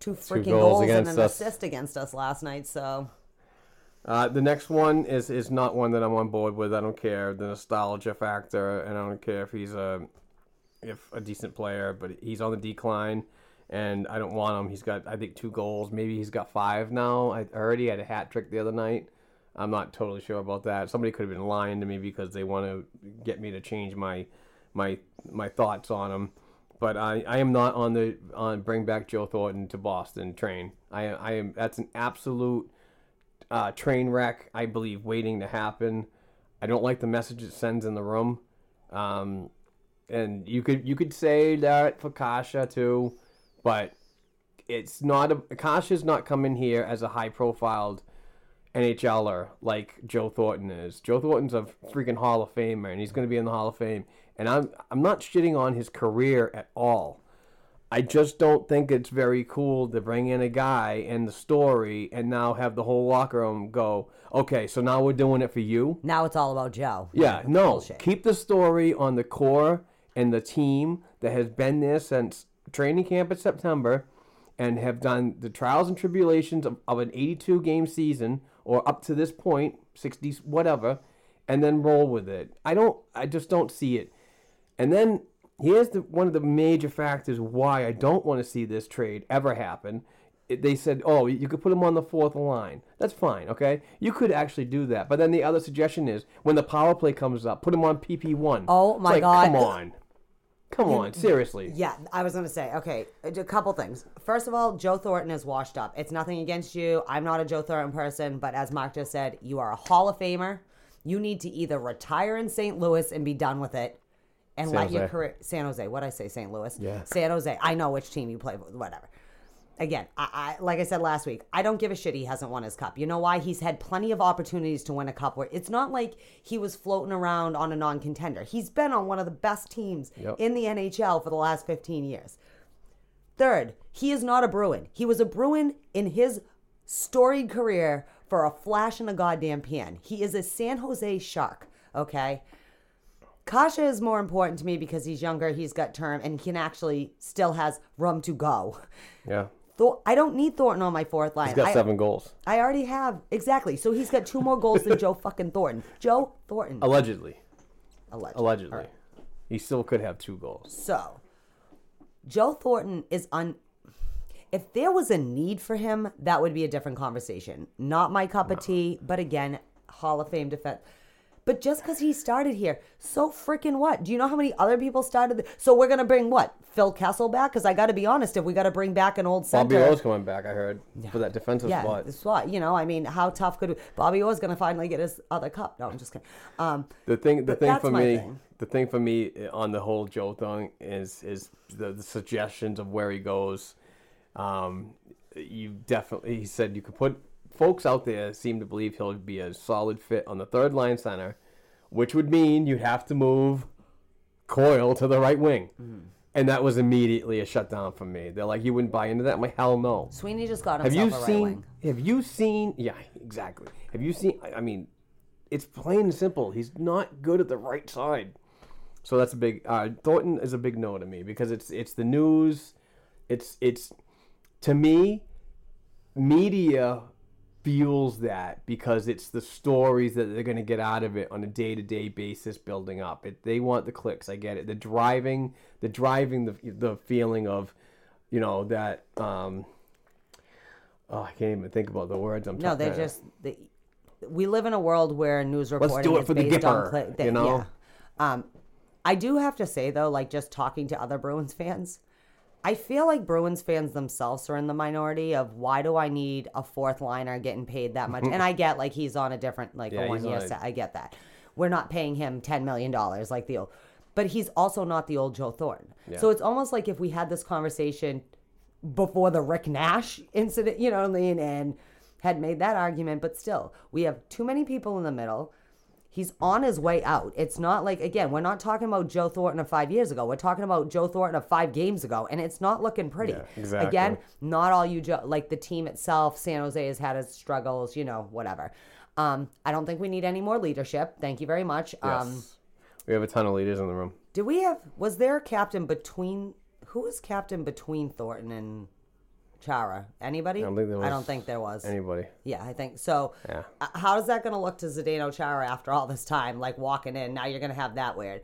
two freaking goals goals, and an us. assist against us last night. So Uh, the next one is is not one that I'm on board with. I don't care the nostalgia factor, and I don't care if he's a if a decent player, but he's on the decline, and I don't want him. He's got I think two goals, maybe he's got five now. I already had a hat trick the other night. I'm not totally sure about that. Somebody could have been lying to me because they want to get me to change my my my thoughts on him. But I, I am not on the on bring back Joe Thornton to Boston train. I I am that's an absolute uh, train wreck, I believe, waiting to happen. I don't like the message it sends in the room. Um, and you could you could say that for Kasha too, but it's not a Kase's not coming here as a high profiled NHLer like Joe Thornton is. Joe Thornton's a freaking Hall of Famer, and he's going to be in the Hall of Fame. And I'm I'm not shitting on his career at all. I just don't think it's very cool to bring in a guy and the story and now have the whole locker room go, okay, so now we're doing it for you. Now it's all about Joe. Yeah, no. Bullshit. Keep the story on the core and the team that has been there since training camp in September and have done the trials and tribulations of, of an 82 game season or up to this point, 60 whatever, and then roll with it. I don't I just don't see it. And then here's the one of the major factors why I don't want to see this trade ever happen. It- They said, "Oh, you could put him on the fourth line. That's fine, okay? You could actually do that." But then the other suggestion is, when the power play comes up, put him on PP one. Oh, my God. Come on, come on, seriously. Yeah, I was going to say, okay, a couple things. First of all, Joe Thornton is washed up. It's nothing against you. I'm not a Joe Thornton person, but as Mark just said, you are a Hall of Famer. You need to either retire in St. Louis and be done with it and San let your career. San Jose. What I say, St. Louis? Yeah. San Jose. I know which team you play whatever. Again, I, I like I said last week, I don't give a shit he hasn't won his cup. You know why? He's had plenty of opportunities to win a cup where it's not like he was floating around on a non contender. He's been on one of the best teams Yep. in the NHL for the last 15 years. Third, he is not a Bruin. He was a Bruin in his storied career for a flash in a goddamn pan. He is a San Jose Shark, okay? Kase is more important to me because he's younger, he's got term, and can actually still has room to go. Yeah, Thor- I don't need Thornton on my fourth line. he's got I, seven goals I already have exactly. So he's got two more goals than Joe fucking Thornton. Joe Thornton, allegedly. allegedly. Allegedly, All right. he still could have two goals. So, Joe Thornton is un. If there was a need for him, that would be a different conversation. Not my cup of tea, but again, Hall of Fame defense. But just because he started here, so freaking what? Do you know how many other people started? th- so we're gonna bring what Phil Kessel back? Because I got to be honest, if we got to bring back an old Bobby center, O's coming back. I heard for that defensive yeah, spot. the spot. You know, I mean, how tough could Bobby Orr's gonna finally get his other cup? No, I'm just kidding. Um, The thing, the thing for me, thing. the thing for me uh, on the whole Joe thing is is the, the suggestions of where he goes. Um, you definitely, he said you could put folks out there seem to believe he'll be a solid fit on the third line center, which would mean you'd have to move Coyle to the right wing. Mm-hmm. And that was immediately a shutdown for me. They're like, you wouldn't buy into that? I'm like, hell no. Sweeney just got on. Have you a right seen? wing. Have you seen? Yeah, exactly. Have you seen? I- I mean, it's plain and simple. He's not good at the right side. So that's a big. Uh, Thornton is a big no to me because it's it's the news. It's it's to me, media fuels that because it's the stories that they're going to get out of it on a day-to-day basis building up it they want the clicks i get it the driving the driving the the feeling of you know that um oh i can't even think about the words i'm No, they just they, we live in a world where news do reporting it is for the based on Gipper, click. you know? Yeah. Um, I do have to say though, like just talking to other Bruins fans, I feel like Bruins fans themselves are in the minority of why do I need a fourth liner getting paid that much? and I [laughs] get like he's on a different like Yeah, a one year set. I get that. We're not paying him ten million dollars like the old, but he's also not the old Joe Thornton. So it's almost like if we had this conversation before the Rick Nash incident, you know what I mean, and had made that argument, but still, we have too many people in the middle. He's on his way out. It's not like again, we're not talking about Joe Thornton of five years ago. We're talking about Joe Thornton of five games ago, and it's not looking pretty. Yeah, exactly. Again, not all you Joe like the team itself. San Jose has had its struggles, you know, whatever. Um, I don't think we need any more leadership. Thank you very much. yes. Um, we have a ton of leaders in the room Do we have? Was there a captain between? Who was captain between Thornton and Chara? Anybody? I don't think there I don't was think there was. anybody Yeah, I think so. Yeah. uh, How is that going to look to Zdeno Chara after all this time? Like walking in, now you're going to have that weird.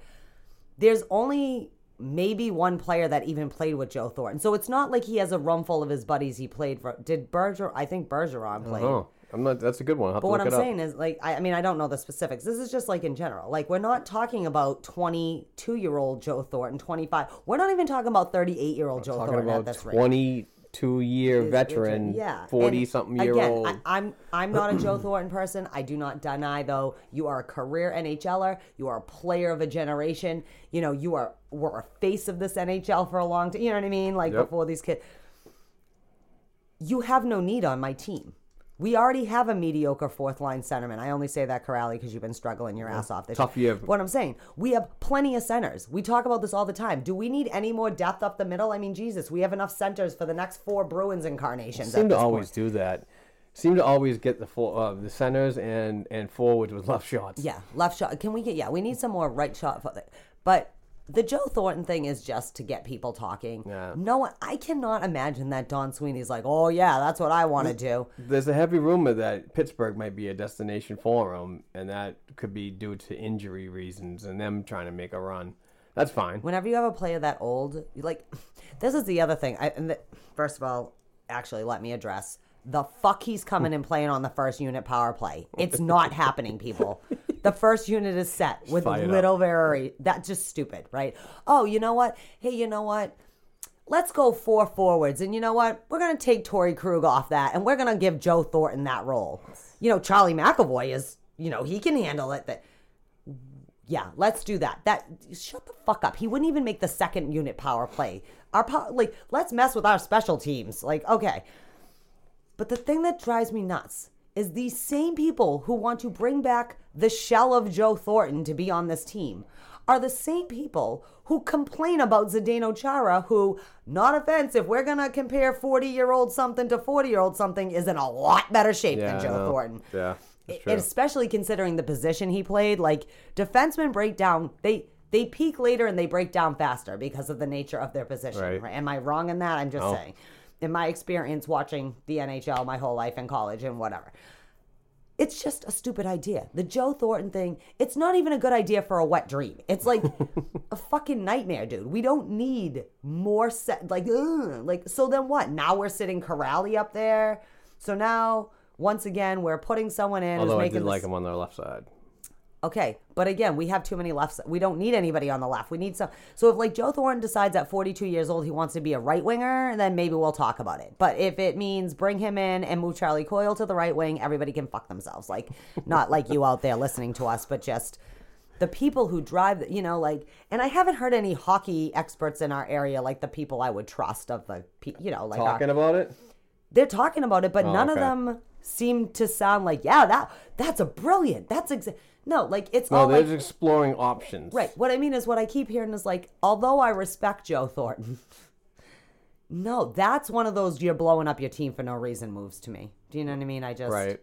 There's only maybe one player that even played with Joe Thornton, so it's not like he has a room full of his buddies he played for. Did Berger? I think Bergeron played. oh i'm not that's a good one But what I'm saying is, like, I, I mean, I don't know the specifics. This is just like in general. Like, we're not talking about 22 year old Joe Thornton, 25. We're not even talking about 38 year old Joe Thornton at this rate. 22 year veteran Yeah, 40 And something year again, old I, I'm I'm not a Joe Thornton person. I do not deny though. You are a career NHLer. You are a player of a generation. You know, you are were a face of this NHL for a long time. You know what I mean? Like Yep. before these kids. You have no need on my team. We already have a mediocre fourth line centerman. I only say that, Kuraly, because you've been struggling your ass off this Tough year. What I'm saying, we have plenty of centers. We talk about this all the time. Do we need any more depth up the middle? I mean, Jesus, we have enough centers for the next four Bruins incarnations. Seem to always do that. Seem to always get the for, uh, the centers and and forwards with left shots. Yeah, left shot. Can we get? Yeah, we need some more right shot. For but the Joe Thornton thing is just to get people talking. Yeah. No one. I cannot imagine that Don Sweeney's like, oh yeah, that's what I want to do. There's a heavy rumor that Pittsburgh might be a destination for him, and that could be due to injury reasons and them trying to make a run. That's fine. Whenever you have a player that old, like, [laughs] this is the other thing. I, and the, first of all, actually, let me address the fuck he's coming and playing on the first unit power play. It's not [laughs] happening, people. The first unit is set with Fired up. little very. That's just stupid, right? Oh, you know what? Hey, you know what? Let's go four forwards, and you know what? We're gonna take Torey Krug off that, and we're gonna give Joe Thornton that role. You know, Charlie McAvoy is, you know, he can handle it. That yeah, let's do that. That shut the fuck up. He wouldn't even make the second unit power play. Our power, like, let's mess with our special teams. Like, okay. But the thing that drives me nuts is these same people who want to bring back the shell of Joe Thornton to be on this team are the same people who complain about Zdeno Chara, who, not offensive, we're gonna compare 40 year old something to 40 year old something, is in a lot better shape Yeah, than Joe. Thornton. Yeah, especially considering the position he played. Like defensemen break down, they they peak later and they break down faster because of the nature of their position. Right. Right? Am I wrong in that? I'm just No. saying. In my experience watching the NHL my whole life in college and whatever. It's just a stupid idea. The Joe Thornton thing, it's not even a good idea for a wet dream. It's like [laughs] a fucking nightmare, dude. We don't need more set like ugh, like so then what? Now we're sitting Kuraly up there. So now once again we're putting someone in Although I did like this- him on their left side. Okay, but again, we have too many lefts. We don't need anybody on the left. We need some. So if like Joe Thornton decides at 42 years old he wants to be a right winger, then maybe we'll talk about it. But if it means bring him in and move Charlie Coyle to the right wing, everybody can fuck themselves. Like not like you out there listening to us, but just the people who drive. You know, like, and I haven't heard any hockey experts in our area like the people I would trust of the, you know, like our- Talking about it? they're talking about it, but Oh, none of them seem to sound like, yeah, that that's a brilliant. That's exa-. No, like it's No, all they're like just exploring options. right. What I mean is, what I keep hearing is like, although I respect Joe Thornton, [laughs] no, that's one of those you're blowing up your team for no reason moves to me. Do you know what I mean? I just Right.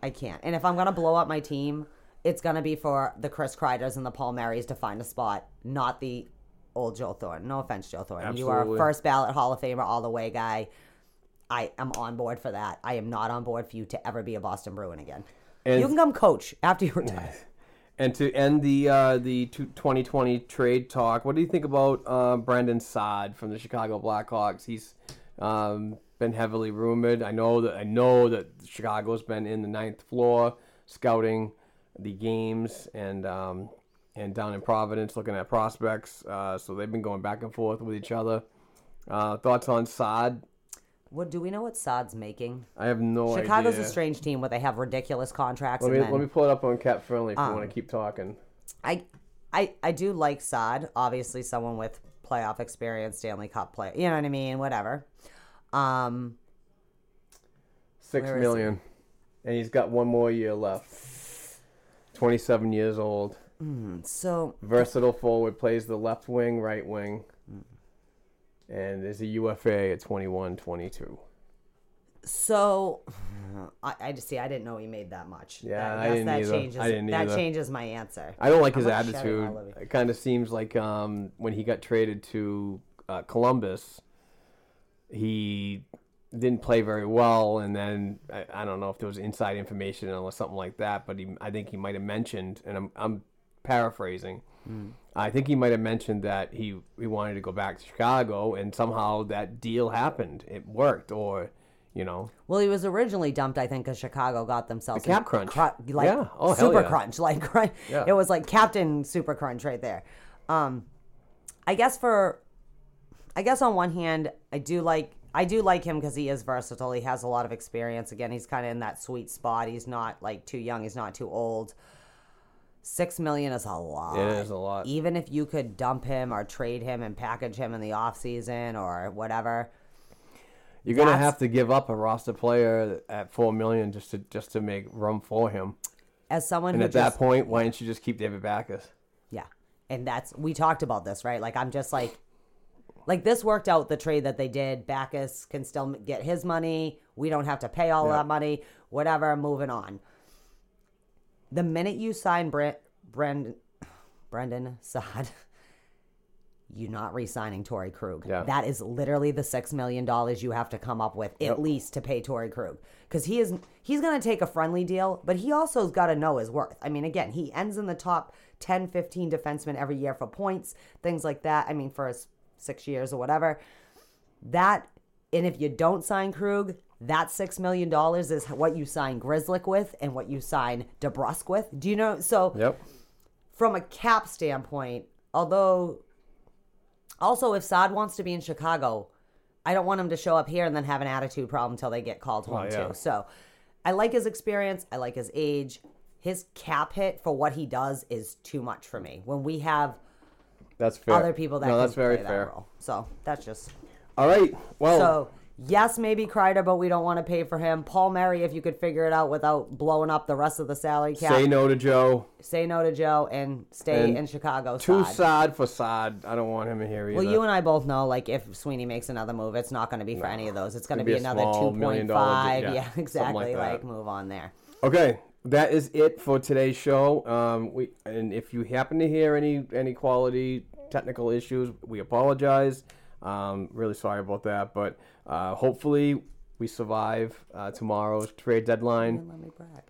I can't. And if I'm gonna blow up my team, it's gonna be for the Chris Kreiders and the Palmieris to find a spot, not the old Joe Thornton. No offense, Joe Thornton. You are a first ballot Hall of Famer all the way guy. I am on board for that. I am not on board for you to ever be a Boston Bruin again. And- you can come coach after you retire. [laughs] And to end the uh, the 2020 trade talk, what do you think about uh, Brandon Saad from the Chicago Blackhawks? He's um, been heavily rumored. I know that I know that Chicago's been in the ninth floor scouting the games and um, and down in Providence looking at prospects. Uh, so they've been going back and forth with each other. Uh, thoughts on Saad? What do we know what Saad's making? I have no idea Chicago's idea. a strange team where they have ridiculous contracts. Let me and then, let me pull it up on CapFriendly if you Um, want to keep talking. I, I, I do like Saad. Obviously, someone with playoff experience, Stanley Cup play. You know what I mean? Whatever. Um, Six million, and he's got one more year left. Twenty-seven years old, so versatile forward, plays the left wing, right wing, and is a UFA at 21, 22. So, [sighs] I, I just see. I didn't know he made that much. Yeah, that, I didn't that either. changes. I didn't that either. changes my answer. I don't like his I'm gonna shut it, attitude. It kind of seems like um, when he got traded to uh, Columbus, he didn't play very well, and then I, I don't know if there was inside information or something like that, but he, I think he might have mentioned, and I'm, I'm paraphrasing. I think he might have mentioned that he he wanted to go back to Chicago, and somehow that deal happened. It worked, or you know, Well, he was originally dumped, I think, because Chicago got themselves The cap crunch. cru- like Yeah. Oh, super yeah. crunch, [laughs] like. Yeah. It was like Captain Super Crunch right there. Um, I guess for, I guess on one hand, I do like I do like him because he is versatile. He has a lot of experience. Again, he's kind of in that sweet spot. He's not like too young. He's not too old. Six million is a lot. It is a lot. Even if you could dump him or trade him and package him in the off season or whatever. You're gonna have to give up a roster player at four million just to just to make room for him. as someone And at just, that point, why didn't you just keep David Backes? Yeah. And that's we talked about this, right? Like I'm just like like this worked out the trade that they did. Backes can still get his money. We don't have to pay all Yeah. that money. Whatever, moving on. The minute you sign Brent Brendan Brandon Saad, [laughs] you're not re-signing Torey Krug. Yeah. That is literally the six million dollars you have to come up with at least to pay Torey Krug. Because he is he's gonna take a friendly deal, but he also's gotta know his worth. I mean, again, he ends in the top 10, 15 defensemen every year for points, things like that. I mean, for his six years or whatever. That and if you don't sign Krug, that six million dollars is what you sign Grzelcyk with and what you sign DeBrusk with. Do you know? So Yep. from a cap standpoint, although also if Saad wants to be in Chicago, I don't want him to show up here and then have an attitude problem until they get called home Oh, yeah. too. So I like his experience, I like his age. His cap hit for what he does is too much for me. When we have That's fair. other people that no, can that's very fair. that role. So that's just All right. Well, so yes, maybe Kreider, but we don't want to pay for him. Palmieri, if you could figure it out without blowing up the rest of the salary cap. say no to Joe. Say no to Joe and stay And in Chicago. Too side. sad for Saad. I don't want him here either. Well, you and I both know, like, if Sweeney makes another move, it's not going to be for any of those. It's going to be, be a another small two million point dollar five. Yeah, yeah, [laughs] something exactly. like Like, move on there. Okay, that is it for today's show. Um, we and if you happen to hear any any quality technical issues, we apologize. Um, really sorry about that, but uh, hopefully we survive uh, tomorrow's trade deadline. Let me brag.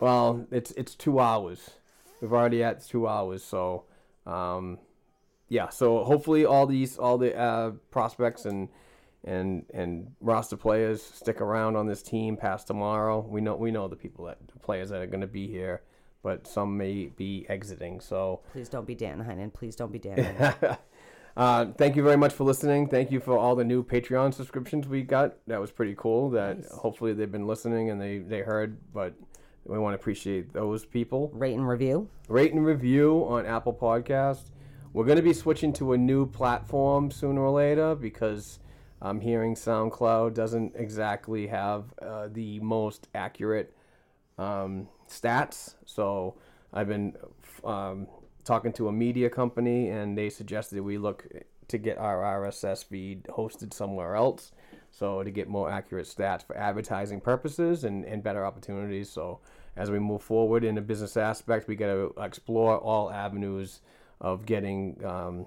Well, it's it's two hours. We've already at two hours, so um, yeah. So hopefully all these all the uh, prospects and and and roster players stick around on this team past tomorrow. We know we know the people that the players that are going to be here, but some may be exiting. So Please don't be Dan Heinen. Please don't be Dan. [laughs] uh, thank you very much for listening. Thank you for all the new Patreon subscriptions we got. That was pretty cool. That hopefully they've been listening and they they heard, but. We want to appreciate those people. Rate and review. rate and review on Apple Podcast. We're going to be switching to a new platform sooner or later because I'm hearing SoundCloud doesn't exactly have uh, the most accurate um, stats. So I've been um, talking to a media company and they suggested we look to get our RSS feed hosted somewhere else. So to get more accurate stats for advertising purposes and, and better opportunities. So as we move forward in a business aspect, we got to explore all avenues of getting um,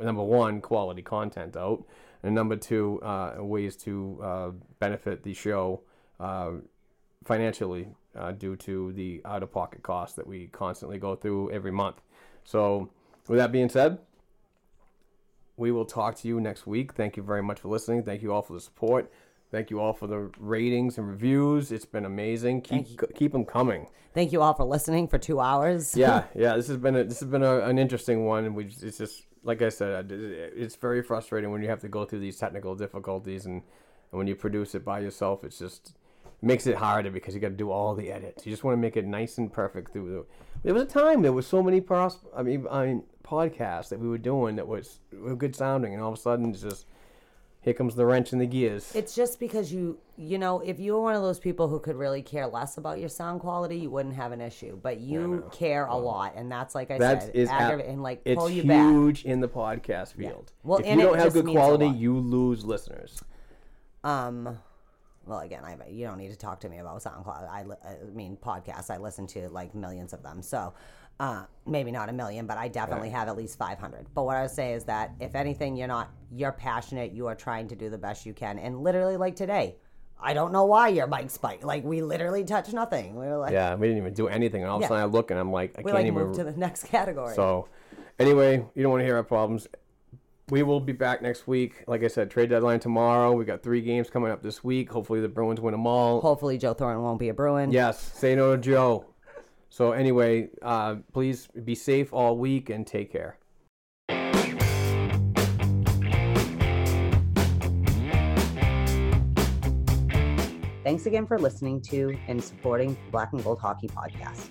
number one quality content out, and number two uh, ways to uh, benefit the show uh, financially uh, due to the out of pocket costs that we constantly go through every month. So with that being said, we will talk to you next week. Thank you very much for listening. Thank you all for the support. Thank you all for the ratings and reviews. It's been amazing. Keep keep them coming. Thank you all for listening for two hours. Yeah, [laughs] yeah. This has been a, this has been a, an interesting one. and We it's just like I said, it's very frustrating when you have to go through these technical difficulties and, and when you produce it by yourself, it's just makes it harder because you got to do all the edits. You just want to make it nice and perfect through the. There was a time there was so many pros. I mean, I mean podcasts that we were doing that was were good sounding, and all of a sudden it's just here comes the wrench in the gears. It's just because you, you know, if you were one of those people who could really care less about your sound quality, you wouldn't have an issue. But you care a lot, and that's like I That said, is aggravating. and like it's pull you back. huge in the podcast field. Well, if you don't have good quality, you lose listeners. Um, well, again, I you don't need to talk to me about SoundCloud. I, li- I mean, podcasts. I listen to like millions of them. So, uh, maybe not a million, but I definitely have at least five hundred. But what I would say is that if anything, you're not you're passionate. You are trying to do the best you can, and literally, like today. I don't know why your mic spiked. Like we literally touched nothing. We were like, Yeah, we didn't even do anything, and all of Yeah. a sudden I look and I'm like, I we can't like even. moved to the next [laughs] category. So, anyway, you don't want to hear our problems. We will be back next week. Like I said, trade deadline tomorrow. We got three games coming up this week. Hopefully, the Bruins win them all. Hopefully, Joe Thornton won't be a Bruin. Yes, say no to Joe. So anyway, uh, please be safe all week and take care. Thanks again for listening to and supporting Black and Gold Hockey Podcast.